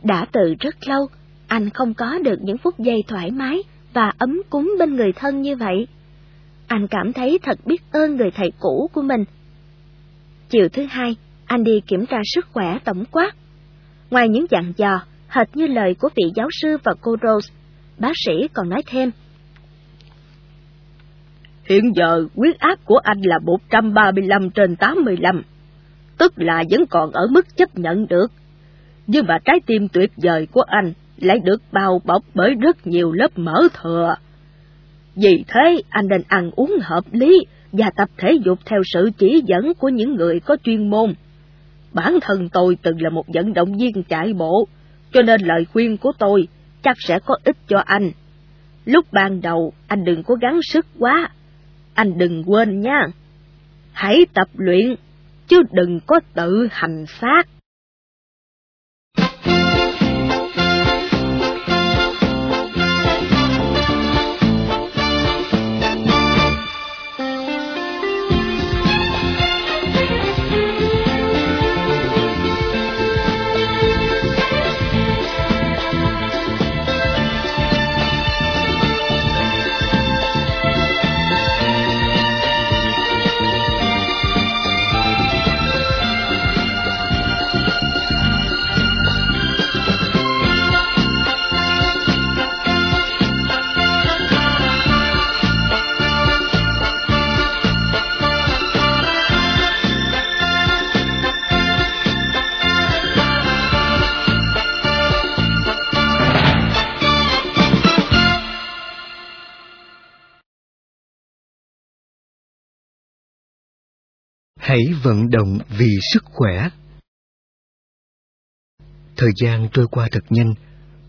Đã từ rất lâu, anh không có được những phút giây thoải mái và ấm cúng bên người thân như vậy. Anh cảm thấy thật biết ơn người thầy cũ của mình. Chiều thứ hai, anh đi kiểm tra sức khỏe tổng quát. Ngoài những dặn dò, hệt như lời của vị giáo sư và cô Rose, bác sĩ còn nói thêm. Hiện giờ huyết áp của anh là 135 trên 85, tức là vẫn còn ở mức chấp nhận được. Nhưng mà trái tim tuyệt vời của anh lại được bao bọc bởi rất nhiều lớp mỡ thừa. Vì thế, anh nên ăn uống hợp lý và tập thể dục theo sự chỉ dẫn của những người có chuyên môn. Bản thân tôi từng là một vận động viên chạy bộ, cho nên lời khuyên của tôi chắc sẽ có ích cho anh. Lúc ban đầu, anh đừng có gắng sức quá. Anh đừng quên nha. Hãy tập luyện, chứ đừng có tự hành xác. Hãy vận động vì sức khỏe. Thời gian trôi qua thật nhanh,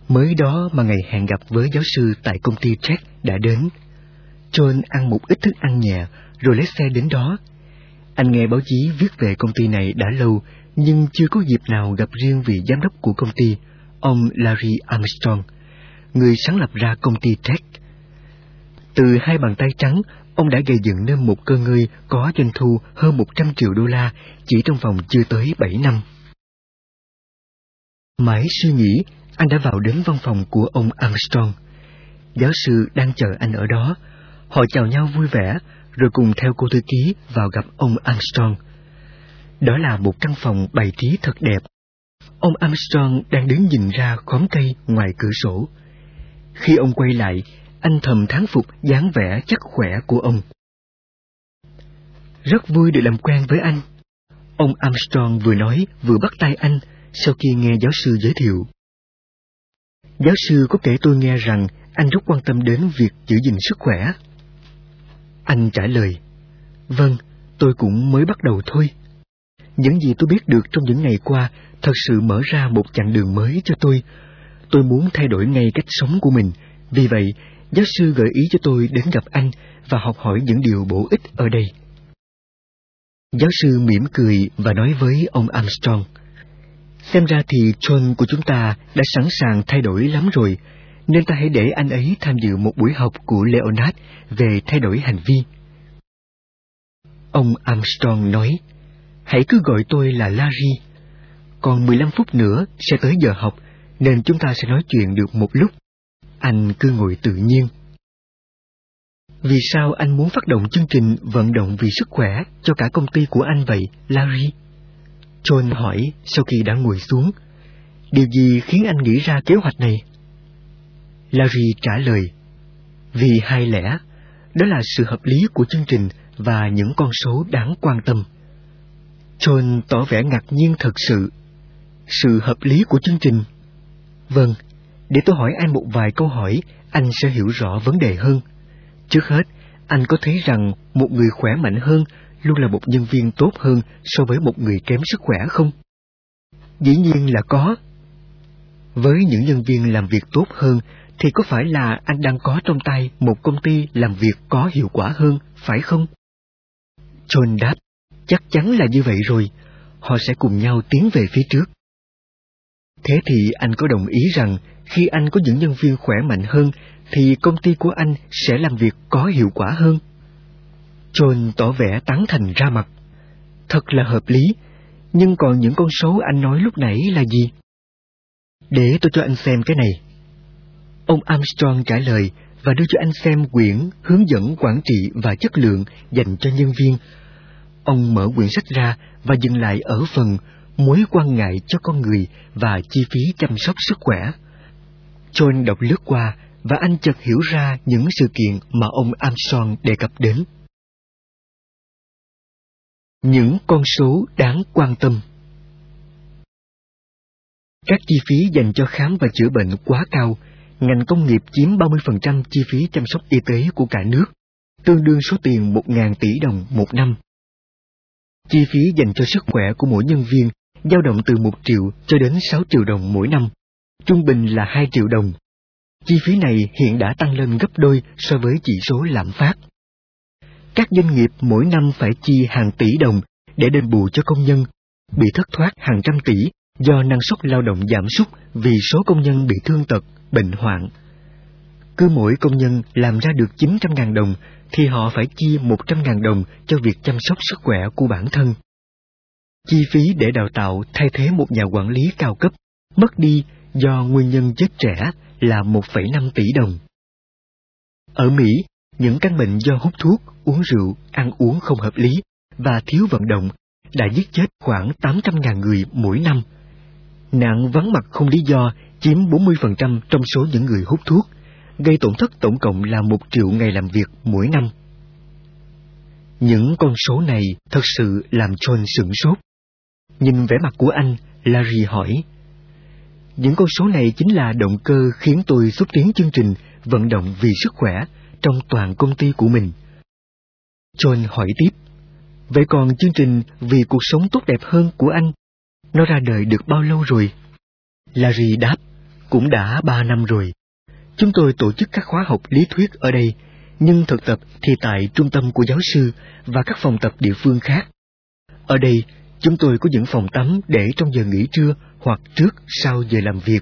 mới đó mà ngày hẹn gặp với giáo sư tại công ty Jack đã đến. John ăn một ít thức ăn nhẹ, rồi lái xe đến đó. Anh nghe báo chí viết về công ty này đã lâu, nhưng chưa có dịp nào gặp riêng vị giám đốc của công ty, ông Larry Armstrong, người sáng lập ra công ty Tech. Từ hai bàn tay trắng, ông đã gây dựng nên một cơ ngơi có doanh thu hơn 100 triệu đô la chỉ trong vòng chưa tới 7 năm. Mãi suy nghĩ, anh đã vào đến văn phòng của ông Armstrong. Giáo sư đang chờ anh ở đó. Họ chào nhau vui vẻ, rồi cùng theo cô thư ký vào gặp ông Armstrong. Đó là một căn phòng bày trí thật đẹp. Ông Armstrong đang đứng nhìn ra khóm cây ngoài cửa sổ. Khi ông quay lại, anh thầm thán phục dáng vẻ chắc khỏe của ông. Rất vui được làm quen với anh. Ông Armstrong vừa nói vừa bắt tay anh sau khi nghe giáo sư giới thiệu. Giáo sư có kể tôi nghe rằng anh rất quan tâm đến việc giữ gìn sức khỏe. Anh trả lời, Vâng, tôi cũng mới bắt đầu thôi. Những gì tôi biết được trong những ngày qua thật sự mở ra một chặng đường mới cho tôi. Tôi muốn thay đổi ngay cách sống của mình, vì vậy giáo sư gợi ý cho tôi đến gặp anh và học hỏi những điều bổ ích ở đây. Giáo sư mỉm cười và nói với ông Armstrong, Xem ra thì John của chúng ta đã sẵn sàng thay đổi lắm rồi, nên ta hãy để anh ấy tham dự một buổi học của Leonard về thay đổi hành vi. Ông Armstrong nói, hãy cứ gọi tôi là Larry. Còn 15 phút nữa sẽ tới giờ học, nên chúng ta sẽ nói chuyện được một lúc. Anh cứ ngồi tự nhiên. Vì sao anh muốn phát động chương trình vận động vì sức khỏe cho cả công ty của anh vậy, Larry? John hỏi sau khi đã ngồi xuống. Điều gì khiến anh nghĩ ra kế hoạch này? Larry trả lời. Vì hai lẽ, đó là sự hợp lý của chương trình và những con số đáng quan tâm. John tỏ vẻ ngạc nhiên thật sự. Sự hợp lý của chương trình? Vâng, để tôi hỏi anh một vài câu hỏi, anh sẽ hiểu rõ vấn đề hơn. Trước hết, anh có thấy rằng một người khỏe mạnh hơn luôn là một nhân viên tốt hơn so với một người kém sức khỏe không? Dĩ nhiên là có. Với những nhân viên làm việc tốt hơn thì có phải là anh đang có trong tay một công ty làm việc có hiệu quả hơn, phải không? John đáp, chắc chắn là như vậy rồi, họ sẽ cùng nhau tiến về phía trước. Thế thì anh có đồng ý rằng khi anh có những nhân viên khỏe mạnh hơn thì công ty của anh sẽ làm việc có hiệu quả hơn? John tỏ vẻ tán thành ra mặt. Thật là hợp lý, nhưng còn những con số anh nói lúc nãy là gì? Để tôi cho anh xem cái này. Ông Armstrong trả lời và đưa cho anh xem quyển hướng dẫn quản trị và chất lượng dành cho nhân viên. Ông mở quyển sách ra và dừng lại ở phần mối quan ngại cho con người và chi phí chăm sóc sức khỏe. John đọc lướt qua và anh chợt hiểu ra những sự kiện mà ông Armstrong đề cập đến. Những con số đáng quan tâm Các chi phí dành cho khám và chữa bệnh quá cao, ngành công nghiệp chiếm 30% chi phí chăm sóc y tế của cả nước, tương đương số tiền 1.000 tỷ đồng một năm. Chi phí dành cho sức khỏe của mỗi nhân viên dao động từ 1 triệu cho đến 6 triệu đồng mỗi năm, trung bình là 2 triệu đồng. Chi phí này hiện đã tăng lên gấp đôi so với chỉ số lạm phát. Các doanh nghiệp mỗi năm phải chi hàng tỷ đồng để đền bù cho công nhân, bị thất thoát hàng trăm tỷ do năng suất lao động giảm sút vì số công nhân bị thương tật, bệnh hoạn. Cứ mỗi công nhân làm ra được 900.000 đồng thì họ phải chi 100.000 đồng cho việc chăm sóc sức khỏe của bản thân. Chi phí để đào tạo thay thế một nhà quản lý cao cấp mất đi do nguyên nhân chết trẻ là 1,5 tỷ đồng. Ở Mỹ, những căn bệnh do hút thuốc, uống rượu, ăn uống không hợp lý và thiếu vận động đã giết chết khoảng 800.000 người mỗi năm. Nạn vắng mặt không lý do chiếm 40% trong số những người hút thuốc, gây tổn thất tổng cộng là một triệu ngày làm việc mỗi năm. Những con số này thật sự làm John sửng sốt. Nhìn vẻ mặt của anh, Larry hỏi. Những con số này chính là động cơ khiến tôi xúc tiến chương trình vận động vì sức khỏe trong toàn công ty của mình. John hỏi tiếp. Vậy còn chương trình vì cuộc sống tốt đẹp hơn của anh, nó ra đời được bao lâu rồi? Larry đáp, cũng đã ba năm rồi. Chúng tôi tổ chức các khóa học lý thuyết ở đây, nhưng thực tập thì tại trung tâm của giáo sư và các phòng tập địa phương khác. Ở đây, chúng tôi có những phòng tắm để trong giờ nghỉ trưa hoặc trước sau giờ làm việc,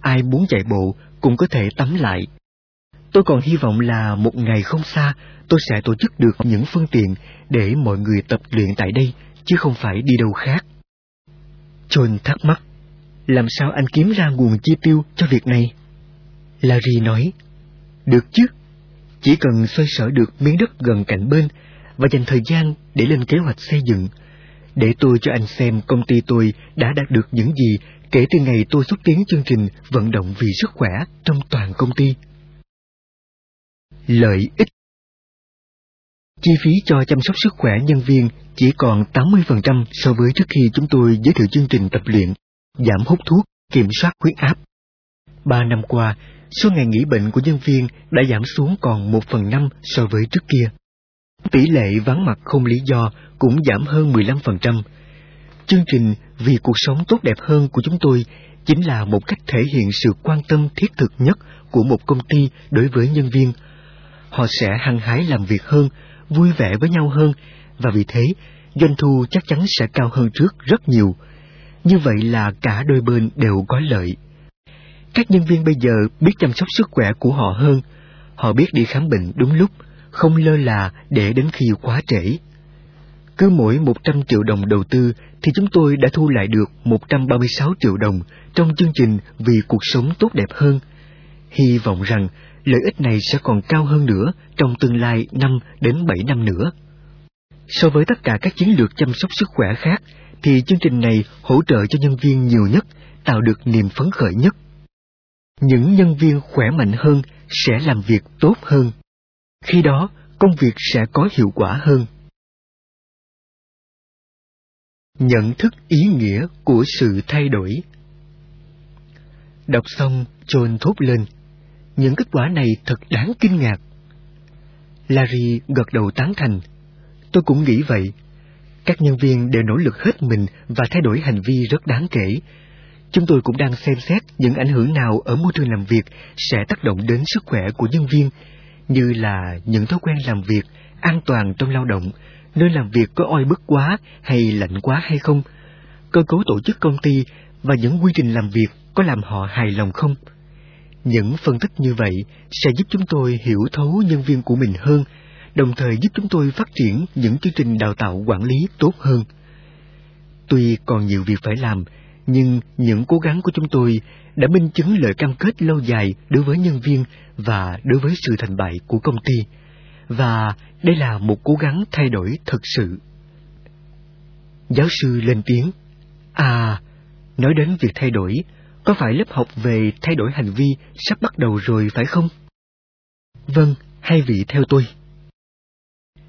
ai muốn chạy bộ cũng có thể tắm lại. Tôi còn hy vọng là một ngày không xa, tôi sẽ tổ chức được những phương tiện để mọi người tập luyện tại đây, chứ không phải đi đâu khác. John thắc mắc, làm sao anh kiếm ra nguồn chi tiêu cho việc này? Larry nói, được chứ, chỉ cần xoay sở được miếng đất gần cạnh bên và dành thời gian để lên kế hoạch xây dựng, để tôi cho anh xem công ty tôi đã đạt được những gì kể từ ngày tôi xúc tiến chương trình vận động vì sức khỏe trong toàn công ty. Lợi ích Chi phí cho chăm sóc sức khỏe nhân viên chỉ còn 80% so với trước khi chúng tôi giới thiệu chương trình tập luyện, giảm hút thuốc, kiểm soát huyết áp. Ba năm qua, số ngày nghỉ bệnh của nhân viên đã giảm xuống còn một phần năm so với trước kia. Tỷ lệ vắng mặt không lý do cũng giảm hơn 15%. Chương trình Vì cuộc sống tốt đẹp hơn của chúng tôi chính là một cách thể hiện sự quan tâm thiết thực nhất của một công ty đối với nhân viên. Họ sẽ hăng hái làm việc hơn, vui vẻ với nhau hơn, và vì thế doanh thu chắc chắn sẽ cao hơn trước rất nhiều. Như vậy là cả đôi bên đều có lợi. Các nhân viên bây giờ biết chăm sóc sức khỏe của họ hơn, họ biết đi khám bệnh đúng lúc, không lơ là để đến khi quá trễ. Cứ mỗi 100 triệu đồng đầu tư thì chúng tôi đã thu lại được 136 triệu đồng trong chương trình vì cuộc sống tốt đẹp hơn. Hy vọng rằng lợi ích này sẽ còn cao hơn nữa trong tương lai 5 đến 7 năm nữa. So với tất cả các chiến lược chăm sóc sức khỏe khác, thì chương trình này hỗ trợ cho nhân viên nhiều nhất, tạo được niềm phấn khởi nhất. Những nhân viên khỏe mạnh hơn sẽ làm việc tốt hơn. Khi đó, công việc sẽ có hiệu quả hơn. Nhận thức ý nghĩa của sự thay đổi Đọc xong, John thốt lên. Những kết quả này thật đáng kinh ngạc. Larry gật đầu tán thành. Tôi cũng nghĩ vậy. Các nhân viên đều nỗ lực hết mình và thay đổi hành vi rất đáng kể. Chúng tôi cũng đang xem xét những ảnh hưởng nào ở môi trường làm việc sẽ tác động đến sức khỏe của nhân viên, như là những thói quen làm việc, an toàn trong lao động, nơi làm việc có oi bức quá hay lạnh quá hay không, cơ cấu tổ chức công ty và những quy trình làm việc có làm họ hài lòng không. Những phân tích như vậy sẽ giúp chúng tôi hiểu thấu nhân viên của mình hơn, đồng thời giúp chúng tôi phát triển những chương trình đào tạo quản lý tốt hơn. Tuy còn nhiều việc phải làm, nhưng những cố gắng của chúng tôi đã minh chứng lời cam kết lâu dài đối với nhân viên và đối với sự thành bại của công ty. Và đây là một cố gắng thay đổi thực sự. Giáo sư lên tiếng. À, nói đến việc thay đổi, có phải lớp học về thay đổi hành vi sắp bắt đầu rồi phải không? Vâng, hai vị theo tôi.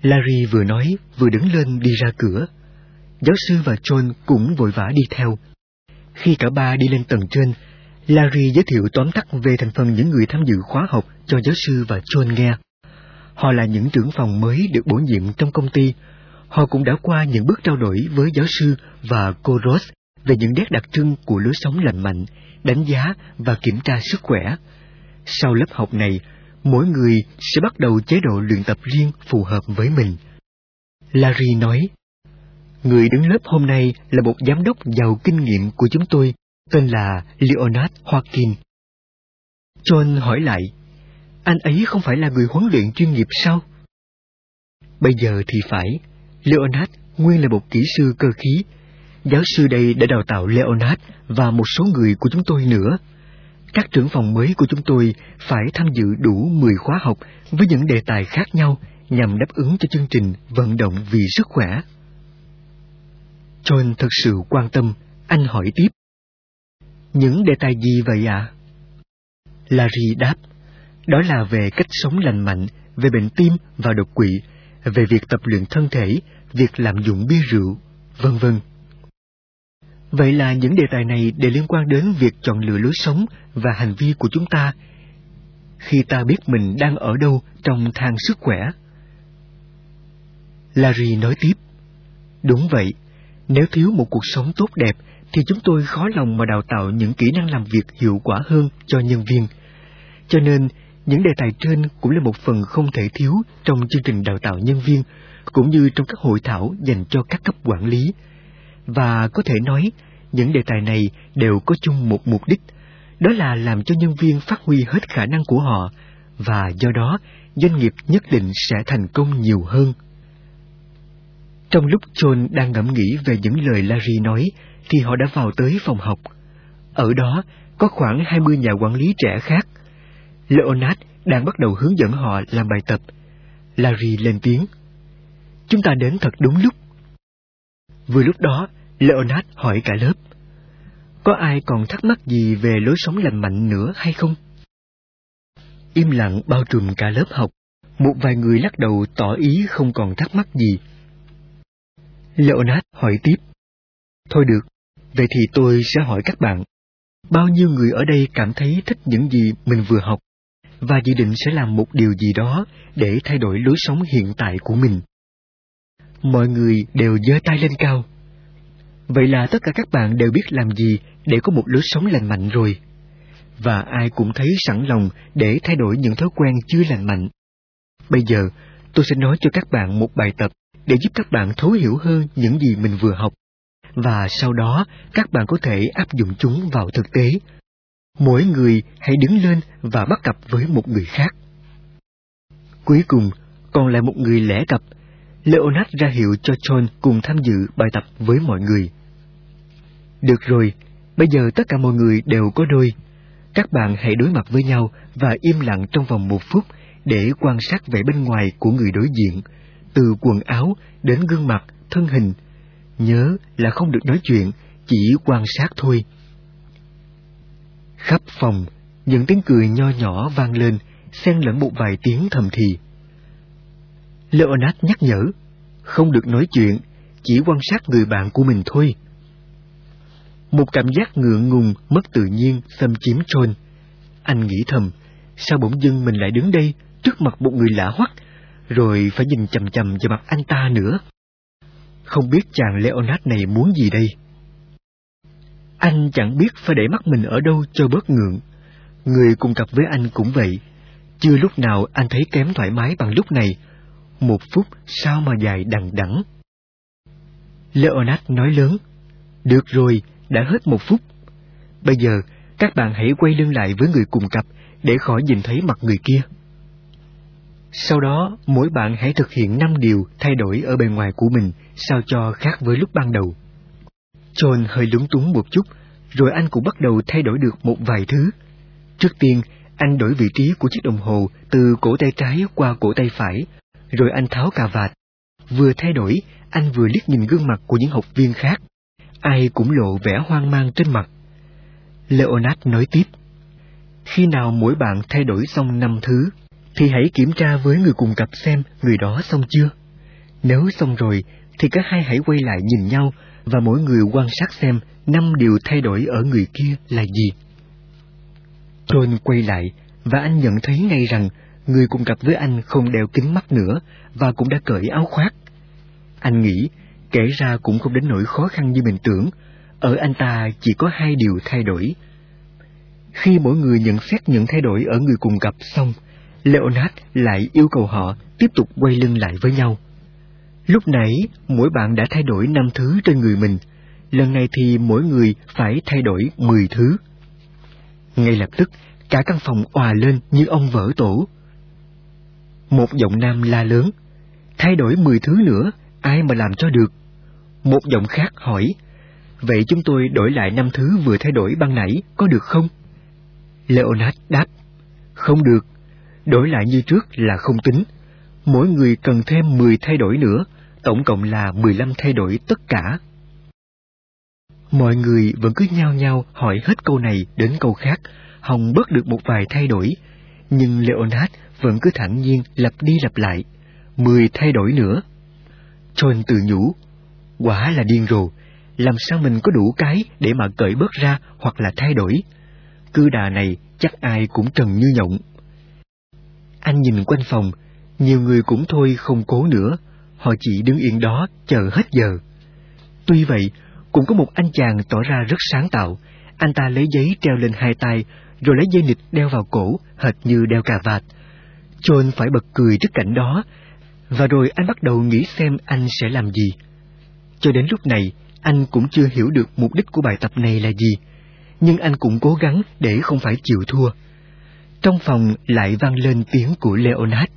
Larry vừa nói vừa đứng lên đi ra cửa. Giáo sư và John cũng vội vã đi theo. Khi cả ba đi lên tầng trên, Larry giới thiệu tóm tắt về thành phần những người tham dự khóa học cho giáo sư và John nghe. Họ là những trưởng phòng mới được bổ nhiệm trong công ty. Họ cũng đã qua những bước trao đổi với giáo sư và cô Ross về những nét đặc trưng của lối sống lành mạnh, đánh giá và kiểm tra sức khỏe. Sau lớp học này, mỗi người sẽ bắt đầu chế độ luyện tập riêng phù hợp với mình. Larry nói, Người đứng lớp hôm nay là một giám đốc giàu kinh nghiệm của chúng tôi, tên là Leonard Hawking. John hỏi lại, anh ấy không phải là người huấn luyện chuyên nghiệp sao? Bây giờ thì phải, Leonard nguyên là một kỹ sư cơ khí. Giáo sư đây đã đào tạo Leonard và một số người của chúng tôi nữa. Các trưởng phòng mới của chúng tôi phải tham dự đủ 10 khóa học với những đề tài khác nhau nhằm đáp ứng cho chương trình vận động vì sức khỏe. John thật sự quan tâm, anh hỏi tiếp. Những đề tài gì vậy ạ? À? Larry đáp, đó là về cách sống lành mạnh, về bệnh tim và đột quỵ, về việc tập luyện thân thể, việc lạm dụng bia rượu, vân vân. Vậy là những đề tài này đều liên quan đến việc chọn lựa lối sống và hành vi của chúng ta khi ta biết mình đang ở đâu trong thang sức khỏe. Larry nói tiếp, đúng vậy, nếu thiếu một cuộc sống tốt đẹp thì chúng tôi khó lòng mà đào tạo những kỹ năng làm việc hiệu quả hơn cho nhân viên. Cho nên, những đề tài trên cũng là một phần không thể thiếu trong chương trình đào tạo nhân viên, cũng như trong các hội thảo dành cho các cấp quản lý. Và có thể nói, những đề tài này đều có chung một mục đích, đó là làm cho nhân viên phát huy hết khả năng của họ, và do đó doanh nghiệp nhất định sẽ thành công nhiều hơn. Trong lúc John đang ngẫm nghĩ về những lời Larry nói, thì họ đã vào tới phòng học. Ở đó có khoảng 20 nhà quản lý trẻ khác. Leonard đang bắt đầu hướng dẫn họ làm bài tập. Larry lên tiếng. Chúng ta đến thật đúng lúc. Vừa lúc đó, Leonard hỏi cả lớp. Có ai còn thắc mắc gì về lối sống lành mạnh nữa hay không? Im lặng bao trùm cả lớp học. Một vài người lắc đầu tỏ ý không còn thắc mắc gì. Leonard hỏi tiếp. Thôi được, vậy thì tôi sẽ hỏi các bạn. Bao nhiêu người ở đây cảm thấy thích những gì mình vừa học, và dự định sẽ làm một điều gì đó để thay đổi lối sống hiện tại của mình? Mọi người đều giơ tay lên cao. Vậy là tất cả các bạn đều biết làm gì để có một lối sống lành mạnh rồi. Và ai cũng thấy sẵn lòng để thay đổi những thói quen chưa lành mạnh. Bây giờ, tôi sẽ nói cho các bạn một bài tập để giúp các bạn thấu hiểu hơn những gì mình vừa học, và sau đó các bạn có thể áp dụng chúng vào thực tế. Mỗi người hãy đứng lên và bắt cặp với một người khác. Cuối cùng, còn lại một người lẻ cặp. Leonard ra hiệu cho John cùng tham dự bài tập với mọi người. Được rồi, bây giờ tất cả mọi người đều có đôi. Các bạn hãy đối mặt với nhau và im lặng trong vòng một phút để quan sát vẻ bên ngoài của người đối diện từ quần áo đến gương mặt, thân hình. Nhớ là không được nói chuyện, chỉ quan sát thôi. Khắp phòng, những tiếng cười nho nhỏ vang lên, xen lẫn một vài tiếng thầm thì. Leonard nhắc nhở, không được nói chuyện, chỉ quan sát người bạn của mình thôi. Một cảm giác ngượng ngùng, mất tự nhiên xâm chiếm John. Anh nghĩ thầm, sao bỗng dưng mình lại đứng đây trước mặt một người lạ hoắc rồi phải nhìn chầm chầm vào mặt anh ta nữa. Không biết chàng Leonard này muốn gì đây? Anh chẳng biết phải để mắt mình ở đâu cho bớt ngượng. Người cùng cặp với anh cũng vậy. Chưa lúc nào anh thấy kém thoải mái bằng lúc này. Một phút sao mà dài đằng đẵng. Leonard nói lớn. Được rồi, đã hết một phút. Bây giờ, các bạn hãy quay lưng lại với người cùng cặp để khỏi nhìn thấy mặt người kia. Sau đó, mỗi bạn hãy thực hiện năm điều thay đổi ở bề ngoài của mình sao cho khác với lúc ban đầu. John hơi lúng túng một chút, rồi anh cũng bắt đầu thay đổi được một vài thứ. Trước tiên, anh đổi vị trí của chiếc đồng hồ từ cổ tay trái qua cổ tay phải, rồi anh tháo cà vạt. Vừa thay đổi, anh vừa liếc nhìn gương mặt của những học viên khác. Ai cũng lộ vẻ hoang mang trên mặt. Leonard nói tiếp. Khi nào mỗi bạn thay đổi xong năm thứ, thì hãy kiểm tra với người cùng cặp xem người đó xong chưa. Nếu xong rồi, thì cả hai hãy quay lại nhìn nhau và mỗi người quan sát xem năm điều thay đổi ở người kia là gì. John quay lại và anh nhận thấy ngay rằng người cùng cặp với anh không đeo kính mắt nữa và cũng đã cởi áo khoác. Anh nghĩ, kể ra cũng không đến nỗi khó khăn như mình tưởng, ở anh ta chỉ có hai điều thay đổi. Khi mỗi người nhận xét những thay đổi ở người cùng cặp xong, Leonard lại yêu cầu họ tiếp tục quay lưng lại với nhau. Lúc nãy, mỗi bạn đã thay đổi năm thứ trên người mình, lần này thì mỗi người phải thay đổi mười thứ. Ngay lập tức, cả căn phòng òa lên như ông vỡ tổ. Một giọng nam la lớn, thay đổi mười thứ nữa, ai mà làm cho được? Một giọng khác hỏi, vậy chúng tôi đổi lại năm thứ vừa thay đổi ban nãy, có được không? Leonard đáp, không được, đổi lại như trước là không tính. Mỗi người cần thêm 10 thay đổi nữa, tổng cộng là 15 thay đổi tất cả. Mọi người vẫn cứ nhao nhao hỏi hết câu này đến câu khác, Hồng bớt được một vài thay đổi, nhưng Leonard vẫn cứ thản nhiên lặp đi lặp lại, 10 thay đổi nữa. John tự nhủ, quả là điên rồ, làm sao mình có đủ cái để mà cởi bớt ra hoặc là thay đổi. Cư đà này chắc ai cũng trần như nhộng. Anh nhìn quanh phòng, nhiều người cũng thôi không cố nữa, họ chỉ đứng yên đó chờ hết giờ. Tuy vậy, cũng có một anh chàng tỏ ra rất sáng tạo, anh ta lấy giấy treo lên hai tay, rồi lấy dây nịt đeo vào cổ, hệt như đeo cà vạt. John phải bật cười trước cảnh đó, và rồi anh bắt đầu nghĩ xem anh sẽ làm gì. Cho đến lúc này, anh cũng chưa hiểu được mục đích của bài tập này là gì, nhưng anh cũng cố gắng để không phải chịu thua. Trong phòng lại vang lên tiếng của Leonard.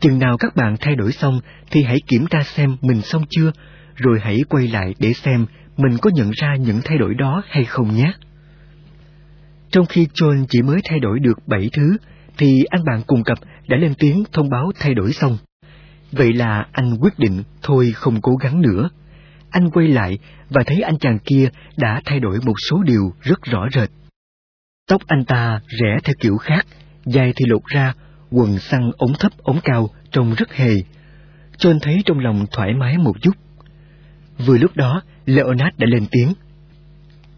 Chừng nào các bạn thay đổi xong thì hãy kiểm tra xem mình xong chưa, rồi hãy quay lại để xem mình có nhận ra những thay đổi đó hay không nhé. Trong khi John chỉ mới thay đổi được bảy thứ, thì anh bạn cùng cặp đã lên tiếng thông báo thay đổi xong. Vậy là anh quyết định thôi không cố gắng nữa. Anh quay lại và thấy anh chàng kia đã thay đổi một số điều rất rõ rệt. Tóc anh ta rẽ theo kiểu khác, dài thì lột ra, quần săn ống thấp ống cao trông rất hề. John thấy trong lòng thoải mái một chút. Vừa lúc đó, Leonard đã lên tiếng.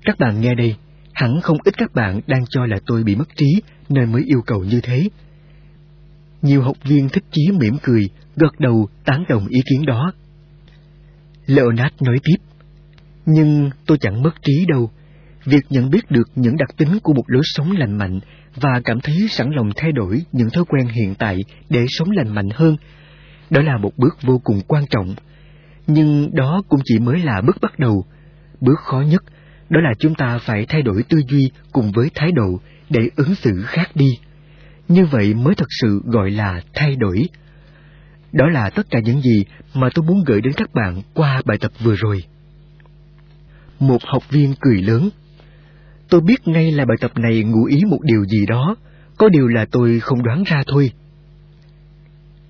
Các bạn nghe đây, hẳn không ít các bạn đang cho là tôi bị mất trí nên mới yêu cầu như thế. Nhiều học viên thích chí mỉm cười, gật đầu tán đồng ý kiến đó. Leonard nói tiếp, nhưng tôi chẳng mất trí đâu. Việc nhận biết được những đặc tính của một lối sống lành mạnh và cảm thấy sẵn lòng thay đổi những thói quen hiện tại để sống lành mạnh hơn, đó là một bước vô cùng quan trọng. Nhưng đó cũng chỉ mới là bước bắt đầu. Bước khó nhất đó là chúng ta phải thay đổi tư duy cùng với thái độ để ứng xử khác đi. Như vậy mới thật sự gọi là thay đổi. Đó là tất cả những gì mà tôi muốn gửi đến các bạn qua bài tập vừa rồi. Một học viên cười lớn. Tôi biết ngay là bài tập này ngụ ý một điều gì đó, có điều là tôi không đoán ra thôi.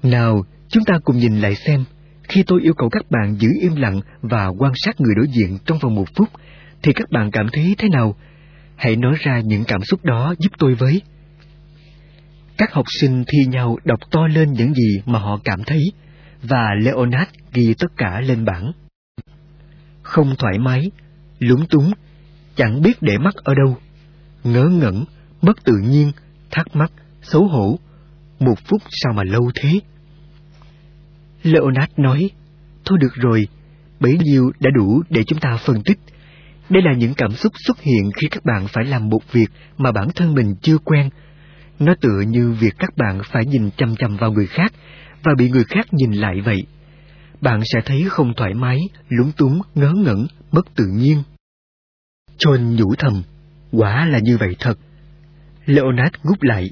Nào, chúng ta cùng nhìn lại xem, khi tôi yêu cầu các bạn giữ im lặng và quan sát người đối diện trong vòng một phút, thì các bạn cảm thấy thế nào? Hãy nói ra những cảm xúc đó giúp tôi với. Các học sinh thi nhau đọc to lên những gì mà họ cảm thấy, và Leonard ghi tất cả lên bảng. Không thoải mái, lúng túng, chẳng biết để mắt ở đâu, ngớ ngẩn, mất tự nhiên, thắc mắc, xấu hổ. Một phút sao mà lâu thế? Leonard nói, thôi được rồi, bấy nhiêu đã đủ để chúng ta phân tích. Đây là những cảm xúc xuất hiện khi các bạn phải làm một việc mà bản thân mình chưa quen. Nó tựa như việc các bạn phải nhìn chăm chăm vào người khác và bị người khác nhìn lại vậy. Bạn sẽ thấy không thoải mái, lúng túng, ngớ ngẩn, mất tự nhiên. John nhủ thầm, quả là như vậy thật. Leonard ngút lại.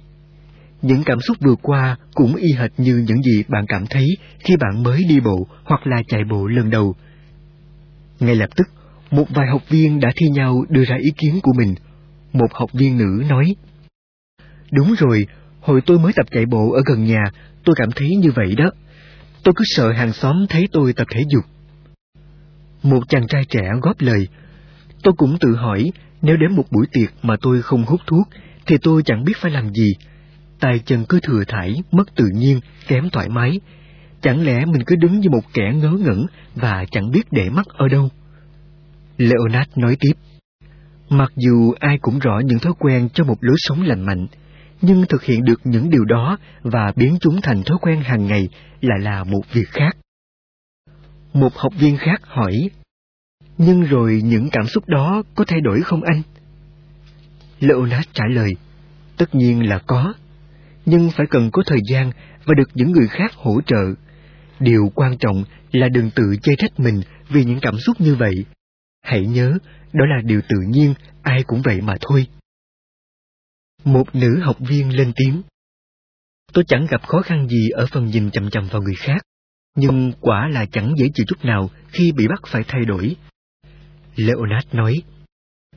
Những cảm xúc vừa qua cũng y hệt như những gì bạn cảm thấy khi bạn mới đi bộ hoặc là chạy bộ lần đầu. Ngay lập tức, Một vài học viên đã thi nhau đưa ra ý kiến của mình. Một học viên nữ nói, Đúng rồi, hồi tôi mới tập chạy bộ ở gần nhà, tôi cảm thấy như vậy đó. Tôi cứ sợ hàng xóm thấy tôi tập thể dục. Một chàng trai trẻ góp lời, tôi cũng tự hỏi, nếu đến một buổi tiệc mà tôi không hút thuốc, thì tôi chẳng biết phải làm gì. tay chân cứ thừa thải, mất tự nhiên, kém thoải mái. Chẳng lẽ mình cứ đứng như một kẻ ngớ ngẩn và chẳng biết để mắt ở đâu? Leonard nói tiếp. Mặc dù ai cũng rõ những thói quen cho một lối sống lành mạnh, nhưng thực hiện được những điều đó và biến chúng thành thói quen hàng ngày lại là một việc khác. Một học viên khác hỏi, nhưng rồi những cảm xúc đó có thay đổi không anh? Leonard trả lời, tất nhiên là có, nhưng phải cần có thời gian và được những người khác hỗ trợ. Điều quan trọng là đừng tự chê trách mình vì những cảm xúc như vậy. Hãy nhớ, đó là điều tự nhiên, ai cũng vậy mà thôi. Một nữ học viên lên tiếng. Tôi chẳng gặp khó khăn gì ở phần nhìn chầm chầm vào người khác, nhưng quả là chẳng dễ chịu chút nào khi bị bắt phải thay đổi. Leonard nói,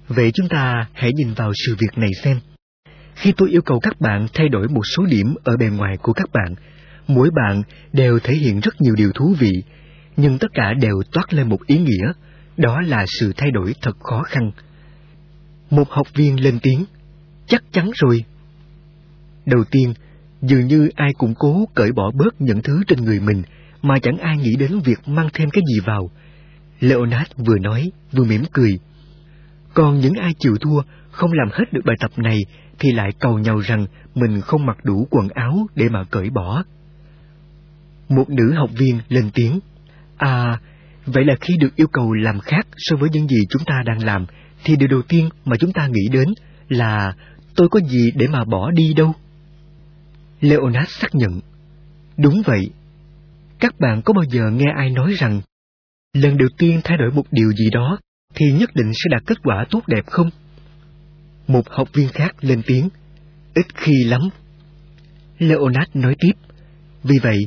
Vậy chúng ta hãy nhìn vào sự việc này xem. Khi tôi yêu cầu các bạn thay đổi một số điểm ở bề ngoài của các bạn, mỗi bạn đều thể hiện rất nhiều điều thú vị, nhưng tất cả đều toát lên một ý nghĩa, đó là sự thay đổi thật khó khăn. Một học viên lên tiếng, chắc chắn rồi. Đầu tiên, dường như ai cũng cố cởi bỏ bớt những thứ trên người mình mà chẳng ai nghĩ đến việc mang thêm cái gì vào. Leonard vừa nói, vừa mỉm cười. Còn những ai chịu thua, không làm hết được bài tập này thì lại cầu nhau rằng mình không mặc đủ quần áo để mà cởi bỏ. Một nữ học viên lên tiếng. À, vậy là khi được yêu cầu làm khác so với những gì chúng ta đang làm, thì điều đầu tiên mà chúng ta nghĩ đến là tôi có gì để mà bỏ đi đâu. Leonard xác nhận. Đúng vậy. Các bạn có bao giờ nghe ai nói rằng lần đầu tiên thay đổi một điều gì đó thì nhất định sẽ đạt kết quả tốt đẹp không? Một học viên khác lên tiếng. Ít khi lắm. Leonard nói tiếp. Vì vậy,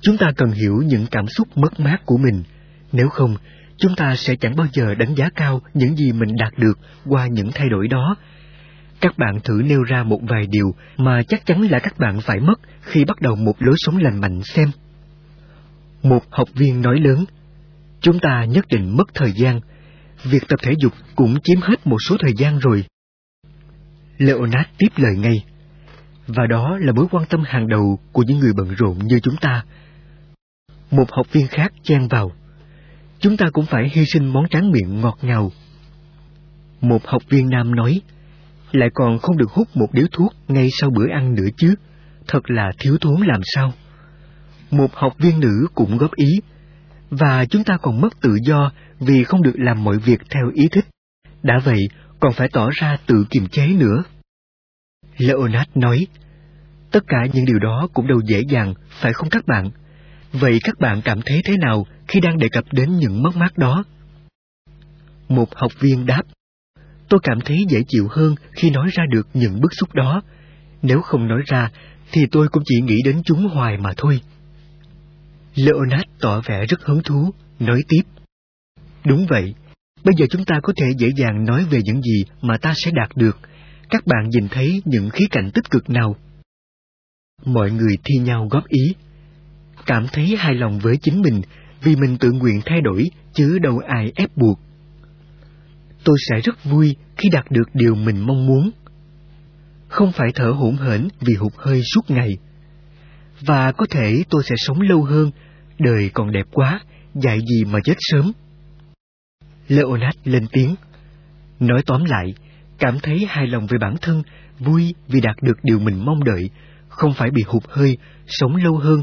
chúng ta cần hiểu những cảm xúc mất mát của mình. Nếu không, chúng ta sẽ chẳng bao giờ đánh giá cao những gì mình đạt được qua những thay đổi đó. Các bạn thử nêu ra một vài điều mà chắc chắn là các bạn phải mất khi bắt đầu một lối sống lành mạnh xem. Một học viên nói lớn, chúng ta nhất định mất thời gian. Việc tập thể dục cũng chiếm hết một số thời gian rồi. Leonard tiếp lời ngay. Và đó là mối quan tâm hàng đầu của những người bận rộn như chúng ta. Một học viên khác chen vào. Chúng ta cũng phải hy sinh món tráng miệng ngọt ngào. Một học viên nam nói, lại còn không được hút một điếu thuốc ngay sau bữa ăn nữa chứ, thật là thiếu thốn làm sao. Một học viên nữ cũng góp ý, và chúng ta còn mất tự do vì không được làm mọi việc theo ý thích. Đã vậy, còn phải tỏ ra tự kiềm chế nữa. Leonard nói, tất cả những điều đó cũng đâu dễ dàng, phải không các bạn? Vậy các bạn cảm thấy thế nào khi đang đề cập đến những mất mát đó? Một học viên đáp, tôi cảm thấy dễ chịu hơn khi nói ra được những bức xúc đó. Nếu không nói ra, thì tôi cũng chỉ nghĩ đến chúng hoài mà thôi. Leonard tỏ vẻ rất hứng thú, nói tiếp. Đúng vậy, bây giờ chúng ta có thể dễ dàng nói về những gì mà ta sẽ đạt được. Các bạn nhìn thấy những khía cạnh tích cực nào? Mọi người thi nhau góp ý. Cảm thấy hài lòng với chính mình vì mình tự nguyện thay đổi chứ đâu ai ép buộc. Tôi sẽ rất vui khi đạt được điều mình mong muốn. Không phải thở hổn hển vì hụt hơi suốt ngày. Và có thể tôi sẽ sống lâu hơn, đời còn đẹp quá, dạy gì mà chết sớm. Leonard lên tiếng. Nói tóm lại, cảm thấy hài lòng về bản thân, vui vì đạt được điều mình mong đợi, không phải bị hụt hơi, sống lâu hơn,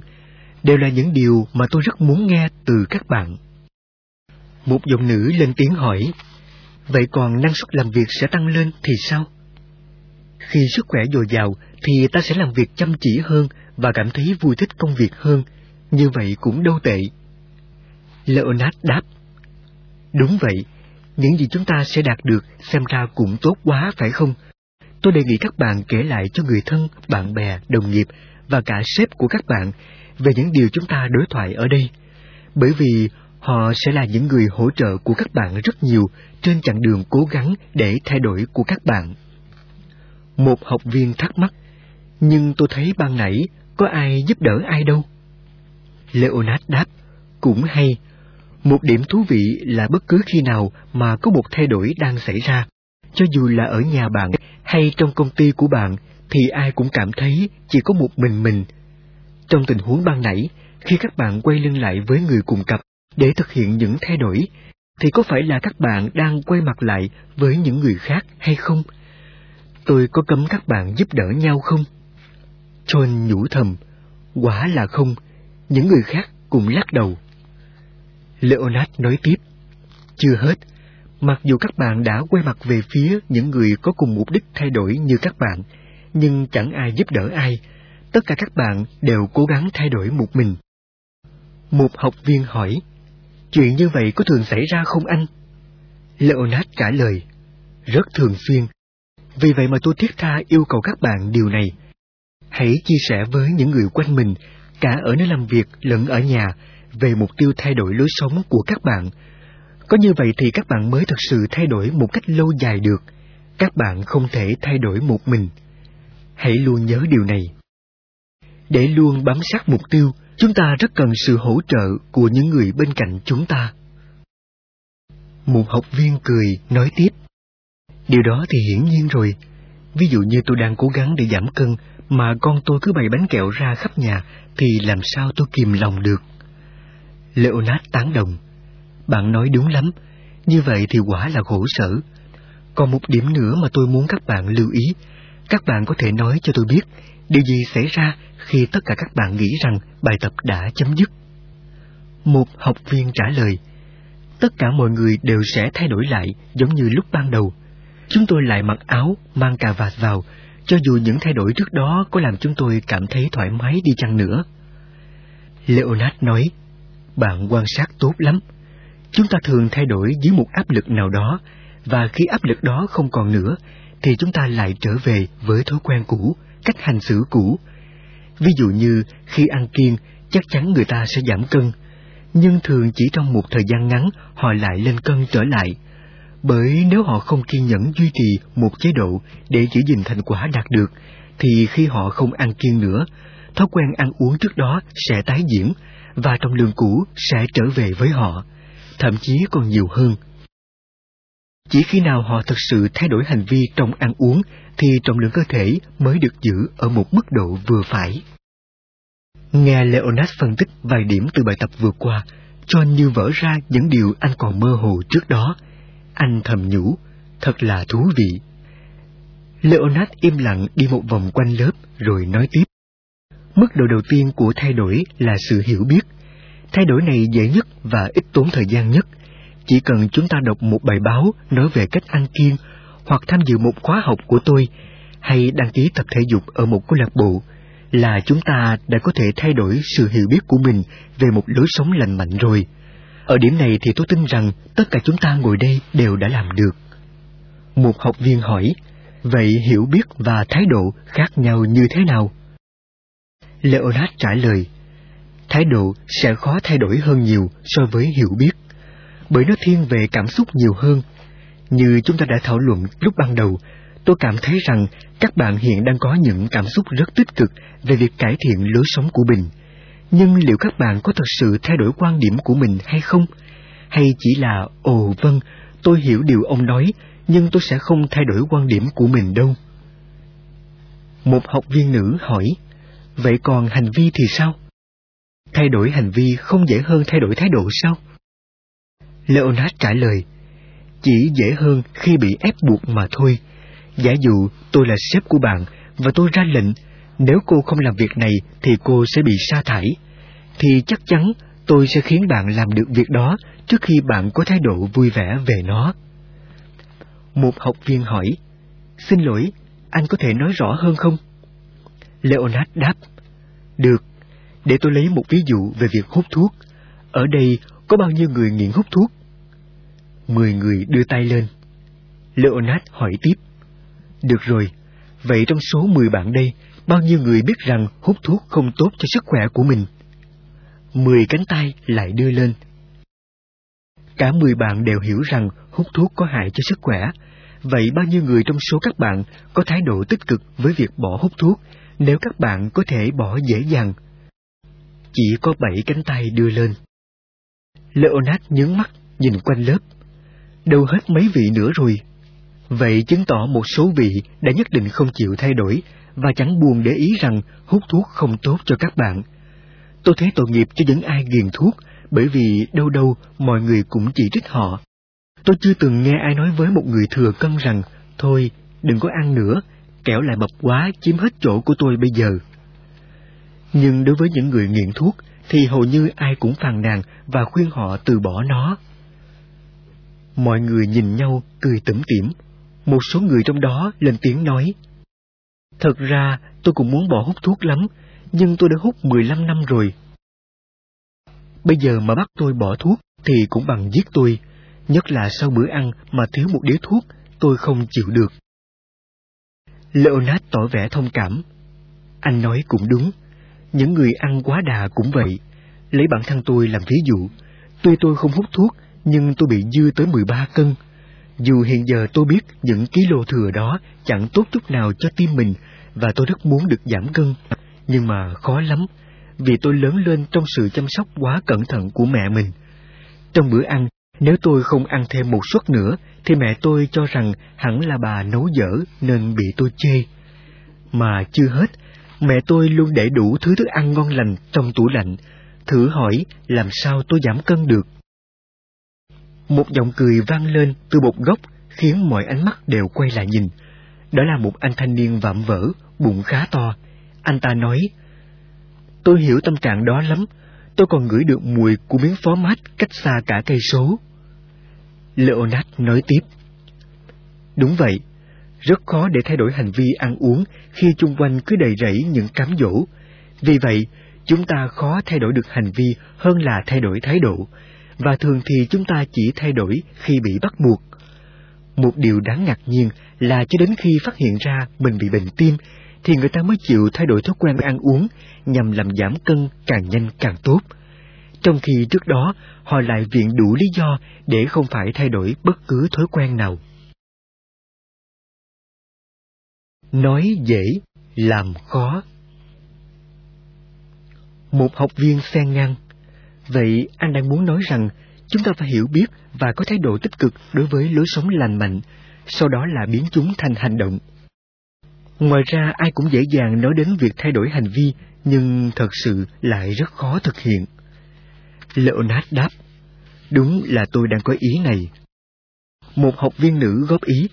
đều là những điều mà tôi rất muốn nghe từ các bạn. Một giọng nữ lên tiếng hỏi, vậy còn năng suất làm việc sẽ tăng lên thì sao? Khi sức khỏe dồi dào thì ta sẽ làm việc chăm chỉ hơn và cảm thấy vui thích công việc hơn, như vậy cũng đâu tệ. Leonard đáp, Đúng vậy, những gì chúng ta sẽ đạt được xem ra cũng tốt quá phải không? Tôi đề nghị các bạn kể lại cho người thân, bạn bè, đồng nghiệp và cả sếp của các bạn về những điều chúng ta đối thoại ở đây, bởi vì Họ sẽ là những người hỗ trợ của các bạn rất nhiều trên chặng đường cố gắng để thay đổi của các bạn. Một học viên thắc mắc, nhưng tôi thấy ban nãy có ai giúp đỡ ai đâu. Leonard đáp, cũng hay. Một điểm thú vị là bất cứ khi nào mà có một thay đổi đang xảy ra, cho dù là ở nhà bạn hay trong công ty của bạn, thì ai cũng cảm thấy chỉ có một mình mình. Trong tình huống ban nãy, khi các bạn quay lưng lại với người cùng cặp để thực hiện những thay đổi, thì có phải là các bạn đang quay mặt lại với những người khác hay không? Tôi có cấm các bạn giúp đỡ nhau không? John nhủ thầm, quả là không, những người khác cùng lắc đầu. Leonard nói tiếp, chưa hết, mặc dù các bạn đã quay mặt về phía những người có cùng mục đích thay đổi như các bạn, nhưng chẳng ai giúp đỡ ai, tất cả các bạn đều cố gắng thay đổi một mình. Một học viên hỏi, chuyện như vậy có thường xảy ra không anh? Leonard trả lời, rất thường xuyên. Vì vậy mà tôi thiết tha yêu cầu các bạn điều này. Hãy chia sẻ với những người quanh mình, cả ở nơi làm việc lẫn ở nhà, về mục tiêu thay đổi lối sống của các bạn. Có như vậy thì các bạn mới thực sự thay đổi một cách lâu dài được. Các bạn không thể thay đổi một mình. Hãy luôn nhớ điều này. Để luôn bám sát mục tiêu, chúng ta rất cần sự hỗ trợ của những người bên cạnh chúng ta. Một học viên cười, nói tiếp. Điều đó thì hiển nhiên rồi. Ví dụ như tôi đang cố gắng để giảm cân, mà con tôi cứ bày bánh kẹo ra khắp nhà, thì làm sao tôi kìm lòng được? Leonard tán đồng. Bạn nói đúng lắm, như vậy thì quả là khổ sở. Còn một điểm nữa mà tôi muốn các bạn lưu ý. Các bạn có thể nói cho tôi biết điều gì xảy ra khi tất cả các bạn nghĩ rằng bài tập đã chấm dứt. Một học viên trả lời, tất cả mọi người đều sẽ thay đổi lại giống như lúc ban đầu. Chúng tôi lại mặc áo, mang cà vạt vào, cho dù những thay đổi trước đó có làm chúng tôi cảm thấy thoải mái đi chăng nữa. Leonard nói, bạn quan sát tốt lắm. Chúng ta thường thay đổi dưới một áp lực nào đó, và khi áp lực đó không còn nữa, thì chúng ta lại trở về với thói quen cũ, cách hành xử cũ. Ví dụ như khi ăn kiêng, chắc chắn người ta sẽ giảm cân, nhưng thường chỉ trong một thời gian ngắn họ lại lên cân trở lại. Bởi nếu họ không kiên nhẫn duy trì một chế độ để giữ gìn thành quả đạt được, thì khi họ không ăn kiêng nữa, thói quen ăn uống trước đó sẽ tái diễn và trọng lượng cũ sẽ trở về với họ, thậm chí còn nhiều hơn. Chỉ khi nào họ thực sự thay đổi hành vi trong ăn uống thì trọng lượng cơ thể mới được giữ ở một mức độ vừa phải. Nghe Leonard phân tích vài điểm từ bài tập vừa qua, cho như vỡ ra những điều anh còn mơ hồ trước đó. Anh thầm nhủ, thật là thú vị. Leonard im lặng đi một vòng quanh lớp rồi nói tiếp. Mức độ đầu tiên của thay đổi là sự hiểu biết. Thay đổi này dễ nhất và ít tốn thời gian nhất. Chỉ cần chúng ta đọc một bài báo nói về cách ăn kiêng, hoặc tham dự một khóa học của tôi, hay đăng ký tập thể dục ở một câu lạc bộ, là chúng ta đã có thể thay đổi sự hiểu biết của mình về một lối sống lành mạnh rồi. Ở điểm này thì tôi tin rằng tất cả chúng ta ngồi đây đều đã làm được. Một học viên hỏi, vậy hiểu biết và thái độ khác nhau như thế nào? Leonard trả lời, thái độ sẽ khó thay đổi hơn nhiều so với hiểu biết, bởi nó thiên về cảm xúc nhiều hơn. Như chúng ta đã thảo luận lúc ban đầu, tôi cảm thấy rằng các bạn hiện đang có những cảm xúc rất tích cực về việc cải thiện lối sống của mình. Nhưng liệu các bạn có thật sự thay đổi quan điểm của mình hay không? Hay chỉ là, ồ vâng, tôi hiểu điều ông nói, nhưng tôi sẽ không thay đổi quan điểm của mình đâu. Một học viên nữ hỏi, vậy còn hành vi thì sao? Thay đổi hành vi không dễ hơn thay đổi thái độ sao? Leonard trả lời, chỉ dễ hơn khi bị ép buộc mà thôi. Giả dụ tôi là sếp của bạn và tôi ra lệnh, nếu cô không làm việc này thì cô sẽ bị sa thải, thì chắc chắn tôi sẽ khiến bạn làm được việc đó trước khi bạn có thái độ vui vẻ về nó. Một học viên hỏi, xin lỗi, anh có thể nói rõ hơn không? Leonard đáp, được, để tôi lấy một ví dụ về việc hút thuốc. Ở đây có bao nhiêu người nghiện hút thuốc? Mười người đưa tay lên. Leonard hỏi tiếp. Được rồi, vậy trong số mười bạn đây, bao nhiêu người biết rằng hút thuốc không tốt cho sức khỏe của mình? Mười cánh tay lại đưa lên. Cả mười bạn đều hiểu rằng hút thuốc có hại cho sức khỏe. Vậy bao nhiêu người trong số các bạn có thái độ tích cực với việc bỏ hút thuốc nếu các bạn có thể bỏ dễ dàng? Chỉ có bảy cánh tay đưa lên. Leonard nhướng mắt, nhìn quanh lớp. Đâu hết mấy vị nữa rồi. Vậy chứng tỏ một số vị đã nhất định không chịu thay đổi và chẳng buồn để ý rằng hút thuốc không tốt cho các bạn. Tôi thấy tội nghiệp cho những ai nghiện thuốc, bởi vì đâu đâu mọi người cũng chỉ trích họ. Tôi chưa từng nghe ai nói với một người thừa cân rằng, thôi, đừng có ăn nữa, kẻo lại mập quá chiếm hết chỗ của tôi bây giờ. Nhưng đối với những người nghiện thuốc, thì hầu như ai cũng phàn nàn và khuyên họ từ bỏ nó. Mọi người nhìn nhau cười tủm tỉm. Một số người trong đó lên tiếng nói. Thật ra tôi cũng muốn bỏ hút thuốc lắm, nhưng tôi đã hút 15 năm rồi. Bây giờ mà bắt tôi bỏ thuốc thì cũng bằng giết tôi, nhất là sau bữa ăn mà thiếu một đĩa thuốc, tôi không chịu được. Leonard tỏ vẻ thông cảm. Anh nói cũng đúng, những người ăn quá đà cũng vậy. Lấy bản thân tôi làm ví dụ, tuy tôi không hút thuốc, nhưng tôi bị dư tới 13 cân. Dù hiện giờ tôi biết những ký lô thừa đó chẳng tốt chút nào cho tim mình và tôi rất muốn được giảm cân, nhưng mà khó lắm, vì tôi lớn lên trong sự chăm sóc quá cẩn thận của mẹ mình. Trong bữa ăn, nếu tôi không ăn thêm một suất nữa, thì mẹ tôi cho rằng hẳn là bà nấu dở nên bị tôi chê. Mà chưa hết, mẹ tôi luôn để đủ thứ thức ăn ngon lành trong tủ lạnh, thử hỏi làm sao tôi giảm cân được. Một giọng cười vang lên từ một góc khiến mọi ánh mắt đều quay lại nhìn. Đó là một anh thanh niên vạm vỡ, bụng khá to. Anh ta nói, Tôi hiểu tâm trạng đó lắm, tôi còn ngửi được mùi của miếng phó mát cách xa cả cây số. Leonard nói tiếp, Đúng vậy, rất khó để thay đổi hành vi ăn uống khi chung quanh cứ đầy rẫy những cám dỗ. Vì vậy, chúng ta khó thay đổi được hành vi hơn là thay đổi thái độ, và thường thì chúng ta chỉ thay đổi khi bị bắt buộc. Một điều đáng ngạc nhiên là cho đến khi phát hiện ra mình bị bệnh tim, thì người ta mới chịu thay đổi thói quen ăn uống nhằm làm giảm cân càng nhanh càng tốt. Trong khi trước đó, họ lại viện đủ lý do để không phải thay đổi bất cứ thói quen nào. Nói dễ, làm khó. Một học viên xen ngang. Vậy anh đang muốn nói rằng chúng ta phải hiểu biết và có thái độ tích cực đối với lối sống lành mạnh, sau đó là biến chúng thành hành động. Ngoài ra ai cũng dễ dàng nói đến việc thay đổi hành vi, nhưng thật sự lại rất khó thực hiện. Leonard đáp, đúng là tôi đang có ý này. Một học viên nữ góp ý,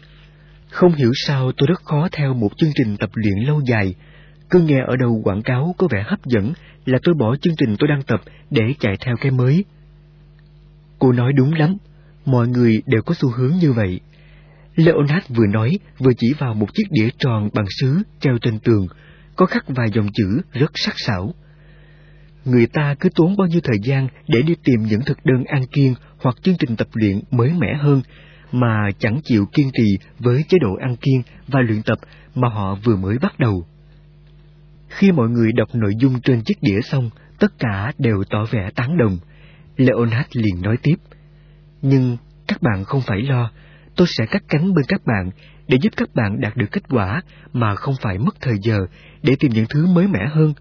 không hiểu sao tôi rất khó theo một chương trình tập luyện lâu dài. Cứ nghe ở đầu quảng cáo có vẻ hấp dẫn là tôi bỏ chương trình tôi đang tập để chạy theo cái mới. Cô nói đúng lắm, mọi người đều có xu hướng như vậy. Leonard vừa nói vừa chỉ vào một chiếc đĩa tròn bằng sứ treo trên tường, có khắc vài dòng chữ rất sắc sảo. Người ta cứ tốn bao nhiêu thời gian để đi tìm những thực đơn ăn kiêng hoặc chương trình tập luyện mới mẻ hơn, mà chẳng chịu kiên trì với chế độ ăn kiêng và luyện tập mà họ vừa mới bắt đầu. Khi mọi người đọc nội dung trên chiếc đĩa xong, tất cả đều tỏ vẻ tán đồng. Leonard liền nói tiếp. Nhưng các bạn không phải lo, tôi sẽ cắt cánh bên các bạn để giúp các bạn đạt được kết quả mà không phải mất thời giờ để tìm những thứ mới mẻ hơn.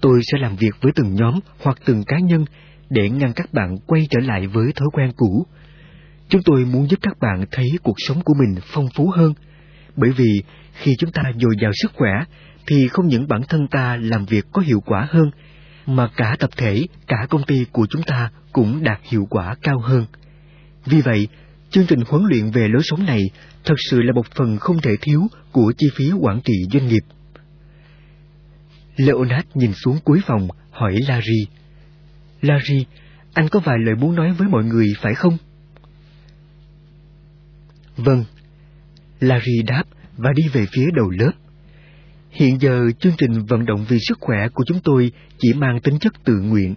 Tôi sẽ làm việc với từng nhóm hoặc từng cá nhân để ngăn các bạn quay trở lại với thói quen cũ. Chúng tôi muốn giúp các bạn thấy cuộc sống của mình phong phú hơn, bởi vì khi chúng ta dồi dào sức khỏe thì không những bản thân ta làm việc có hiệu quả hơn, mà cả tập thể, cả công ty của chúng ta cũng đạt hiệu quả cao hơn. Vì vậy, chương trình huấn luyện về lối sống này thật sự là một phần không thể thiếu của chi phí quản trị doanh nghiệp. Leonard nhìn xuống cuối phòng, hỏi Larry. Larry, anh có vài lời muốn nói với mọi người phải không? Vâng. Larry đáp và đi về phía đầu lớp. Hiện giờ chương trình vận động vì sức khỏe của chúng tôi chỉ mang tính chất tự nguyện.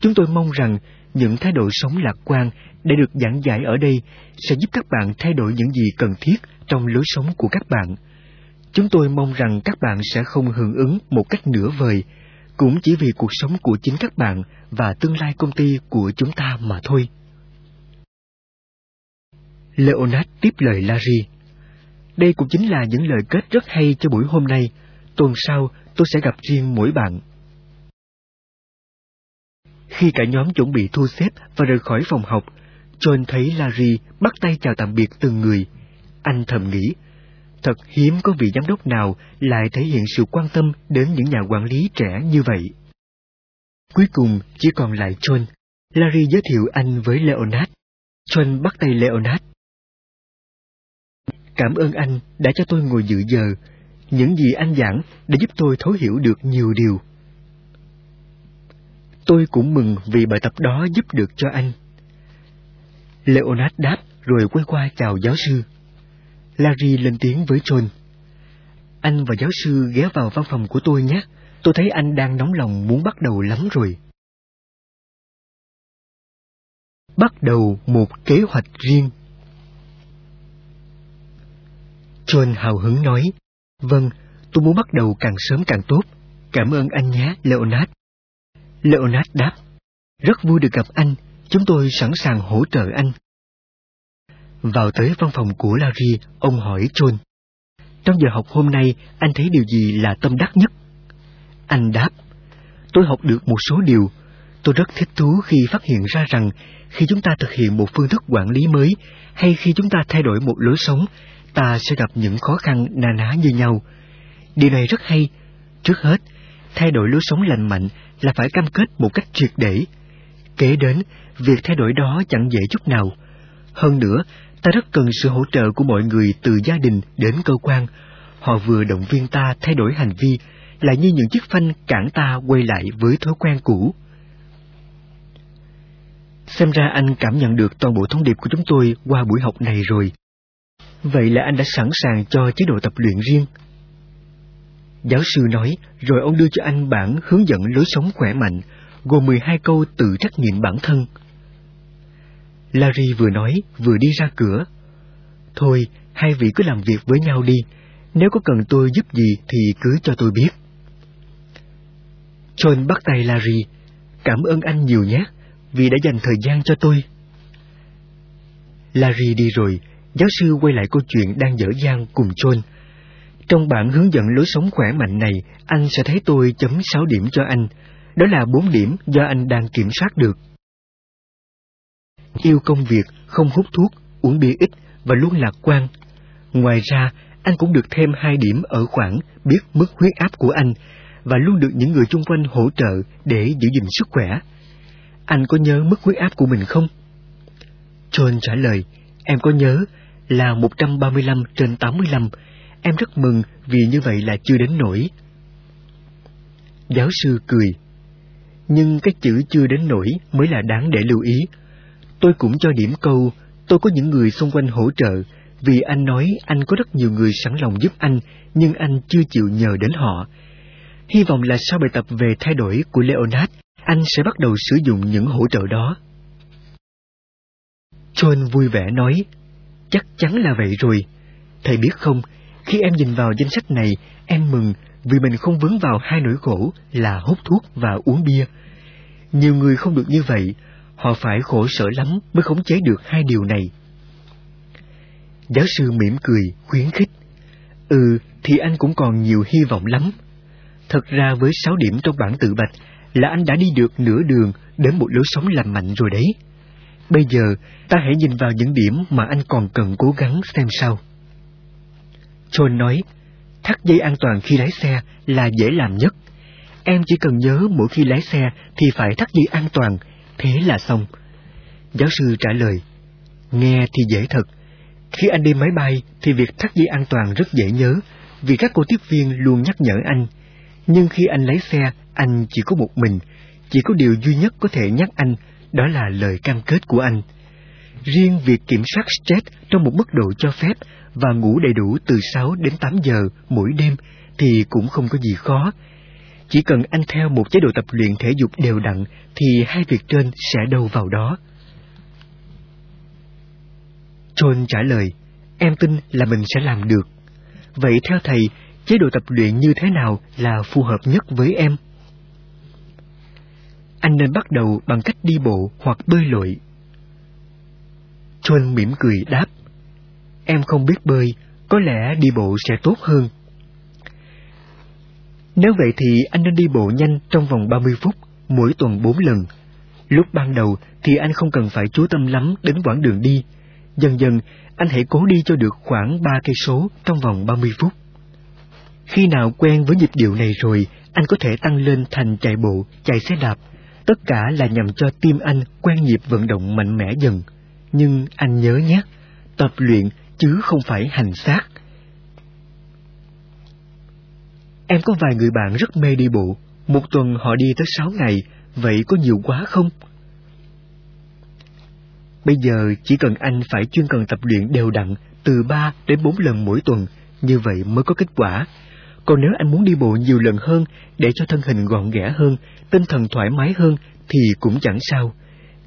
Chúng tôi mong rằng những thái độ sống lạc quan để được giảng giải ở đây sẽ giúp các bạn thay đổi những gì cần thiết trong lối sống của các bạn. Chúng tôi mong rằng các bạn sẽ không hưởng ứng một cách nửa vời, cũng chỉ vì cuộc sống của chính các bạn và tương lai công ty của chúng ta mà thôi. Leonard tiếp lời Larry. Đây cũng chính là những lời kết rất hay cho buổi hôm nay. Tuần sau tôi sẽ gặp riêng mỗi bạn. Khi cả nhóm chuẩn bị thu xếp và rời khỏi phòng học, John thấy Larry bắt tay chào tạm biệt từng người. Anh thầm nghĩ, thật hiếm có vị giám đốc nào lại thể hiện sự quan tâm đến những nhà quản lý trẻ như vậy. Cuối cùng chỉ còn lại John. Larry giới thiệu anh với Leonard. John bắt tay Leonard. Cảm ơn anh đã cho tôi ngồi dự giờ. Những gì anh giảng đã giúp tôi thấu hiểu được nhiều điều. Tôi cũng mừng vì bài tập đó giúp được cho anh. Leonard đáp rồi quay qua chào giáo sư. Larry lên tiếng với John. Anh và giáo sư ghé vào văn phòng của tôi nhé. Tôi thấy anh đang nóng lòng muốn bắt đầu lắm rồi. Bắt đầu một kế hoạch riêng. John hào hứng nói, Vâng, tôi muốn bắt đầu càng sớm càng tốt. Cảm ơn anh nhé, Leonard. Leonard đáp, Rất vui được gặp anh, chúng tôi sẵn sàng hỗ trợ anh. Vào tới văn phòng của Larry, ông hỏi John. Trong giờ học hôm nay, anh thấy điều gì là tâm đắc nhất? Anh đáp, tôi học được một số điều. Tôi rất thích thú khi phát hiện ra rằng khi chúng ta thực hiện một phương thức quản lý mới hay khi chúng ta thay đổi một lối sống, ta sẽ gặp những khó khăn na ná như nhau. Điều này rất hay. Trước hết, thay đổi lối sống lành mạnh là phải cam kết một cách triệt để. Kế đến, việc thay đổi đó chẳng dễ chút nào. Hơn nữa, ta rất cần sự hỗ trợ của mọi người từ gia đình đến cơ quan. Họ vừa động viên ta thay đổi hành vi, lại như những chiếc phanh cản ta quay lại với thói quen cũ. Xem ra anh cảm nhận được toàn bộ thông điệp của chúng tôi qua buổi học này rồi. Vậy là anh đã sẵn sàng cho chế độ tập luyện riêng. Giáo sư nói, rồi ông đưa cho anh bản hướng dẫn lối sống khỏe mạnh, gồm 12 câu tự trách nhiệm bản thân. Larry vừa nói, vừa đi ra cửa. Thôi, hai vị cứ làm việc với nhau đi, nếu có cần tôi giúp gì thì cứ cho tôi biết. John bắt tay Larry, cảm ơn anh nhiều nhé, vì đã dành thời gian cho tôi. Larry đi rồi, giáo sư quay lại câu chuyện đang dở dang cùng John. Trong bản hướng dẫn lối sống khỏe mạnh này, anh sẽ thấy tôi chấm 6 điểm cho anh. Đó là 4 điểm do anh đang kiểm soát được. Yêu công việc, không hút thuốc, uống bia ít và luôn lạc quan. Ngoài ra, anh cũng được thêm hai điểm ở khoảng biết mức huyết áp của anh và luôn được những người chung quanh hỗ trợ để giữ gìn sức khỏe. Anh có nhớ mức huyết áp của mình không? John trả lời, em có nhớ là 135 trên 85. Em rất mừng vì như vậy là chưa đến nổi. Giáo sư cười. Nhưng cái chữ chưa đến nổi mới là đáng để lưu ý. Tôi cũng cho điểm câu, tôi có những người xung quanh hỗ trợ, vì anh nói anh có rất nhiều người sẵn lòng giúp anh, nhưng anh chưa chịu nhờ đến họ. Hy vọng là sau bài tập về thay đổi của Leonard, anh sẽ bắt đầu sử dụng những hỗ trợ đó. John vui vẻ nói, chắc chắn là vậy rồi. Thầy biết không, khi em nhìn vào danh sách này, em mừng vì mình không vướng vào hai nỗi khổ là hút thuốc và uống bia. Nhiều người không được như vậy, họ phải khổ sở lắm mới khống chế được hai điều này. Giáo sư mỉm cười, khuyến khích. Ừ, thì anh cũng còn nhiều hy vọng lắm. Thật ra với sáu điểm trong bản tự bạch là anh đã đi được nửa đường đến một lối sống lành mạnh rồi đấy. Bây giờ, ta hãy nhìn vào những điểm mà anh còn cần cố gắng xem sao. John nói, thắt dây an toàn khi lái xe là dễ làm nhất. Em chỉ cần nhớ mỗi khi lái xe thì phải thắt dây an toàn, thế là xong. Giáo sư trả lời, nghe thì dễ thật. Khi anh đi máy bay thì việc thắt dây an toàn rất dễ nhớ, vì các cô tiếp viên luôn nhắc nhở anh. Nhưng khi anh lái xe, anh chỉ có một mình, chỉ có điều duy nhất có thể nhắc anh, đó là lời cam kết của anh. Riêng việc kiểm soát stress trong một mức độ cho phép và ngủ đầy đủ từ 6 đến 8 giờ mỗi đêm thì cũng không có gì khó. Chỉ cần anh theo một chế độ tập luyện thể dục đều đặn thì hai việc trên sẽ đâu vào đó. John trả lời, em tin là mình sẽ làm được. Vậy theo thầy, chế độ tập luyện như thế nào là phù hợp nhất với em? Anh nên bắt đầu bằng cách đi bộ hoặc bơi lội. John mỉm cười đáp, em không biết bơi, có lẽ đi bộ sẽ tốt hơn. Nếu vậy thì anh nên đi bộ nhanh trong vòng 30 phút, mỗi tuần 4 lần. Lúc ban đầu thì anh không cần phải chú tâm lắm đến quãng đường đi. Dần dần, anh hãy cố đi cho được khoảng 3 cây số trong vòng 30 phút. Khi nào quen với nhịp điệu này rồi, anh có thể tăng lên thành chạy bộ, chạy xe đạp. Tất cả là nhằm cho tim anh quen nhịp vận động mạnh mẽ dần. Nhưng anh nhớ nhé, tập luyện chứ không phải hành xác. Em có vài người bạn rất mê đi bộ, một tuần họ đi tới sáu ngày, vậy có nhiều quá không? Bây giờ chỉ cần anh phải chuyên cần tập luyện đều đặn từ ba đến bốn lần mỗi tuần, như vậy mới có kết quả. Còn nếu anh muốn đi bộ nhiều lần hơn để cho thân hình gọn ghẽ hơn, tinh thần thoải mái hơn thì cũng chẳng sao.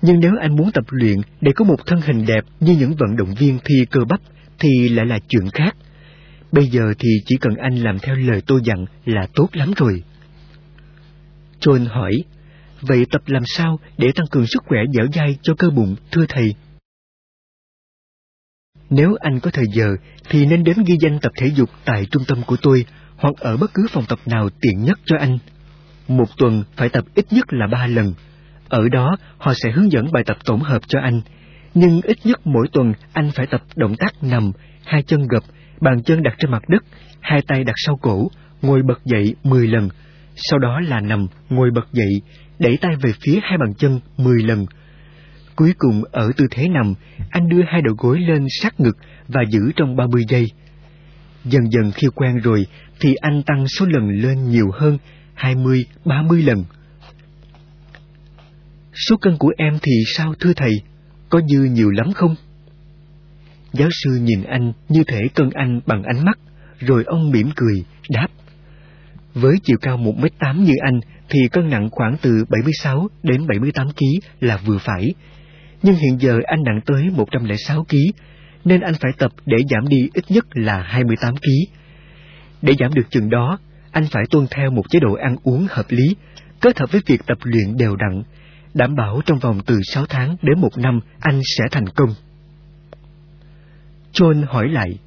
Nhưng nếu anh muốn tập luyện để có một thân hình đẹp như những vận động viên thi cơ bắp thì lại là chuyện khác. Bây giờ thì chỉ cần anh làm theo lời tôi dặn là tốt lắm rồi. John hỏi, vậy tập làm sao để tăng cường sức khỏe dẻo dai cho cơ bụng, thưa thầy? Nếu anh có thời giờ thì nên đến ghi danh tập thể dục tại trung tâm của tôi hoặc ở bất cứ phòng tập nào tiện nhất cho anh. Một tuần phải tập ít nhất là ba lần. Ở đó họ sẽ hướng dẫn bài tập tổng hợp cho anh. Nhưng ít nhất mỗi tuần anh phải tập động tác nằm, hai chân gập, bàn chân đặt trên mặt đất, hai tay đặt sau cổ, ngồi bật dậy 10 lần. Sau đó là nằm, ngồi bật dậy, đẩy tay về phía hai bàn chân 10 lần. Cuối cùng ở tư thế nằm, anh đưa hai đầu gối lên sát ngực và giữ trong 30 giây. Dần dần khi quen rồi thì anh tăng số lần lên nhiều hơn, 20, 30 lần. Số cân của em thì sao thưa thầy? Có dư nhiều lắm không? Giáo sư nhìn anh như thể cân anh bằng ánh mắt, rồi ông mỉm cười, đáp. Với chiều cao 1m8 như anh thì cân nặng khoảng từ 76 đến 78 kg là vừa phải. Nhưng hiện giờ anh nặng tới 106 kg, nên anh phải tập để giảm đi ít nhất là 28 kg. Để giảm được chừng đó, anh phải tuân theo một chế độ ăn uống hợp lý, kết hợp với việc tập luyện đều đặn, đảm bảo trong vòng từ 6 tháng đến một năm anh sẽ thành công. John hỏi lại,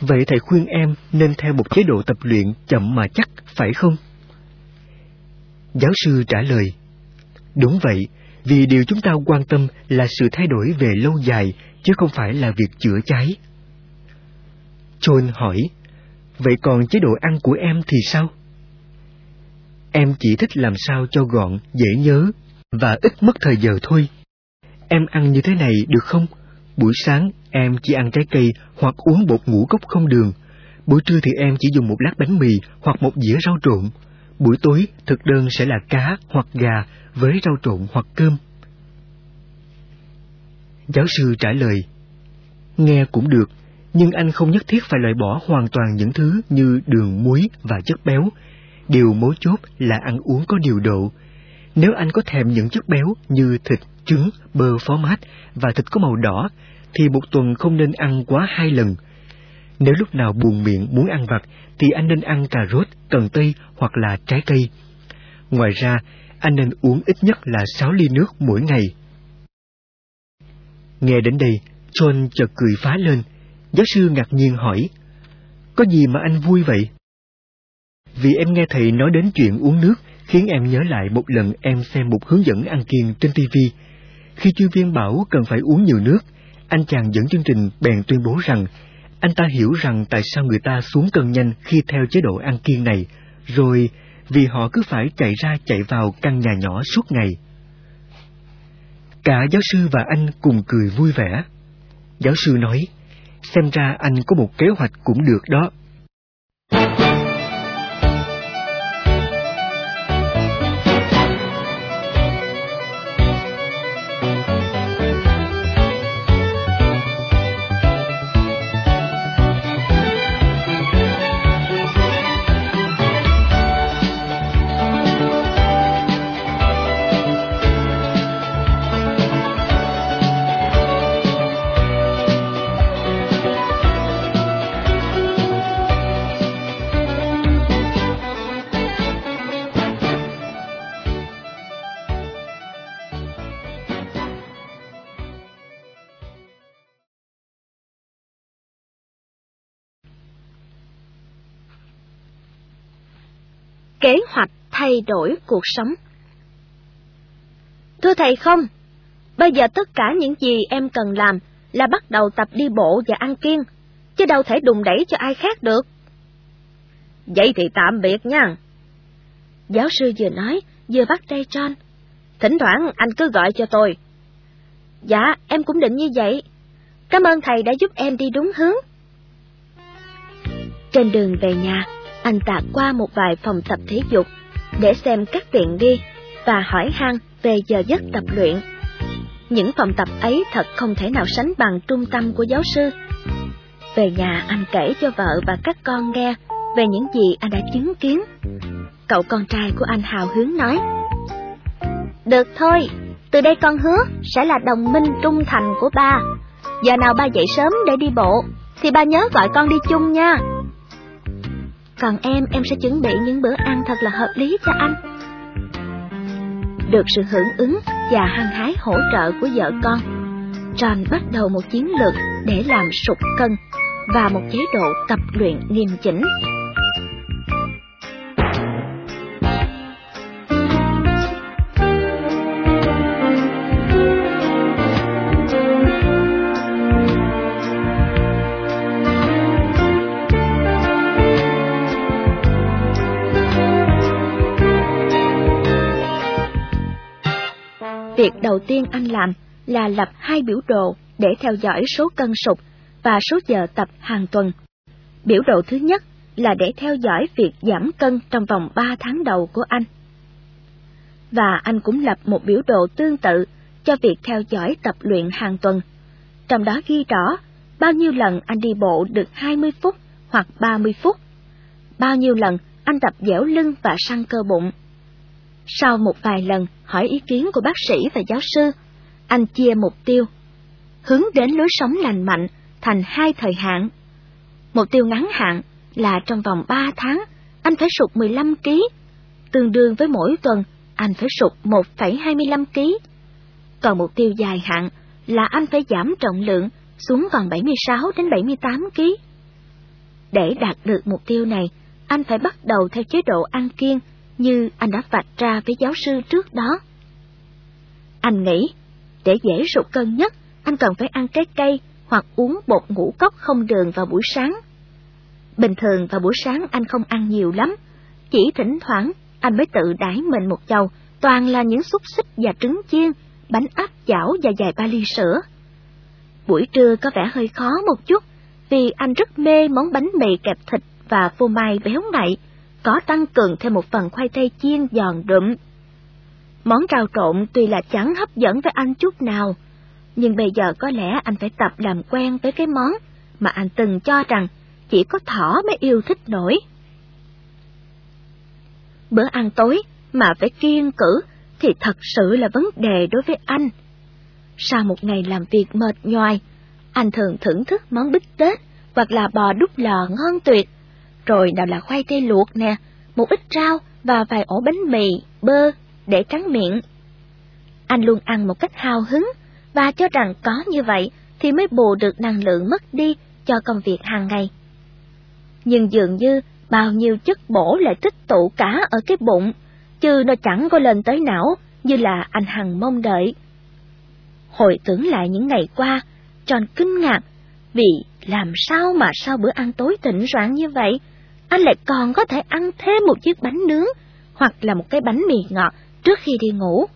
vậy thầy khuyên em nên theo một chế độ tập luyện chậm mà chắc, phải không? Giáo sư trả lời, đúng vậy, vì điều chúng ta quan tâm là sự thay đổi về lâu dài, chứ không phải là việc chữa cháy. John hỏi, vậy còn chế độ ăn của em thì sao? Em chỉ thích làm sao cho gọn, dễ nhớ và ít mất thời giờ thôi. Em ăn như thế này được không? Buổi sáng em chỉ ăn trái cây hoặc uống bột ngũ cốc không đường. Buổi trưa thì em chỉ dùng một lát bánh mì hoặc một dĩa rau trộn. Buổi tối thực đơn sẽ là cá hoặc gà với rau trộn hoặc cơm. Giáo sư trả lời, nghe cũng được, nhưng anh không nhất thiết phải loại bỏ hoàn toàn những thứ như đường, muối và chất béo. Điều mấu chốt là ăn uống có điều độ. Nếu anh có thèm những chất béo như thịt, trứng, bơ phó mát và thịt có màu đỏ, thì một tuần không nên ăn quá hai lần. Nếu lúc nào buồn miệng muốn ăn vặt, thì anh nên ăn cà rốt, cần tây hoặc là trái cây. Ngoài ra, anh nên uống ít nhất là 6 ly nước mỗi ngày. Nghe đến đây, John chợt cười phá lên. Giáo sư ngạc nhiên hỏi, có gì mà anh vui vậy? Vì em nghe thầy nói đến chuyện uống nước, khiến em nhớ lại một lần em xem một hướng dẫn ăn kiêng trên TV. Khi chuyên viên bảo cần phải uống nhiều nước, anh chàng dẫn chương trình bèn tuyên bố rằng anh ta hiểu rằng tại sao người ta xuống cân nhanh khi theo chế độ ăn kiêng này, rồi vì họ cứ phải chạy ra chạy vào căn nhà nhỏ suốt ngày. Cả giáo sư và anh cùng cười vui vẻ. Giáo sư nói, xem ra anh có một kế hoạch cũng được đó. Kế hoạch thay đổi cuộc sống Thưa thầy không, bây giờ tất cả những gì em cần làm là bắt đầu tập đi bộ và ăn kiêng, chứ đâu thể đùng đẩy cho ai khác được. Vậy thì tạm biệt nha. Giáo sư vừa nói, vừa bắt tay John. Thỉnh thoảng anh cứ gọi cho tôi. Dạ, em cũng định như vậy. Cảm ơn thầy đã giúp em đi đúng hướng. Trên đường về nhà, anh tạt qua một vài phòng tập thể dục để xem các tiện đi và hỏi han về giờ giấc tập luyện. Những phòng tập ấy thật không thể nào sánh bằng trung tâm của giáo sư. Về nhà anh kể cho vợ và các con nghe về những gì anh đã chứng kiến. Cậu con trai của anh hào hứng nói. Được thôi, từ đây con hứa sẽ là đồng minh trung thành của ba. Giờ nào ba dậy sớm để đi bộ, thì ba nhớ gọi con đi chung nha. Còn em, em sẽ chuẩn bị những bữa ăn thật là hợp lý cho anh. Được sự hưởng ứng và hăng hái hỗ trợ của vợ con, John bắt đầu một chiến lược để làm sụt cân và một chế độ tập luyện nghiêm chỉnh. Việc đầu tiên anh làm là lập hai biểu đồ để theo dõi số cân sụt và số giờ tập hàng tuần. Biểu đồ thứ nhất là để theo dõi việc giảm cân trong vòng 3 tháng đầu của anh. Và anh cũng lập một biểu đồ tương tự cho việc theo dõi tập luyện hàng tuần. Trong đó ghi rõ bao nhiêu lần anh đi bộ được 20 phút hoặc 30 phút, bao nhiêu lần anh tập dẻo lưng và săn cơ bụng. Sau một vài lần hỏi ý kiến của bác sĩ và giáo sư, anh chia mục tiêu, hướng đến lối sống lành mạnh thành hai thời hạn. Mục tiêu ngắn hạn là trong vòng 3 tháng anh phải sụt 15 kg, tương đương với mỗi tuần anh phải sụt 1,25 kg. Còn mục tiêu dài hạn là anh phải giảm trọng lượng xuống còn 76 đến 78 kg. Để đạt được mục tiêu này, anh phải bắt đầu theo chế độ ăn kiêng như anh đã vạch ra với giáo sư trước đó. Anh nghĩ, để dễ sụt cân nhất, anh cần phải ăn trái cây hoặc uống bột ngũ cốc không đường vào buổi sáng. Bình thường vào buổi sáng anh không ăn nhiều lắm, chỉ thỉnh thoảng anh mới tự đãi mình một chầu, toàn là những xúc xích và trứng chiên, bánh áp chảo và vài ba ly sữa. Buổi trưa có vẻ hơi khó một chút, vì anh rất mê món bánh mì kẹp thịt và phô mai béo ngậy, có tăng cường thêm một phần khoai tây chiên giòn đụm. Món rau trộn tuy là chẳng hấp dẫn với anh chút nào, nhưng bây giờ có lẽ anh phải tập làm quen với cái món mà anh từng cho rằng chỉ có thỏ mới yêu thích nổi. Bữa ăn tối mà phải kiên cử thì thật sự là vấn đề đối với anh. Sau một ngày làm việc mệt nhoài, anh thường thưởng thức món bít tết hoặc là bò đúc lò ngon tuyệt, rồi nào là khoai tây luộc nè, một ít rau và vài ổ bánh mì, bơ để trắng miệng. Anh luôn ăn một cách hào hứng và cho rằng có như vậy thì mới bù được năng lượng mất đi cho công việc hàng ngày. Nhưng dường như bao nhiêu chất bổ lại tích tụ cả ở cái bụng, chứ nó chẳng có lên tới não như là anh Hằng mong đợi. Hồi tưởng lại những ngày qua, John kinh ngạc vì làm sao mà sau bữa ăn tối thỉnh soạn như vậy, anh lại còn có thể ăn thêm một chiếc bánh nướng hoặc là một cái bánh mì ngọt trước khi đi ngủ.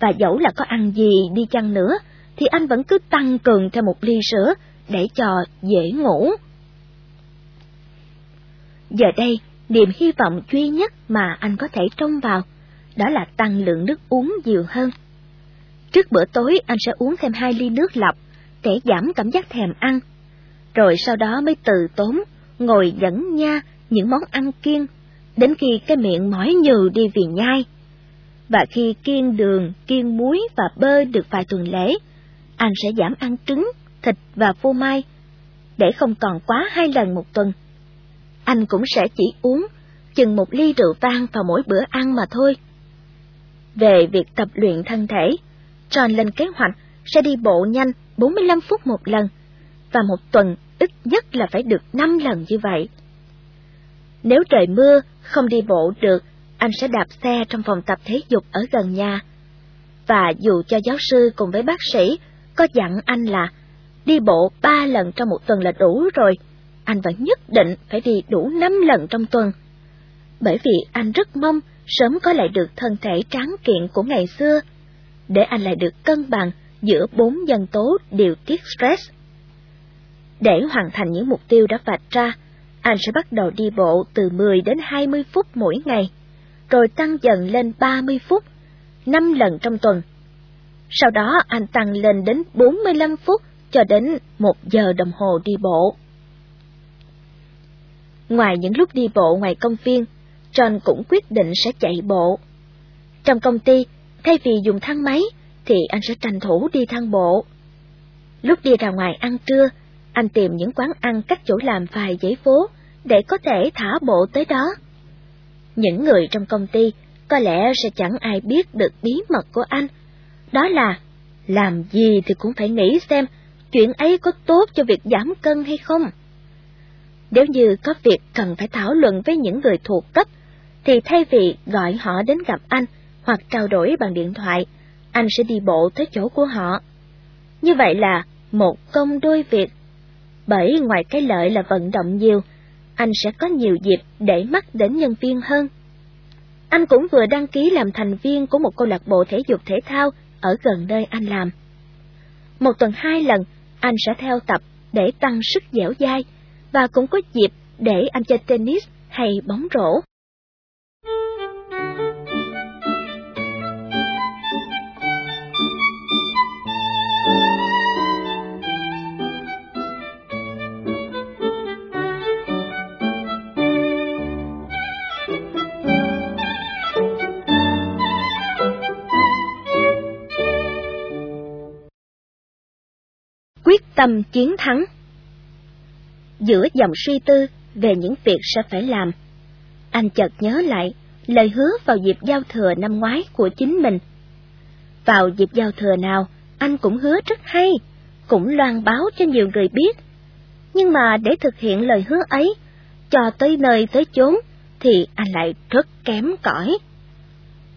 Và dẫu là có ăn gì đi chăng nữa, thì anh vẫn cứ tăng cường thêm một ly sữa để cho dễ ngủ. Giờ đây, niềm hy vọng duy nhất mà anh có thể trông vào, đó là tăng lượng nước uống nhiều hơn. Trước bữa tối anh sẽ uống thêm hai ly nước lọc để giảm cảm giác thèm ăn, rồi sau đó mới từ tốn, ngồi dẫn nha những món ăn kiêng, đến khi cái miệng mỏi nhừ đi vì nhai. Và khi kiêng đường, kiêng muối và bơ được vài tuần lễ, anh sẽ giảm ăn trứng, thịt và phô mai, để không còn quá hai lần một tuần. Anh cũng sẽ chỉ uống chừng một ly rượu vang vào mỗi bữa ăn mà thôi. Về việc tập luyện thân thể, John lên kế hoạch sẽ đi bộ nhanh 45 phút một lần, và một tuần ít nhất là phải được 5 lần như vậy. Nếu trời mưa, không đi bộ được, anh sẽ đạp xe trong phòng tập thể dục ở gần nhà. Và dù cho giáo sư cùng với bác sĩ có dặn anh là đi bộ ba lần trong một tuần là đủ rồi, anh vẫn nhất định phải đi đủ năm lần trong tuần. Bởi vì anh rất mong sớm có lại được thân thể tráng kiện của ngày xưa, để anh lại được cân bằng giữa bốn nhân tố điều tiết stress. Để hoàn thành những mục tiêu đã vạch ra, anh sẽ bắt đầu đi bộ từ 10 đến 20 phút mỗi ngày, rồi tăng dần lên 30 phút, 5 lần trong tuần. Sau đó anh tăng lên đến 45 phút cho đến 1 giờ đồng hồ đi bộ. Ngoài những lúc đi bộ ngoài công viên, John cũng quyết định sẽ chạy bộ. Trong công ty, thay vì dùng thang máy, thì anh sẽ tranh thủ đi thang bộ. Lúc đi ra ngoài ăn trưa, anh tìm những quán ăn cách chỗ làm vài dãy phố để có thể thả bộ tới đó. Những người trong công ty có lẽ sẽ chẳng ai biết được bí mật của anh. Đó là, làm gì thì cũng phải nghĩ xem chuyện ấy có tốt cho việc giảm cân hay không. Nếu như có việc cần phải thảo luận với những người thuộc cấp, thì thay vì gọi họ đến gặp anh hoặc trao đổi bằng điện thoại, anh sẽ đi bộ tới chỗ của họ. Như vậy là một công đôi việc. Bởi ngoài cái lợi là vận động nhiều, anh sẽ có nhiều dịp để mắt đến nhân viên hơn. Anh cũng vừa đăng ký làm thành viên của một câu lạc bộ thể dục thể thao ở gần nơi anh làm. Một tuần hai lần, anh sẽ theo tập để tăng sức dẻo dai, và cũng có dịp để anh chơi tennis hay bóng rổ. Quyết tâm chiến thắng. Giữa dòng suy tư về những việc sẽ phải làm, anh chợt nhớ lại lời hứa vào dịp giao thừa năm ngoái của chính mình. Vào dịp giao thừa nào, anh cũng hứa rất hay, cũng loan báo cho nhiều người biết. Nhưng mà để thực hiện lời hứa ấy, cho tới nơi tới chốn, thì anh lại rất kém cỏi.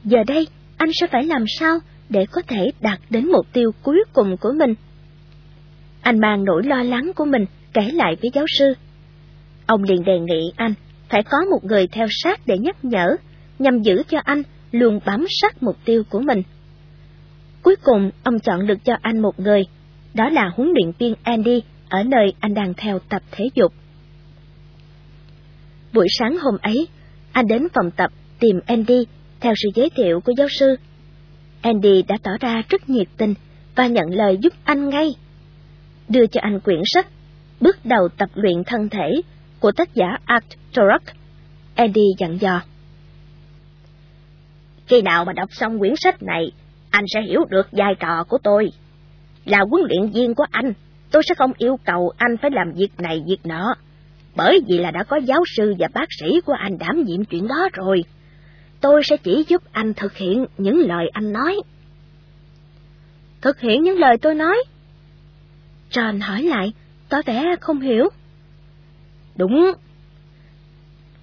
Giờ đây, anh sẽ phải làm sao để có thể đạt đến mục tiêu cuối cùng của mình? Anh mang nỗi lo lắng của mình kể lại với giáo sư. Ông liền đề nghị anh phải có một người theo sát để nhắc nhở, nhằm giữ cho anh luôn bám sát mục tiêu của mình. Cuối cùng, ông chọn được cho anh một người, đó là huấn luyện viên Andy ở nơi anh đang theo tập thể dục. Buổi sáng hôm ấy, anh đến phòng tập tìm Andy theo sự giới thiệu của giáo sư. Andy đã tỏ ra rất nhiệt tình và nhận lời giúp anh ngay đưa cho anh quyển sách Bước đầu tập luyện thân thể của tác giả Art Torok. Eddie dặn dò. Khi nào mà đọc xong quyển sách này, anh sẽ hiểu được vai trò của tôi. Là huấn luyện viên của anh, tôi sẽ không yêu cầu anh phải làm việc này việc nọ, bởi vì là đã có giáo sư và bác sĩ của anh đảm nhiệm chuyện đó rồi. Tôi sẽ chỉ giúp anh thực hiện những lời anh nói. Thực hiện những lời tôi nói? John hỏi lại, tỏ vẻ không hiểu. Đúng.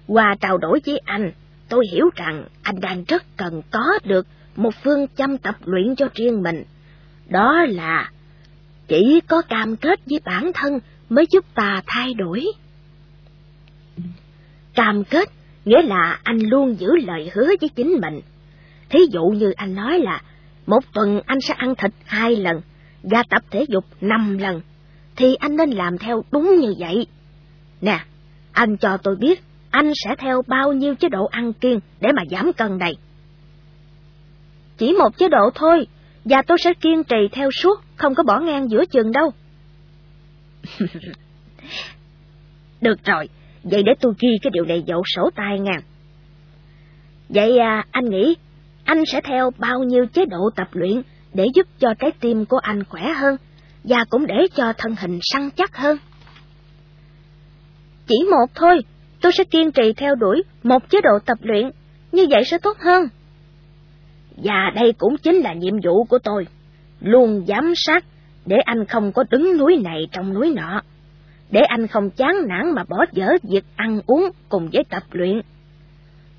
Qua trao đổi với anh, tôi hiểu rằng anh đang rất cần có được một phương châm tập luyện cho riêng mình. Đó là chỉ có cam kết với bản thân mới giúp ta thay đổi. Cam kết nghĩa là anh luôn giữ lời hứa với chính mình. Thí dụ như anh nói là một tuần anh sẽ ăn thịt hai lần, và tập thể dục năm lần, thì anh nên làm theo đúng như vậy. Nè, anh cho tôi biết anh sẽ theo bao nhiêu chế độ ăn kiêng để mà giảm cân này. Chỉ một chế độ thôi, và tôi sẽ kiên trì theo suốt, không có bỏ ngang giữa chừng đâu. Được rồi, vậy để tôi ghi cái điều này vào sổ tay ngàn Vậy à, anh nghĩ anh sẽ theo bao nhiêu chế độ tập luyện để giúp cho trái tim của anh khỏe hơn và cũng để cho thân hình săn chắc hơn. Chỉ một thôi, tôi sẽ kiên trì theo đuổi một chế độ tập luyện, như vậy sẽ tốt hơn. Và đây cũng chính là nhiệm vụ của tôi, luôn giám sát để anh không có đứng núi này trong núi nọ. để anh không chán nản mà bỏ dở việc ăn uống cùng với tập luyện.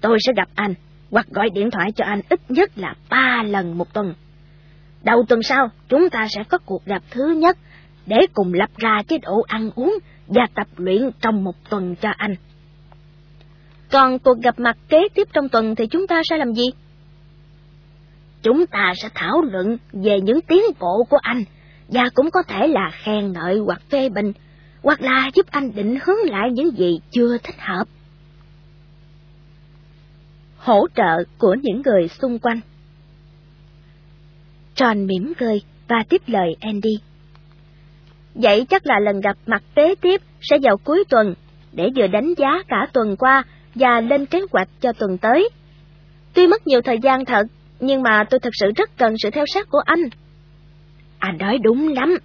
Tôi sẽ gặp anh, hoặc gọi điện thoại cho anh ít nhất là ba lần một tuần. Đầu tuần sau, chúng ta sẽ có cuộc gặp thứ nhất để cùng lập ra chế độ ăn uống và tập luyện trong một tuần cho anh. Còn cuộc gặp mặt kế tiếp trong tuần thì chúng ta sẽ làm gì? Chúng ta sẽ thảo luận về những tiến bộ của anh, và cũng có thể là khen ngợi hoặc phê bình, hoặc là giúp anh định hướng lại những gì chưa thích hợp. Hỗ trợ của những người xung quanh John mỉm cười và tiếp lời Andy. Vậy chắc là lần gặp mặt kế tiếp sẽ vào cuối tuần, để vừa đánh giá cả tuần qua và lên kế hoạch cho tuần tới. Tuy mất nhiều thời gian thật, nhưng mà tôi thật sự rất cần sự theo sát của anh. Anh nói đúng lắm.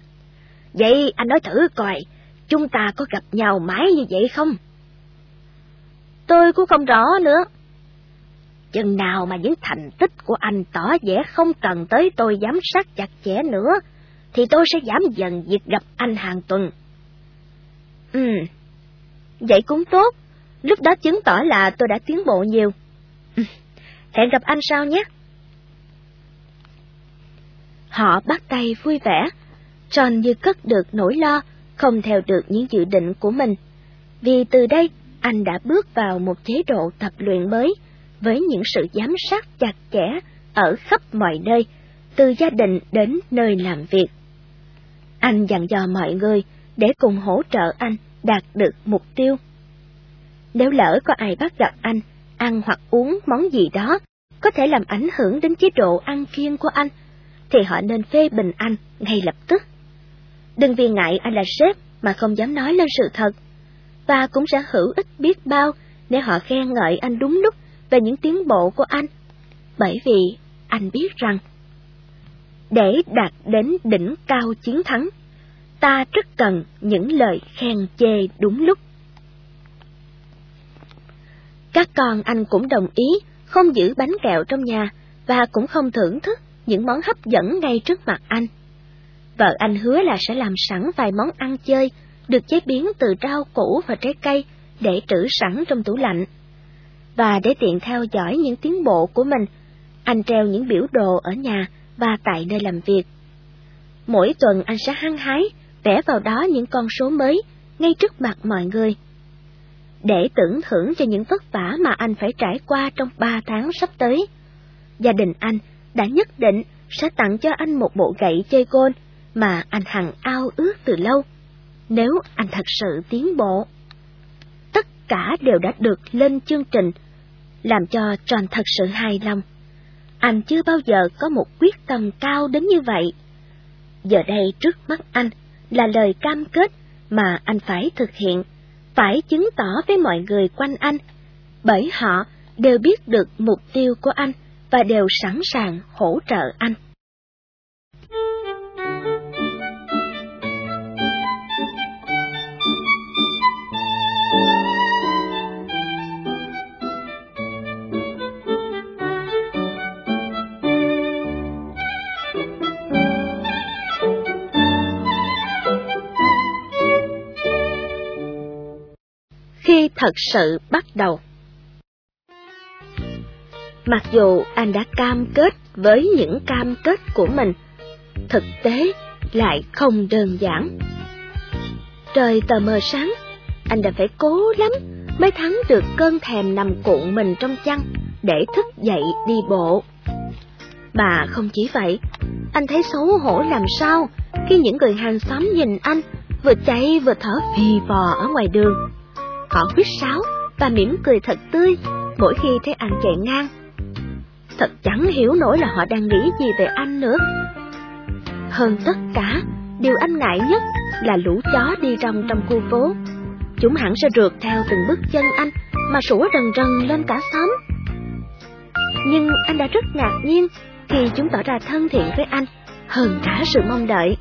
Vậy anh nói thử coi, chúng ta có gặp nhau mãi như vậy không? Tôi cũng không rõ nữa. Chừng nào mà những thành tích của anh tỏ vẻ không cần tới tôi giám sát chặt chẽ nữa, thì tôi sẽ giảm dần việc gặp anh hàng tuần. Ừ, vậy cũng tốt. Lúc đó chứng tỏ là tôi đã tiến bộ nhiều. Ừ, hẹn gặp anh sau nhé. Họ bắt tay vui vẻ. John như cất được nỗi lo, không theo được những dự định của mình. Vì từ đây, anh đã bước vào một chế độ tập luyện mới, với những sự giám sát chặt chẽ ở khắp mọi nơi, từ gia đình đến nơi làm việc. Anh dặn dò mọi người để cùng hỗ trợ anh đạt được mục tiêu. Nếu lỡ có ai bắt gặp anh ăn hoặc uống món gì đó có thể làm ảnh hưởng đến chế độ ăn kiêng của anh, thì họ nên phê bình anh ngay lập tức. Đừng vì ngại anh là sếp mà không dám nói lên sự thật, và cũng sẽ hữu ích biết bao nếu họ khen ngợi anh đúng lúc về những tiến bộ của anh, bởi vì anh biết rằng để đạt đến đỉnh cao chiến thắng, ta rất cần những lời khen chê đúng lúc. Các con anh cũng đồng ý không giữ bánh kẹo trong nhà và cũng không thưởng thức những món hấp dẫn ngay trước mặt anh. Vợ anh hứa là sẽ làm sẵn vài món ăn chơi được chế biến từ rau củ và trái cây để trữ sẵn trong tủ lạnh. Và để tiện theo dõi những tiến bộ của mình, anh treo những biểu đồ ở nhà và tại nơi làm việc. Mỗi tuần anh sẽ hăng hái vẽ vào đó những con số mới ngay trước mặt mọi người. Để tưởng thưởng cho những vất vả mà anh phải trải qua trong ba tháng sắp tới, gia đình anh đã nhất định sẽ tặng cho anh một bộ gậy chơi gôn mà anh hằng ao ước từ lâu, nếu anh thật sự tiến bộ. Tất cả đều đã được lên chương trình, làm cho tròn thật sự hài lòng. Anh chưa bao giờ có một quyết tâm cao đến như vậy. Giờ đây trước mắt anh là lời cam kết mà anh phải thực hiện, phải chứng tỏ với mọi người quanh anh, bởi họ đều biết được mục tiêu của anh và đều sẵn sàng hỗ trợ anh. Khi thật sự bắt đầu. Mặc dù anh đã cam kết với những cam kết của mình, thực tế lại không đơn giản. Trời tờ mờ sáng, anh đã phải cố lắm mới thắng được cơn thèm nằm cuộn mình trong chăn để thức dậy đi bộ. Mà không chỉ vậy, anh thấy xấu hổ làm sao khi những người hàng xóm nhìn anh vừa chạy vừa thở phì phò ở ngoài đường. Họ huýt sáo và mỉm cười thật tươi mỗi khi thấy anh chạy ngang. Thật chẳng hiểu nổi là họ đang nghĩ gì về anh nữa. Hơn tất cả, điều anh ngại nhất là lũ chó đi rong trong khu phố. Chúng hẳn sẽ rượt theo từng bước chân anh mà sủa rần rần lên cả xóm. Nhưng anh đã rất ngạc nhiên khi chúng tỏ ra thân thiện với anh hơn cả sự mong đợi.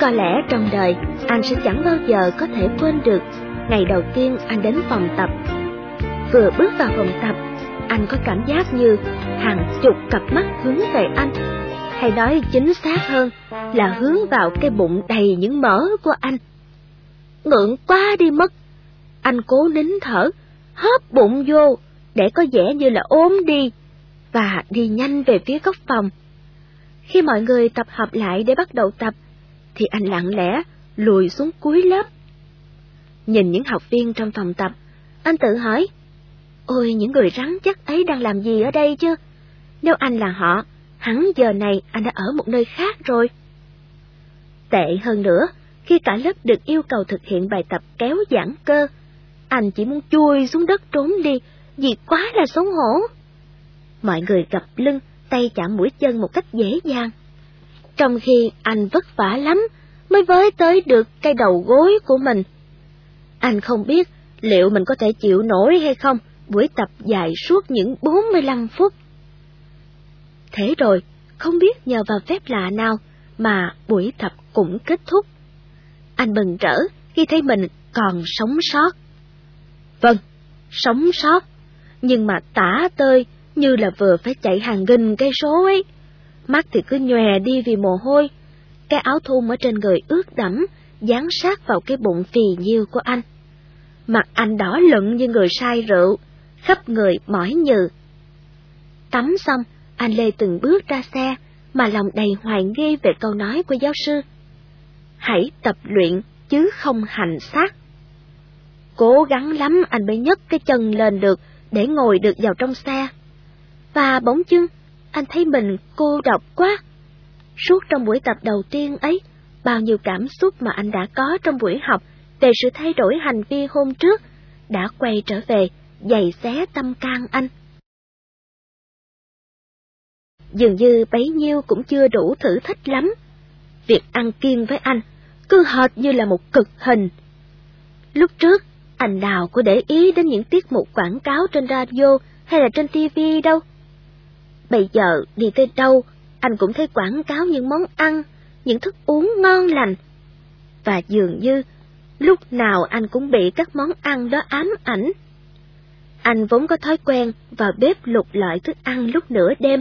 Có lẽ trong đời, anh sẽ chẳng bao giờ có thể quên được ngày đầu tiên anh đến phòng tập. Vừa bước vào phòng tập, anh có cảm giác như hàng chục cặp mắt hướng về anh. hay nói chính xác hơn là hướng vào cái bụng đầy những mỡ của anh. Ngượng quá đi mất. Anh cố nín thở, hớp bụng vô để có vẻ như là ốm đi và đi nhanh về phía góc phòng. Khi mọi người tập hợp lại để bắt đầu tập, thì anh lặng lẽ lùi xuống cuối lớp. Nhìn những học viên trong phòng tập, anh tự hỏi, ôi những người rắn chắc ấy đang làm gì ở đây chứ? Nếu anh là họ, hắn giờ này anh đã ở một nơi khác rồi. Tệ hơn nữa, khi cả lớp được yêu cầu thực hiện bài tập kéo giãn cơ, anh chỉ muốn chui xuống đất trốn đi vì quá là xấu hổ. Mọi người gập lưng, tay chạm mũi chân một cách dễ dàng. Trong khi anh vất vả lắm mới với tới được cây đầu gối của mình. Anh không biết liệu mình có thể chịu nổi hay không buổi tập dài suốt những 45 phút. Thế rồi, không biết nhờ vào phép lạ nào mà buổi tập cũng kết thúc. Anh bừng rỡ khi thấy mình còn sống sót. Vâng, sống sót, nhưng mà tả tơi như là vừa phải chạy hàng nghìn cây số ấy. Mắt thì cứ nhòe đi vì mồ hôi, cái áo thun ở trên người ướt đẫm, dán sát vào cái bụng phì nhiêu của anh. Mặt anh đỏ lựng như người say rượu, khắp người mỏi nhừ. Tắm xong, anh lê từng bước ra xe, mà lòng đầy hoài nghi về câu nói của giáo sư. Hãy tập luyện chứ không hành xác. Cố gắng lắm anh mới nhấc cái chân lên được để ngồi được vào trong xe. Và bỗng chưng anh thấy mình cô độc quá. Suốt trong buổi tập đầu tiên ấy, bao nhiêu cảm xúc mà anh đã có trong buổi học về sự thay đổi hành vi hôm trước đã quay trở về, giày xé tâm can anh. Dường như bấy nhiêu cũng chưa đủ thử thách lắm. Việc ăn kiêng với anh cứ hệt như là một cực hình. Lúc trước, anh nào có để ý đến những tiết mục quảng cáo trên radio hay là trên TV đâu. Bây giờ đi tới đâu, anh cũng thấy quảng cáo những món ăn, những thức uống ngon lành. Và dường như, lúc nào anh cũng bị các món ăn đó ám ảnh. Anh vốn có thói quen vào bếp lục loại thức ăn lúc nửa đêm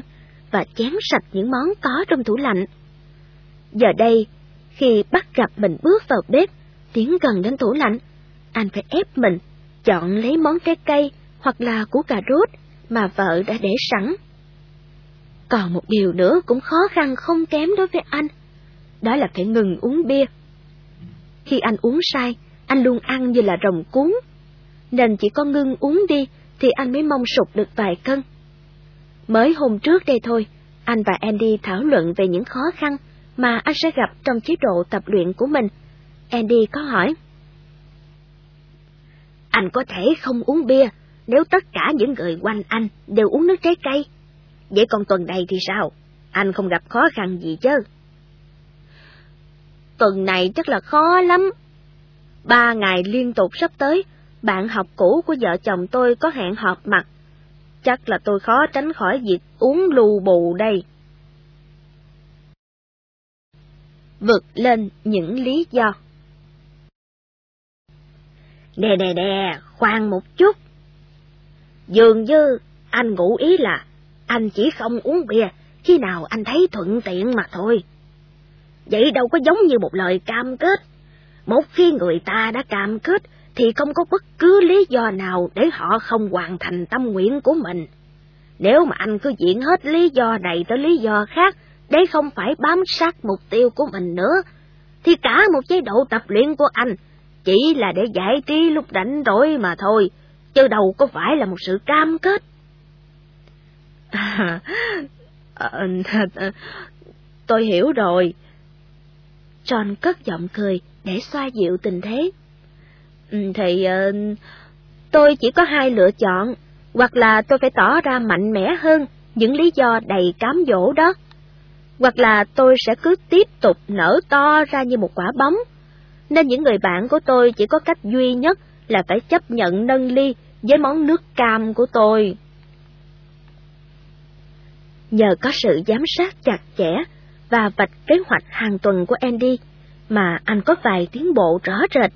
và chén sạch những món có trong tủ lạnh. Giờ đây, khi bắt gặp mình bước vào bếp, tiến gần đến tủ lạnh, anh phải ép mình chọn lấy món trái cây hoặc là củ cà rốt mà vợ đã để sẵn. Còn một điều nữa cũng khó khăn không kém đối với anh, đó là phải ngừng uống bia. Khi anh uống sai, anh luôn ăn như là rồng cuốn, nên chỉ có ngưng uống đi thì anh mới mong sụt được vài cân. Mới hôm trước đây thôi, anh và Andy thảo luận về những khó khăn mà anh sẽ gặp trong chế độ tập luyện của mình. Andy có hỏi. Anh có thể không uống bia nếu tất cả những người quanh anh đều uống nước trái cây. Vậy còn tuần này thì sao? Anh không gặp khó khăn gì chứ? Tuần này chắc là khó lắm. Ba ngày liên tục sắp tới, bạn học cũ của vợ chồng tôi có hẹn họp mặt. Chắc là tôi khó tránh khỏi việc uống lù bù đây. Vượt lên những lý do Nè nè nè, khoan một chút. Dường như anh ngủ ý là anh chỉ không uống bia khi nào anh thấy thuận tiện mà thôi. Vậy đâu có giống như một lời cam kết. Một khi người ta đã cam kết thì không có bất cứ lý do nào để họ không hoàn thành tâm nguyện của mình. Nếu mà anh cứ diễn hết lý do này tới lý do khác để không phải bám sát mục tiêu của mình nữa, thì cả một chế độ tập luyện của anh chỉ là để giải trí lúc rảnh rỗi mà thôi, chứ đâu có phải là một sự cam kết. À, à, tôi hiểu rồi. John cất giọng cười để xoa dịu tình thế. Ừ, thì à, tôi chỉ có hai lựa chọn, hoặc là tôi phải tỏ ra mạnh mẽ hơn những lý do đầy cám dỗ đó, hoặc là tôi sẽ cứ tiếp tục nở to ra như một quả bóng, nên những người bạn của tôi chỉ có cách duy nhất là phải chấp nhận nâng ly với món nước cam của tôi. Nhờ có sự giám sát chặt chẽ và vạch kế hoạch hàng tuần của Andy mà anh có vài tiến bộ rõ rệt.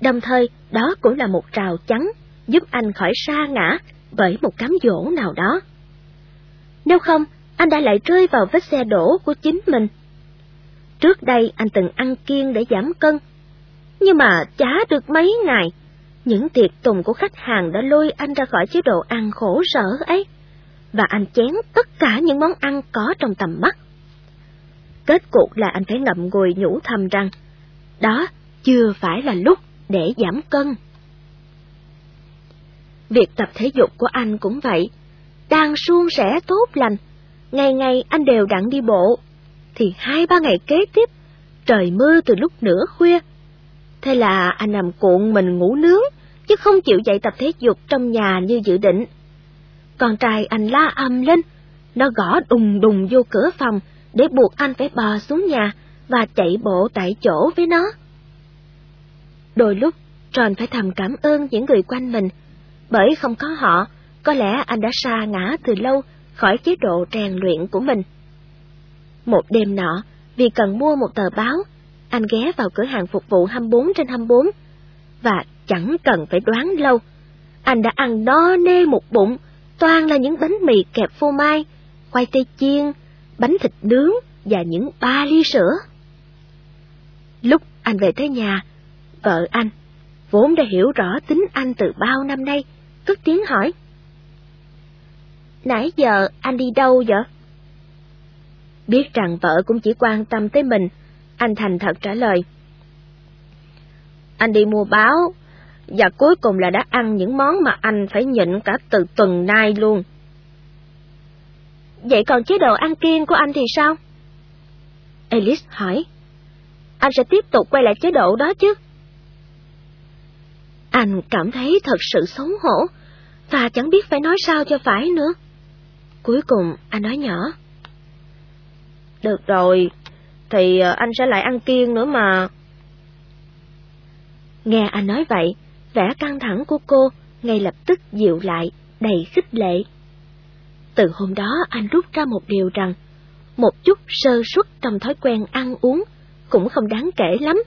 Đồng thời, đó cũng là một rào chắn giúp anh khỏi sa ngã bởi một cám dỗ nào đó. Nếu không, anh đã lại rơi vào vết xe đổ của chính mình. Trước đây anh từng ăn kiêng để giảm cân, nhưng mà chả được mấy ngày, những tiệc tùng của khách hàng đã lôi anh ra khỏi chế độ ăn khổ sở ấy, và anh chén tất cả những món ăn có trong tầm mắt. Kết cục là anh phải ngậm ngùi nhủ thầm rằng, đó chưa phải là lúc để giảm cân. Việc tập thể dục của anh cũng vậy, đang suôn sẻ tốt lành, ngày ngày anh đều đặn đi bộ, thì hai ba ngày kế tiếp, trời mưa từ lúc nửa khuya. Thế là anh nằm cuộn mình ngủ nướng, chứ không chịu dậy tập thể dục trong nhà như dự định. Con trai anh la âm lên, nó gõ đùng đùng vô cửa phòng để buộc anh phải bò xuống nhà và chạy bộ tại chỗ với nó. Đôi lúc, tròn phải thầm cảm ơn những người quanh mình, bởi không có họ, có lẽ anh đã xa ngã từ lâu khỏi chế độ rèn luyện của mình. Một đêm nọ, vì cần mua một tờ báo, anh ghé vào cửa hàng phục vụ 24 trên 24, và chẳng cần phải đoán lâu, anh đã ăn no nê một bụng, toàn là những bánh mì kẹp phô mai, khoai tây chiên, bánh thịt nướng và những ba ly sữa. Lúc anh về tới nhà, vợ anh, vốn đã hiểu rõ tính anh từ bao năm nay, cất tiếng hỏi. Nãy giờ anh đi đâu vậy? Biết rằng vợ cũng chỉ quan tâm tới mình, anh thành thật trả lời. Anh đi mua báo, và cuối cùng là đã ăn những món mà anh phải nhịn cả từ tuần nay luôn. Vậy còn chế độ ăn kiêng của anh thì sao? Alice hỏi. Anh sẽ tiếp tục quay lại chế độ đó chứ? Anh cảm thấy thật sự xấu hổ, và chẳng biết phải nói sao cho phải nữa. Cuối cùng, anh nói nhỏ. Được rồi, thì ờ, anh sẽ lại ăn kiêng nữa mà. Nghe anh nói vậy, vẻ căng thẳng của cô ngay lập tức dịu lại, đầy khích lệ. Từ hôm đó anh rút ra một điều rằng, một chút sơ suất trong thói quen ăn uống cũng không đáng kể lắm,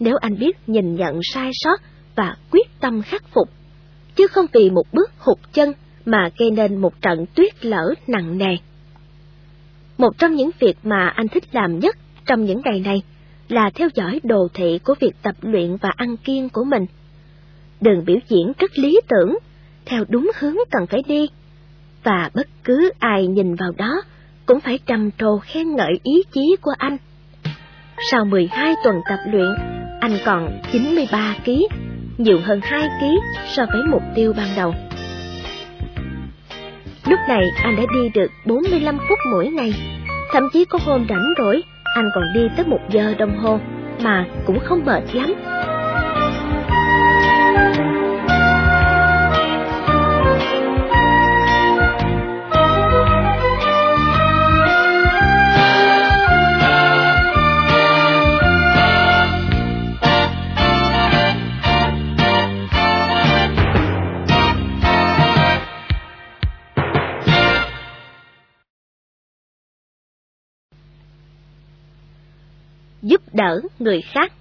nếu anh biết nhìn nhận sai sót và quyết tâm khắc phục, chứ không vì một bước hụt chân mà gây nên một trận tuyết lở nặng nề. Một trong những việc mà anh thích làm nhất trong những ngày này là theo dõi đồ thị của việc tập luyện và ăn kiêng của mình đừng biểu diễn rất lý tưởng, theo đúng hướng cần phải đi, và bất cứ ai nhìn vào đó cũng phải trầm trồ khen ngợi ý chí của anh. Sau 12 tuần tập luyện, anh còn 93 kg, nhiều hơn 2 kg so với mục tiêu ban đầu. Lúc này anh đã đi được 45 phút mỗi ngày, thậm chí có hôm rảnh rỗi, anh còn đi tới một giờ đồng hồ, mà cũng không mệt lắm. Giúp đỡ người khác.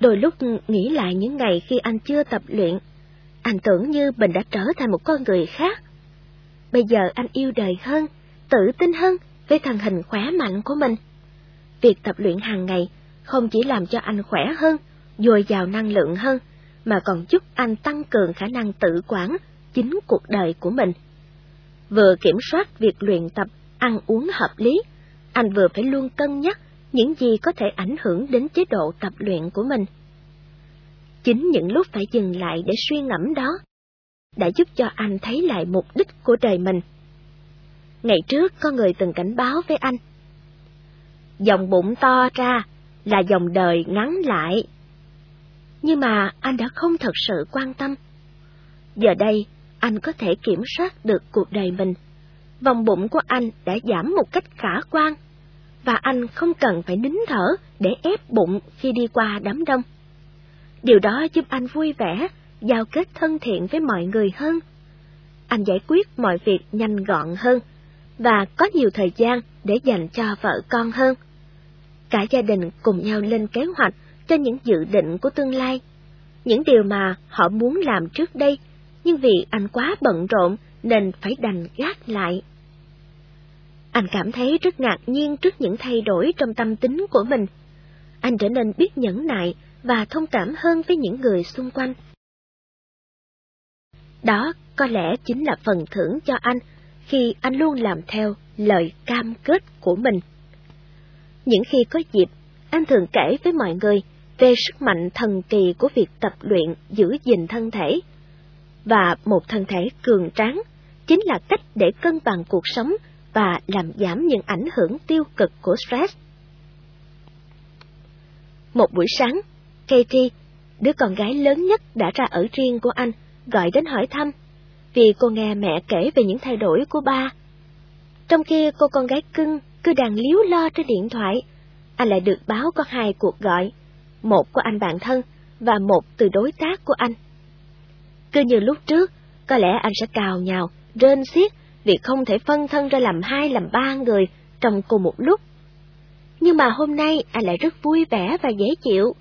Đôi lúc nghĩ lại những ngày khi anh chưa tập luyện, anh tưởng như mình đã trở thành một con người khác. Bây giờ anh yêu đời hơn, tự tin hơn với thân hình khỏe mạnh của mình. Việc tập luyện hàng ngày không chỉ làm cho anh khỏe hơn, dồi dào năng lượng hơn, mà còn giúp anh tăng cường khả năng tự quản chính cuộc đời của mình. Vừa kiểm soát việc luyện tập, ăn uống hợp lý, anh vừa phải luôn cân nhắc những gì có thể ảnh hưởng đến chế độ tập luyện của mình. Chính những lúc phải dừng lại để suy ngẫm đó, đã giúp cho anh thấy lại mục đích của đời mình. Ngày trước có người từng cảnh báo với anh. Dòng bụng to ra là dòng đời ngắn lại. Nhưng mà anh đã không thật sự quan tâm. Giờ đây, anh có thể kiểm soát được cuộc đời mình vòng bụng của anh đã giảm một cách khả quan, và anh không cần phải nín thở để ép bụng khi đi qua đám đông. Điều đó giúp anh vui vẻ, giao kết thân thiện với mọi người hơn. Anh giải quyết mọi việc nhanh gọn hơn, và có nhiều thời gian để dành cho vợ con hơn. Cả gia đình cùng nhau lên kế hoạch cho những dự định của tương lai, những điều mà họ muốn làm trước đây, nhưng vì anh quá bận rộn nên phải đành gác lại. Anh cảm thấy rất ngạc nhiên trước những thay đổi trong tâm tính của mình. Anh trở nên biết nhẫn nại và thông cảm hơn với những người xung quanh. Đó có lẽ chính là phần thưởng cho anh khi anh luôn làm theo lời cam kết của mình. Những khi có dịp, anh thường kể với mọi người về sức mạnh thần kỳ của việc tập luyện giữ gìn thân thể. Và một thân thể cường tráng chính là cách để cân bằng cuộc sống và làm giảm những ảnh hưởng tiêu cực của stress. Một buổi sáng, Katie, đứa con gái lớn nhất đã ra ở riêng của anh, gọi đến hỏi thăm, vì cô nghe mẹ kể về những thay đổi của ba. Trong khi cô con gái cưng cứ đang líu lo trên điện thoại, anh lại được báo có hai cuộc gọi, một của anh bạn thân và một từ đối tác của anh. Cứ như lúc trước, có lẽ anh sẽ cào nhào, rên xiết vì không thể phân thân ra làm hai làm ba người trong cùng một lúc. Nhưng mà hôm nay anh lại rất vui vẻ và dễ chịu.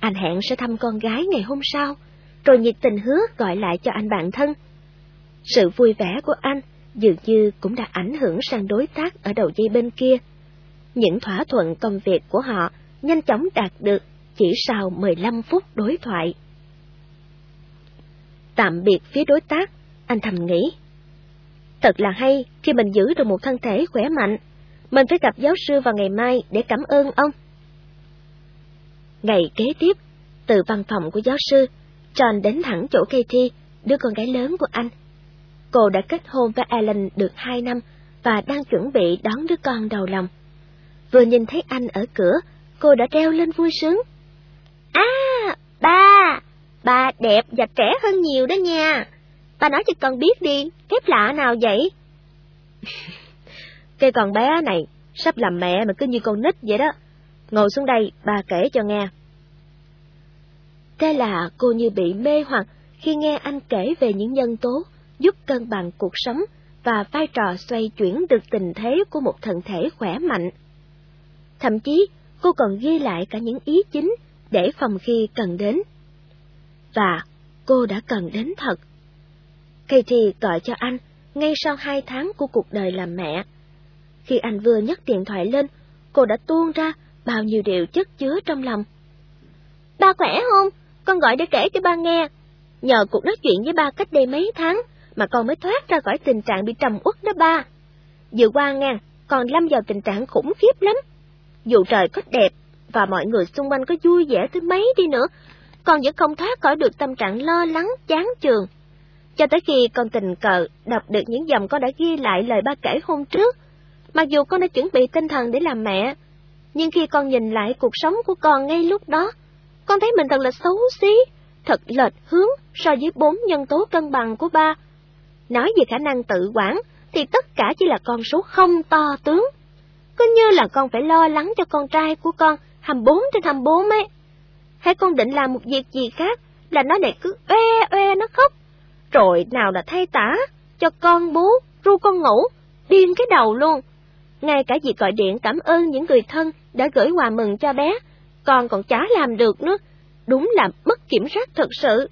Anh hẹn sẽ thăm con gái ngày hôm sau, rồi nhiệt tình hứa gọi lại cho anh bạn thân. Sự vui vẻ của anh dường như cũng đã ảnh hưởng sang đối tác ở đầu dây bên kia. Những thỏa thuận công việc của họ nhanh chóng đạt được chỉ sau 15 phút đối thoại. Tạm biệt phía đối tác, anh thầm nghĩ. Thật là hay khi mình giữ được một thân thể khỏe mạnh. Mình phải gặp giáo sư vào ngày mai để cảm ơn ông. Ngày kế tiếp, từ văn phòng của giáo sư, John đến thẳng chỗ Katie, đứa con gái lớn của anh. Cô đã kết hôn với Alan được hai năm và đang chuẩn bị đón đứa con đầu lòng. Vừa nhìn thấy anh ở cửa, cô đã reo lên vui sướng. À, ba, ba đẹp và trẻ hơn nhiều đó nha. Ba nói cho con biết đi, phép lạ nào vậy? Cái con bé này, sắp làm mẹ mà cứ như con nít vậy đó. Ngồi xuống đây, ba kể cho nghe. Thế là cô như bị mê hoặc khi nghe anh kể về những nhân tố giúp cân bằng cuộc sống và vai trò xoay chuyển được tình thế của một thân thể khỏe mạnh. Thậm chí, cô còn ghi lại cả những ý chính để phòng khi cần đến. Và cô đã cần đến thật. Katie gọi cho anh ngay sau hai tháng của cuộc đời làm mẹ. Khi anh vừa nhấc điện thoại lên, cô đã tuôn ra bao nhiêu điều chất chứa trong lòng. Ba khỏe không? Con gọi để kể cho ba nghe. Nhờ cuộc nói chuyện với ba cách đây mấy tháng mà con mới thoát ra khỏi tình trạng bị trầm uất đó ba. Vừa qua nghe, còn lâm vào tình trạng khủng khiếp lắm. Dù trời có đẹp và mọi người xung quanh có vui vẻ tới mấy đi nữa, con vẫn không thoát khỏi được tâm trạng lo lắng, chán chường. Cho tới khi con tình cờ đọc được những dòng con đã ghi lại lời ba kể hôm trước, mặc dù con đã chuẩn bị tinh thần để làm mẹ, nhưng khi con nhìn lại cuộc sống của con ngay lúc đó, con thấy mình thật là xấu xí, thật lệch hướng so với bốn nhân tố cân bằng của ba. Nói về khả năng tự quản, thì tất cả chỉ là con số không to tướng. Cứ như là con phải lo lắng cho con trai của con 24 trên 24 ấy. Hay con định làm một việc gì khác là nó lại cứ oe oe nó khóc. Rồi nào là thay tả, cho con bú, ru con ngủ, điên cái đầu luôn. Ngay cả việc gọi điện cảm ơn những người thân đã gửi quà mừng cho bé, con còn chả làm được nữa. Đúng là mất kiểm soát thật sự.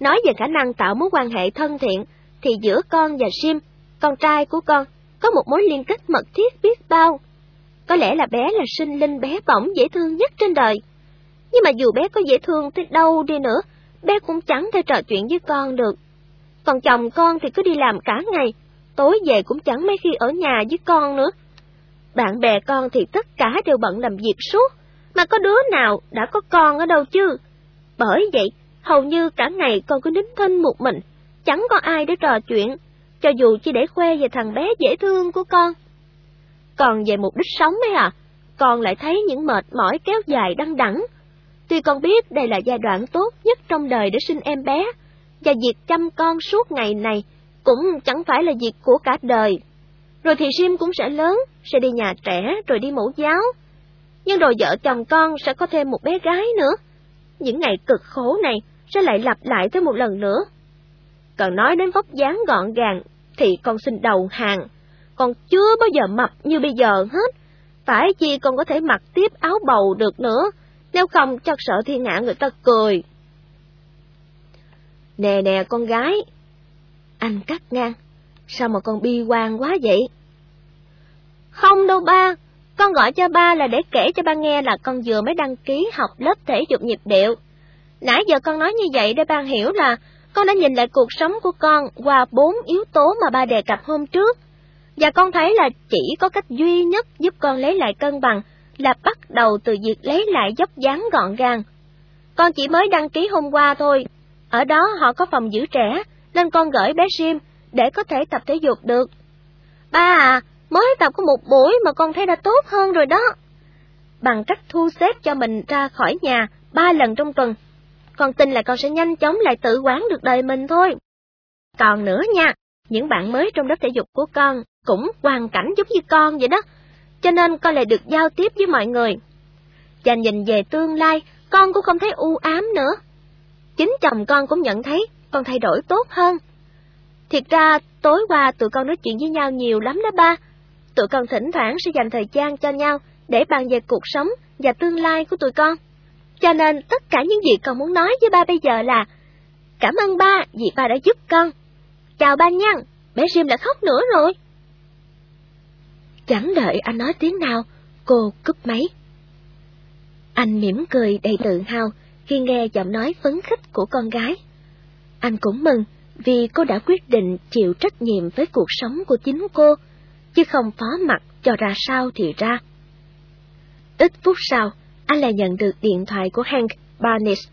Nói về khả năng tạo mối quan hệ thân thiện, thì giữa con và Sim, con trai của con, có một mối liên kết mật thiết biết bao. Có lẽ là bé là sinh linh bé bỏng dễ thương nhất trên đời. Nhưng mà dù bé có dễ thương tới đâu đi nữa, bé cũng chẳng thể trò chuyện với con được. Còn chồng con thì cứ đi làm cả ngày, tối về cũng chẳng mấy khi ở nhà với con nữa. Bạn bè con thì tất cả đều bận làm việc suốt, mà có đứa nào đã có con ở đâu chứ. Bởi vậy, hầu như cả ngày con cứ nín thinh một mình, chẳng có ai để trò chuyện, cho dù chỉ để khoe về thằng bé dễ thương của con. Còn về mục đích sống ấy à, con lại thấy những mệt mỏi kéo dài đăng đẳng. Tuy con biết đây là giai đoạn tốt nhất trong đời để sinh em bé, và việc chăm con suốt ngày này cũng chẳng phải là việc của cả đời. Rồi thì Sim cũng sẽ lớn, sẽ đi nhà trẻ rồi đi mẫu giáo. Nhưng rồi vợ chồng con sẽ có thêm một bé gái nữa. Những ngày cực khổ này sẽ lại lặp lại thêm một lần nữa. Còn nói đến vóc dáng gọn gàng thì con xin đầu hàng, con chưa bao giờ mập như bây giờ hết. Phải chi con có thể mặc tiếp áo bầu được nữa, nếu không chắc sợ thiên hạ người ta cười. Nè nè con gái. Anh cắt ngang. sao mà con bi quan quá vậy? Không đâu ba, con gọi cho ba là để kể cho ba nghe là con vừa mới đăng ký học lớp thể dục nhịp điệu. Nãy giờ con nói như vậy để ba hiểu là con đã nhìn lại cuộc sống của con qua bốn yếu tố mà ba đề cập hôm trước. Và con thấy là chỉ có cách duy nhất giúp con lấy lại cân bằng là bắt đầu từ việc lấy lại dốc dáng gọn gàng. Con chỉ mới đăng ký hôm qua thôi, ở đó họ có phòng giữ trẻ, nên con gửi bé Jim để có thể tập thể dục được. Ba à, mới tập có một buổi mà con thấy đã tốt hơn rồi đó. Bằng cách thu xếp cho mình ra khỏi nhà ba lần trong tuần, con tin là con sẽ nhanh chóng lại tự quán được đời mình thôi. Còn nữa nha, những bạn mới trong lớp thể dục của con cũng hoàn cảnh giống như con vậy đó, cho nên con lại được giao tiếp với mọi người. Và nhìn về tương lai, con cũng không thấy u ám nữa. Chính chồng con cũng nhận thấy con thay đổi tốt hơn. Thiệt ra, tối qua tụi con nói chuyện với nhau nhiều lắm đó ba. Tụi con thỉnh thoảng sẽ dành thời gian cho nhau để bàn về cuộc sống và tương lai của tụi con. Cho nên tất cả những gì con muốn nói với ba bây giờ là Cảm ơn ba vì ba đã giúp con. Chào ba nha, bé Jim đã khóc nữa rồi. Chẳng đợi anh nói tiếng nào, cô cúp máy. Anh mỉm cười đầy tự hào khi nghe giọng nói phấn khích của con gái. Anh cũng mừng vì cô đã quyết định chịu trách nhiệm với cuộc sống của chính cô, chứ không phó mặt cho ra sao thì ra. Ít phút sau, anh lại nhận được điện thoại của Hank Barnes,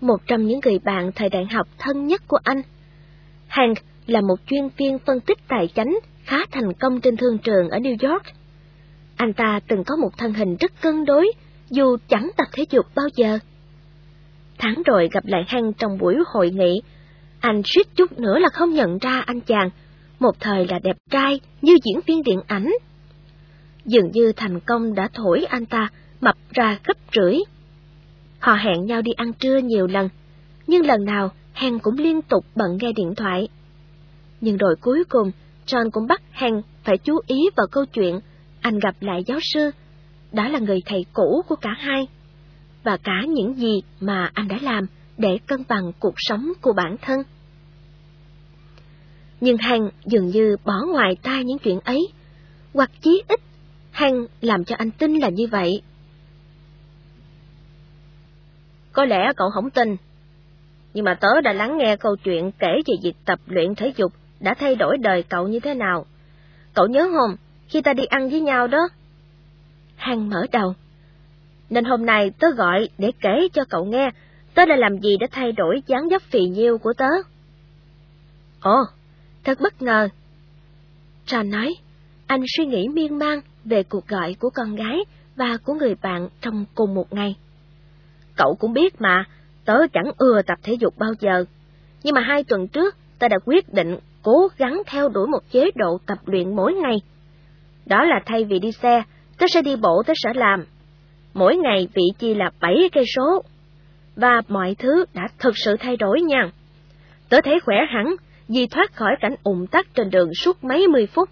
một trong những người bạn thời đại học thân nhất của anh. Hank là một chuyên viên phân tích tài chính khá thành công trên thương trường ở New York. Anh ta từng có một thân hình rất cân đối, dù chẳng tập thể dục bao giờ. Tháng rồi gặp lại Hăng trong buổi hội nghị, anh suýt chút nữa là không nhận ra anh chàng, một thời là đẹp trai như diễn viên điện ảnh. Dường như thành công đã thổi anh ta mập ra gấp rưỡi. Họ hẹn nhau đi ăn trưa nhiều lần, nhưng lần nào Hằng cũng liên tục bận nghe điện thoại. Nhưng rồi cuối cùng, John cũng bắt Hằng phải chú ý vào câu chuyện anh gặp lại giáo sư, đó là người thầy cũ của cả hai, và cả những gì mà anh đã làm để cân bằng cuộc sống của bản thân. Nhưng Hằng dường như bỏ ngoài tai những chuyện ấy, hoặc chí ít, Hằng làm cho anh tin là như vậy. Có lẽ cậu không tin, nhưng mà tớ đã lắng nghe câu chuyện kể về việc tập luyện thể dục đã thay đổi đời cậu như thế nào. Cậu nhớ không, khi ta đi ăn với nhau đó? Hằng mở đầu. Nên hôm nay tớ gọi để kể cho cậu nghe tớ đã làm gì để thay đổi dáng dấp phì nhiêu của tớ. Ồ, thật bất ngờ. Trà nói, anh suy nghĩ miên man về cuộc gọi của con gái và của người bạn trong cùng một ngày. Cậu cũng biết mà, tớ chẳng ưa tập thể dục bao giờ. Nhưng mà hai tuần trước, tớ đã quyết định cố gắng theo đuổi một chế độ tập luyện mỗi ngày. Đó là thay vì đi xe, tớ sẽ đi bộ tới sở làm. Mỗi ngày vị chi là 7 cây số. Và mọi thứ đã thực sự thay đổi nha. Tớ thấy khỏe hẳn vì thoát khỏi cảnh ủng tắc trên đường suốt mấy mươi phút.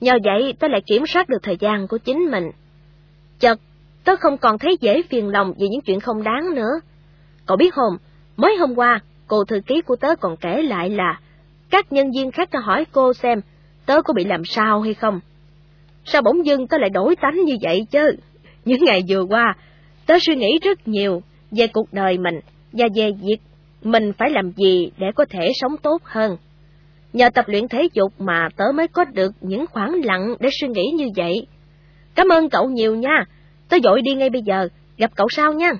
Nhờ vậy tớ lại kiểm soát được thời gian của chính mình. Chợt tớ không còn thấy dễ phiền lòng vì những chuyện không đáng nữa. Cậu biết không, mới hôm qua, cô thư ký của tớ còn kể lại là các nhân viên khác đã hỏi cô xem tớ có bị làm sao hay không. Sao bỗng dưng tớ lại đổi tánh như vậy chứ? Những ngày vừa qua, tớ suy nghĩ rất nhiều về cuộc đời mình và về việc mình phải làm gì để có thể sống tốt hơn. Nhờ tập luyện thể dục mà tớ mới có được những khoảng lặng để suy nghĩ như vậy. Cảm ơn cậu nhiều nha, tớ dội đi ngay bây giờ, gặp cậu sau nha.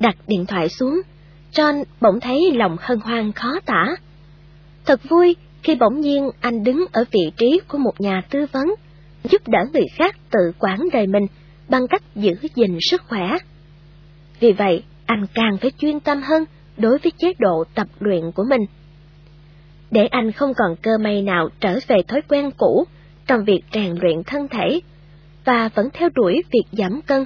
Đặt điện thoại xuống, John bỗng thấy lòng hân hoan khó tả. Thật vui khi bỗng nhiên anh đứng ở vị trí của một nhà tư vấn, giúp đỡ người khác tự quản đời mình bằng cách giữ gìn sức khỏe. Vì vậy, anh càng phải chuyên tâm hơn đối với chế độ tập luyện của mình. Để anh không còn cơ may nào trở về thói quen cũ trong việc rèn luyện thân thể, và vẫn theo đuổi việc giảm cân,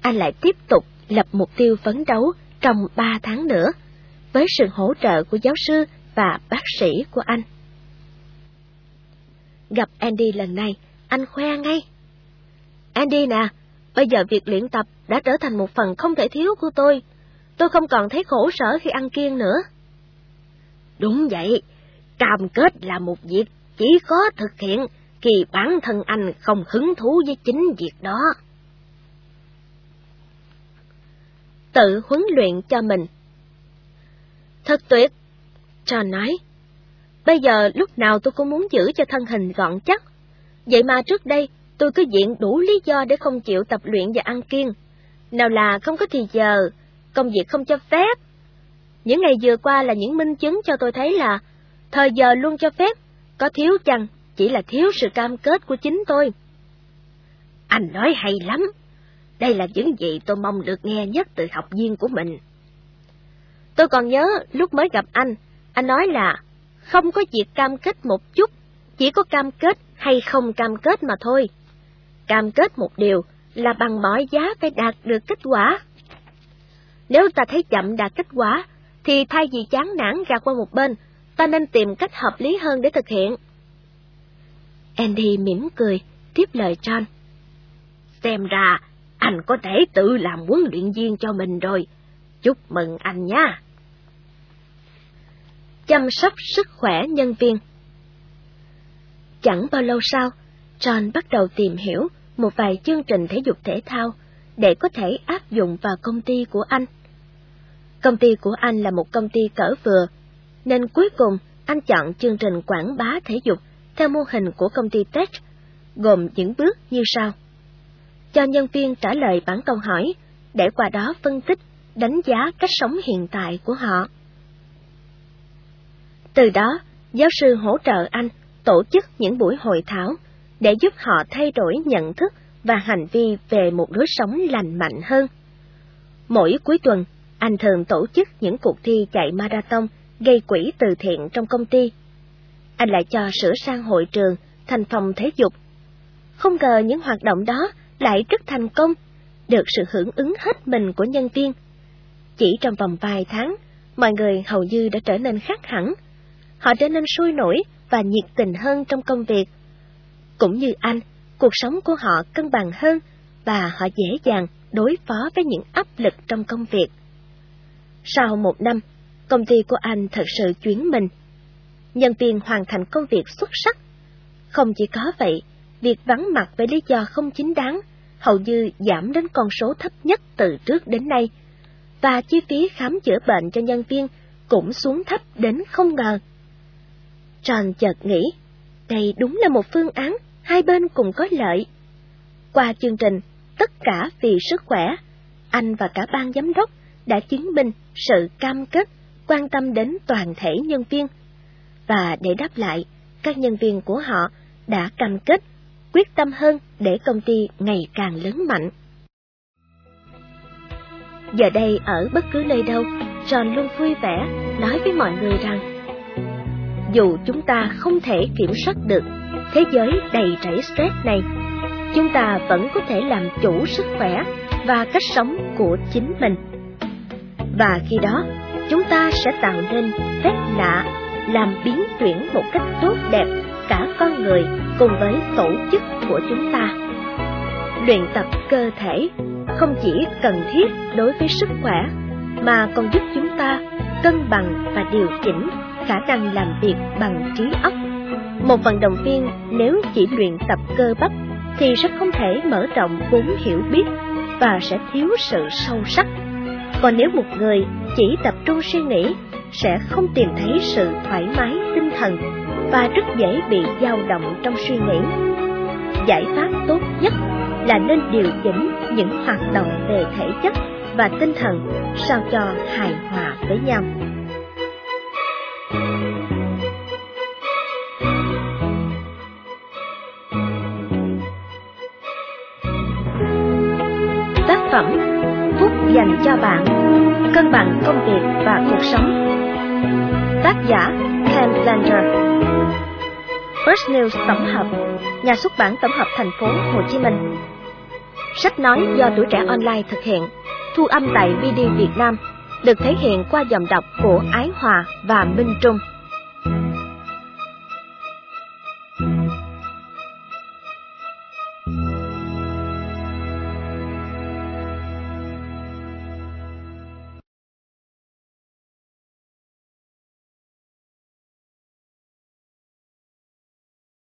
anh lại tiếp tục lập mục tiêu phấn đấu trong ba tháng nữa, với sự hỗ trợ của giáo sư và bác sĩ của anh. Gặp Andy lần này, anh khoe ngay. Andy nè, bây giờ việc luyện tập đã trở thành một phần không thể thiếu của tôi. Tôi không còn thấy khổ sở khi ăn kiêng nữa. Đúng vậy, Cam kết là một việc chỉ có thực hiện khi bản thân anh không hứng thú với chính việc đó. Tự huấn luyện cho mình Thật tuyệt, John nói. Bây giờ lúc nào tôi cũng muốn giữ cho thân hình gọn chắc. Vậy mà trước đây tôi cứ diện đủ lý do để không chịu tập luyện và ăn kiêng. Nào là không có thì giờ, công việc không cho phép. Những ngày vừa qua là những minh chứng cho tôi thấy là thời giờ luôn cho phép, có thiếu chăng chỉ là thiếu sự cam kết của chính tôi. Anh nói hay lắm. Đây là những gì tôi mong được nghe nhất từ học viên của mình. Tôi còn nhớ lúc mới gặp anh, anh nói là không có việc cam kết một chút, chỉ có cam kết hay không cam kết mà thôi. Cam kết một điều là bằng mọi giá phải đạt được kết quả. Nếu ta thấy chậm đạt kết quả, thì thay vì chán nản ra qua một bên, ta nên tìm cách hợp lý hơn để thực hiện. Andy mỉm cười, tiếp lời John. Xem ra, anh có thể tự làm huấn luyện viên cho mình rồi. Chúc mừng anh nha! Chăm sóc sức khỏe nhân viên Chẳng bao lâu sau, John bắt đầu tìm hiểu một vài chương trình thể dục thể thao để có thể áp dụng vào công ty của anh. Công ty của anh là một công ty cỡ vừa, nên cuối cùng anh chọn chương trình quảng bá thể dục theo mô hình của công ty Tech, gồm những bước như sau. Cho nhân viên trả lời bản câu hỏi, để qua đó phân tích, đánh giá cách sống hiện tại của họ. Từ đó, giáo sư hỗ trợ anh tổ chức những buổi hội thảo để giúp họ thay đổi nhận thức và hành vi về một lối sống lành mạnh hơn. Mỗi cuối tuần, anh thường tổ chức những cuộc thi chạy marathon gây quỹ từ thiện trong công ty. Anh lại cho sửa sang hội trường thành phòng thể dục. Không ngờ những hoạt động đó lại rất thành công, được sự hưởng ứng hết mình của nhân viên. Chỉ trong vòng vài tháng, mọi người hầu như đã trở nên khác hẳn. Họ trở nên sôi nổi và nhiệt tình hơn trong công việc. Cũng như anh, cuộc sống của họ cân bằng hơn và họ dễ dàng đối phó với những áp lực trong công việc. Sau một năm, công ty của anh thật sự chuyển mình. Nhân viên hoàn thành công việc xuất sắc. Không chỉ có vậy, việc vắng mặt với lý do không chính đáng hầu như giảm đến con số thấp nhất từ trước đến nay, và chi phí khám chữa bệnh cho nhân viên cũng xuống thấp đến không ngờ. Tròn chợt nghĩ, đây đúng là một phương án, hai bên cùng có lợi. Qua chương trình, tất cả vì sức khỏe, anh và cả ban giám đốc đã chứng minh sự cam kết, quan tâm đến toàn thể nhân viên. Và để đáp lại, các nhân viên của họ đã cam kết, quyết tâm hơn để công ty ngày càng lớn mạnh. Giờ đây ở bất cứ nơi đâu, John luôn vui vẻ nói với mọi người rằng dù chúng ta không thể kiểm soát được thế giới đầy rẫy stress này, chúng ta vẫn có thể làm chủ sức khỏe và cách sống của chính mình. Và khi đó, chúng ta sẽ tạo nên phép lạ làm biến chuyển một cách tốt đẹp cả con người cùng với tổ chức của chúng ta. Luyện tập cơ thể không chỉ cần thiết đối với sức khỏe, mà còn giúp chúng ta cân bằng và điều chỉnh khả năng làm việc bằng trí óc. Một vận động viên nếu chỉ luyện tập cơ bắp thì sẽ không thể mở rộng vốn hiểu biết và sẽ thiếu sự sâu sắc. Còn nếu một người chỉ tập trung suy nghĩ, sẽ không tìm thấy sự thoải mái tinh thần và rất dễ bị dao động trong suy nghĩ. Giải pháp tốt nhất là nên điều chỉnh những hoạt động về thể chất và tinh thần sao cho hài hòa với nhau. Tác phẩm Phúc dành cho bạn, Cân bằng công việc và cuộc sống Tác giả Ken Lander First News tổng hợp, Nhà xuất bản tổng hợp thành phố Hồ Chí Minh. Sách nói do tuổi trẻ online thực hiện, Thu âm tại BD Việt Nam, Được thể hiện qua dòng đọc của Ái Hòa và Minh Trung.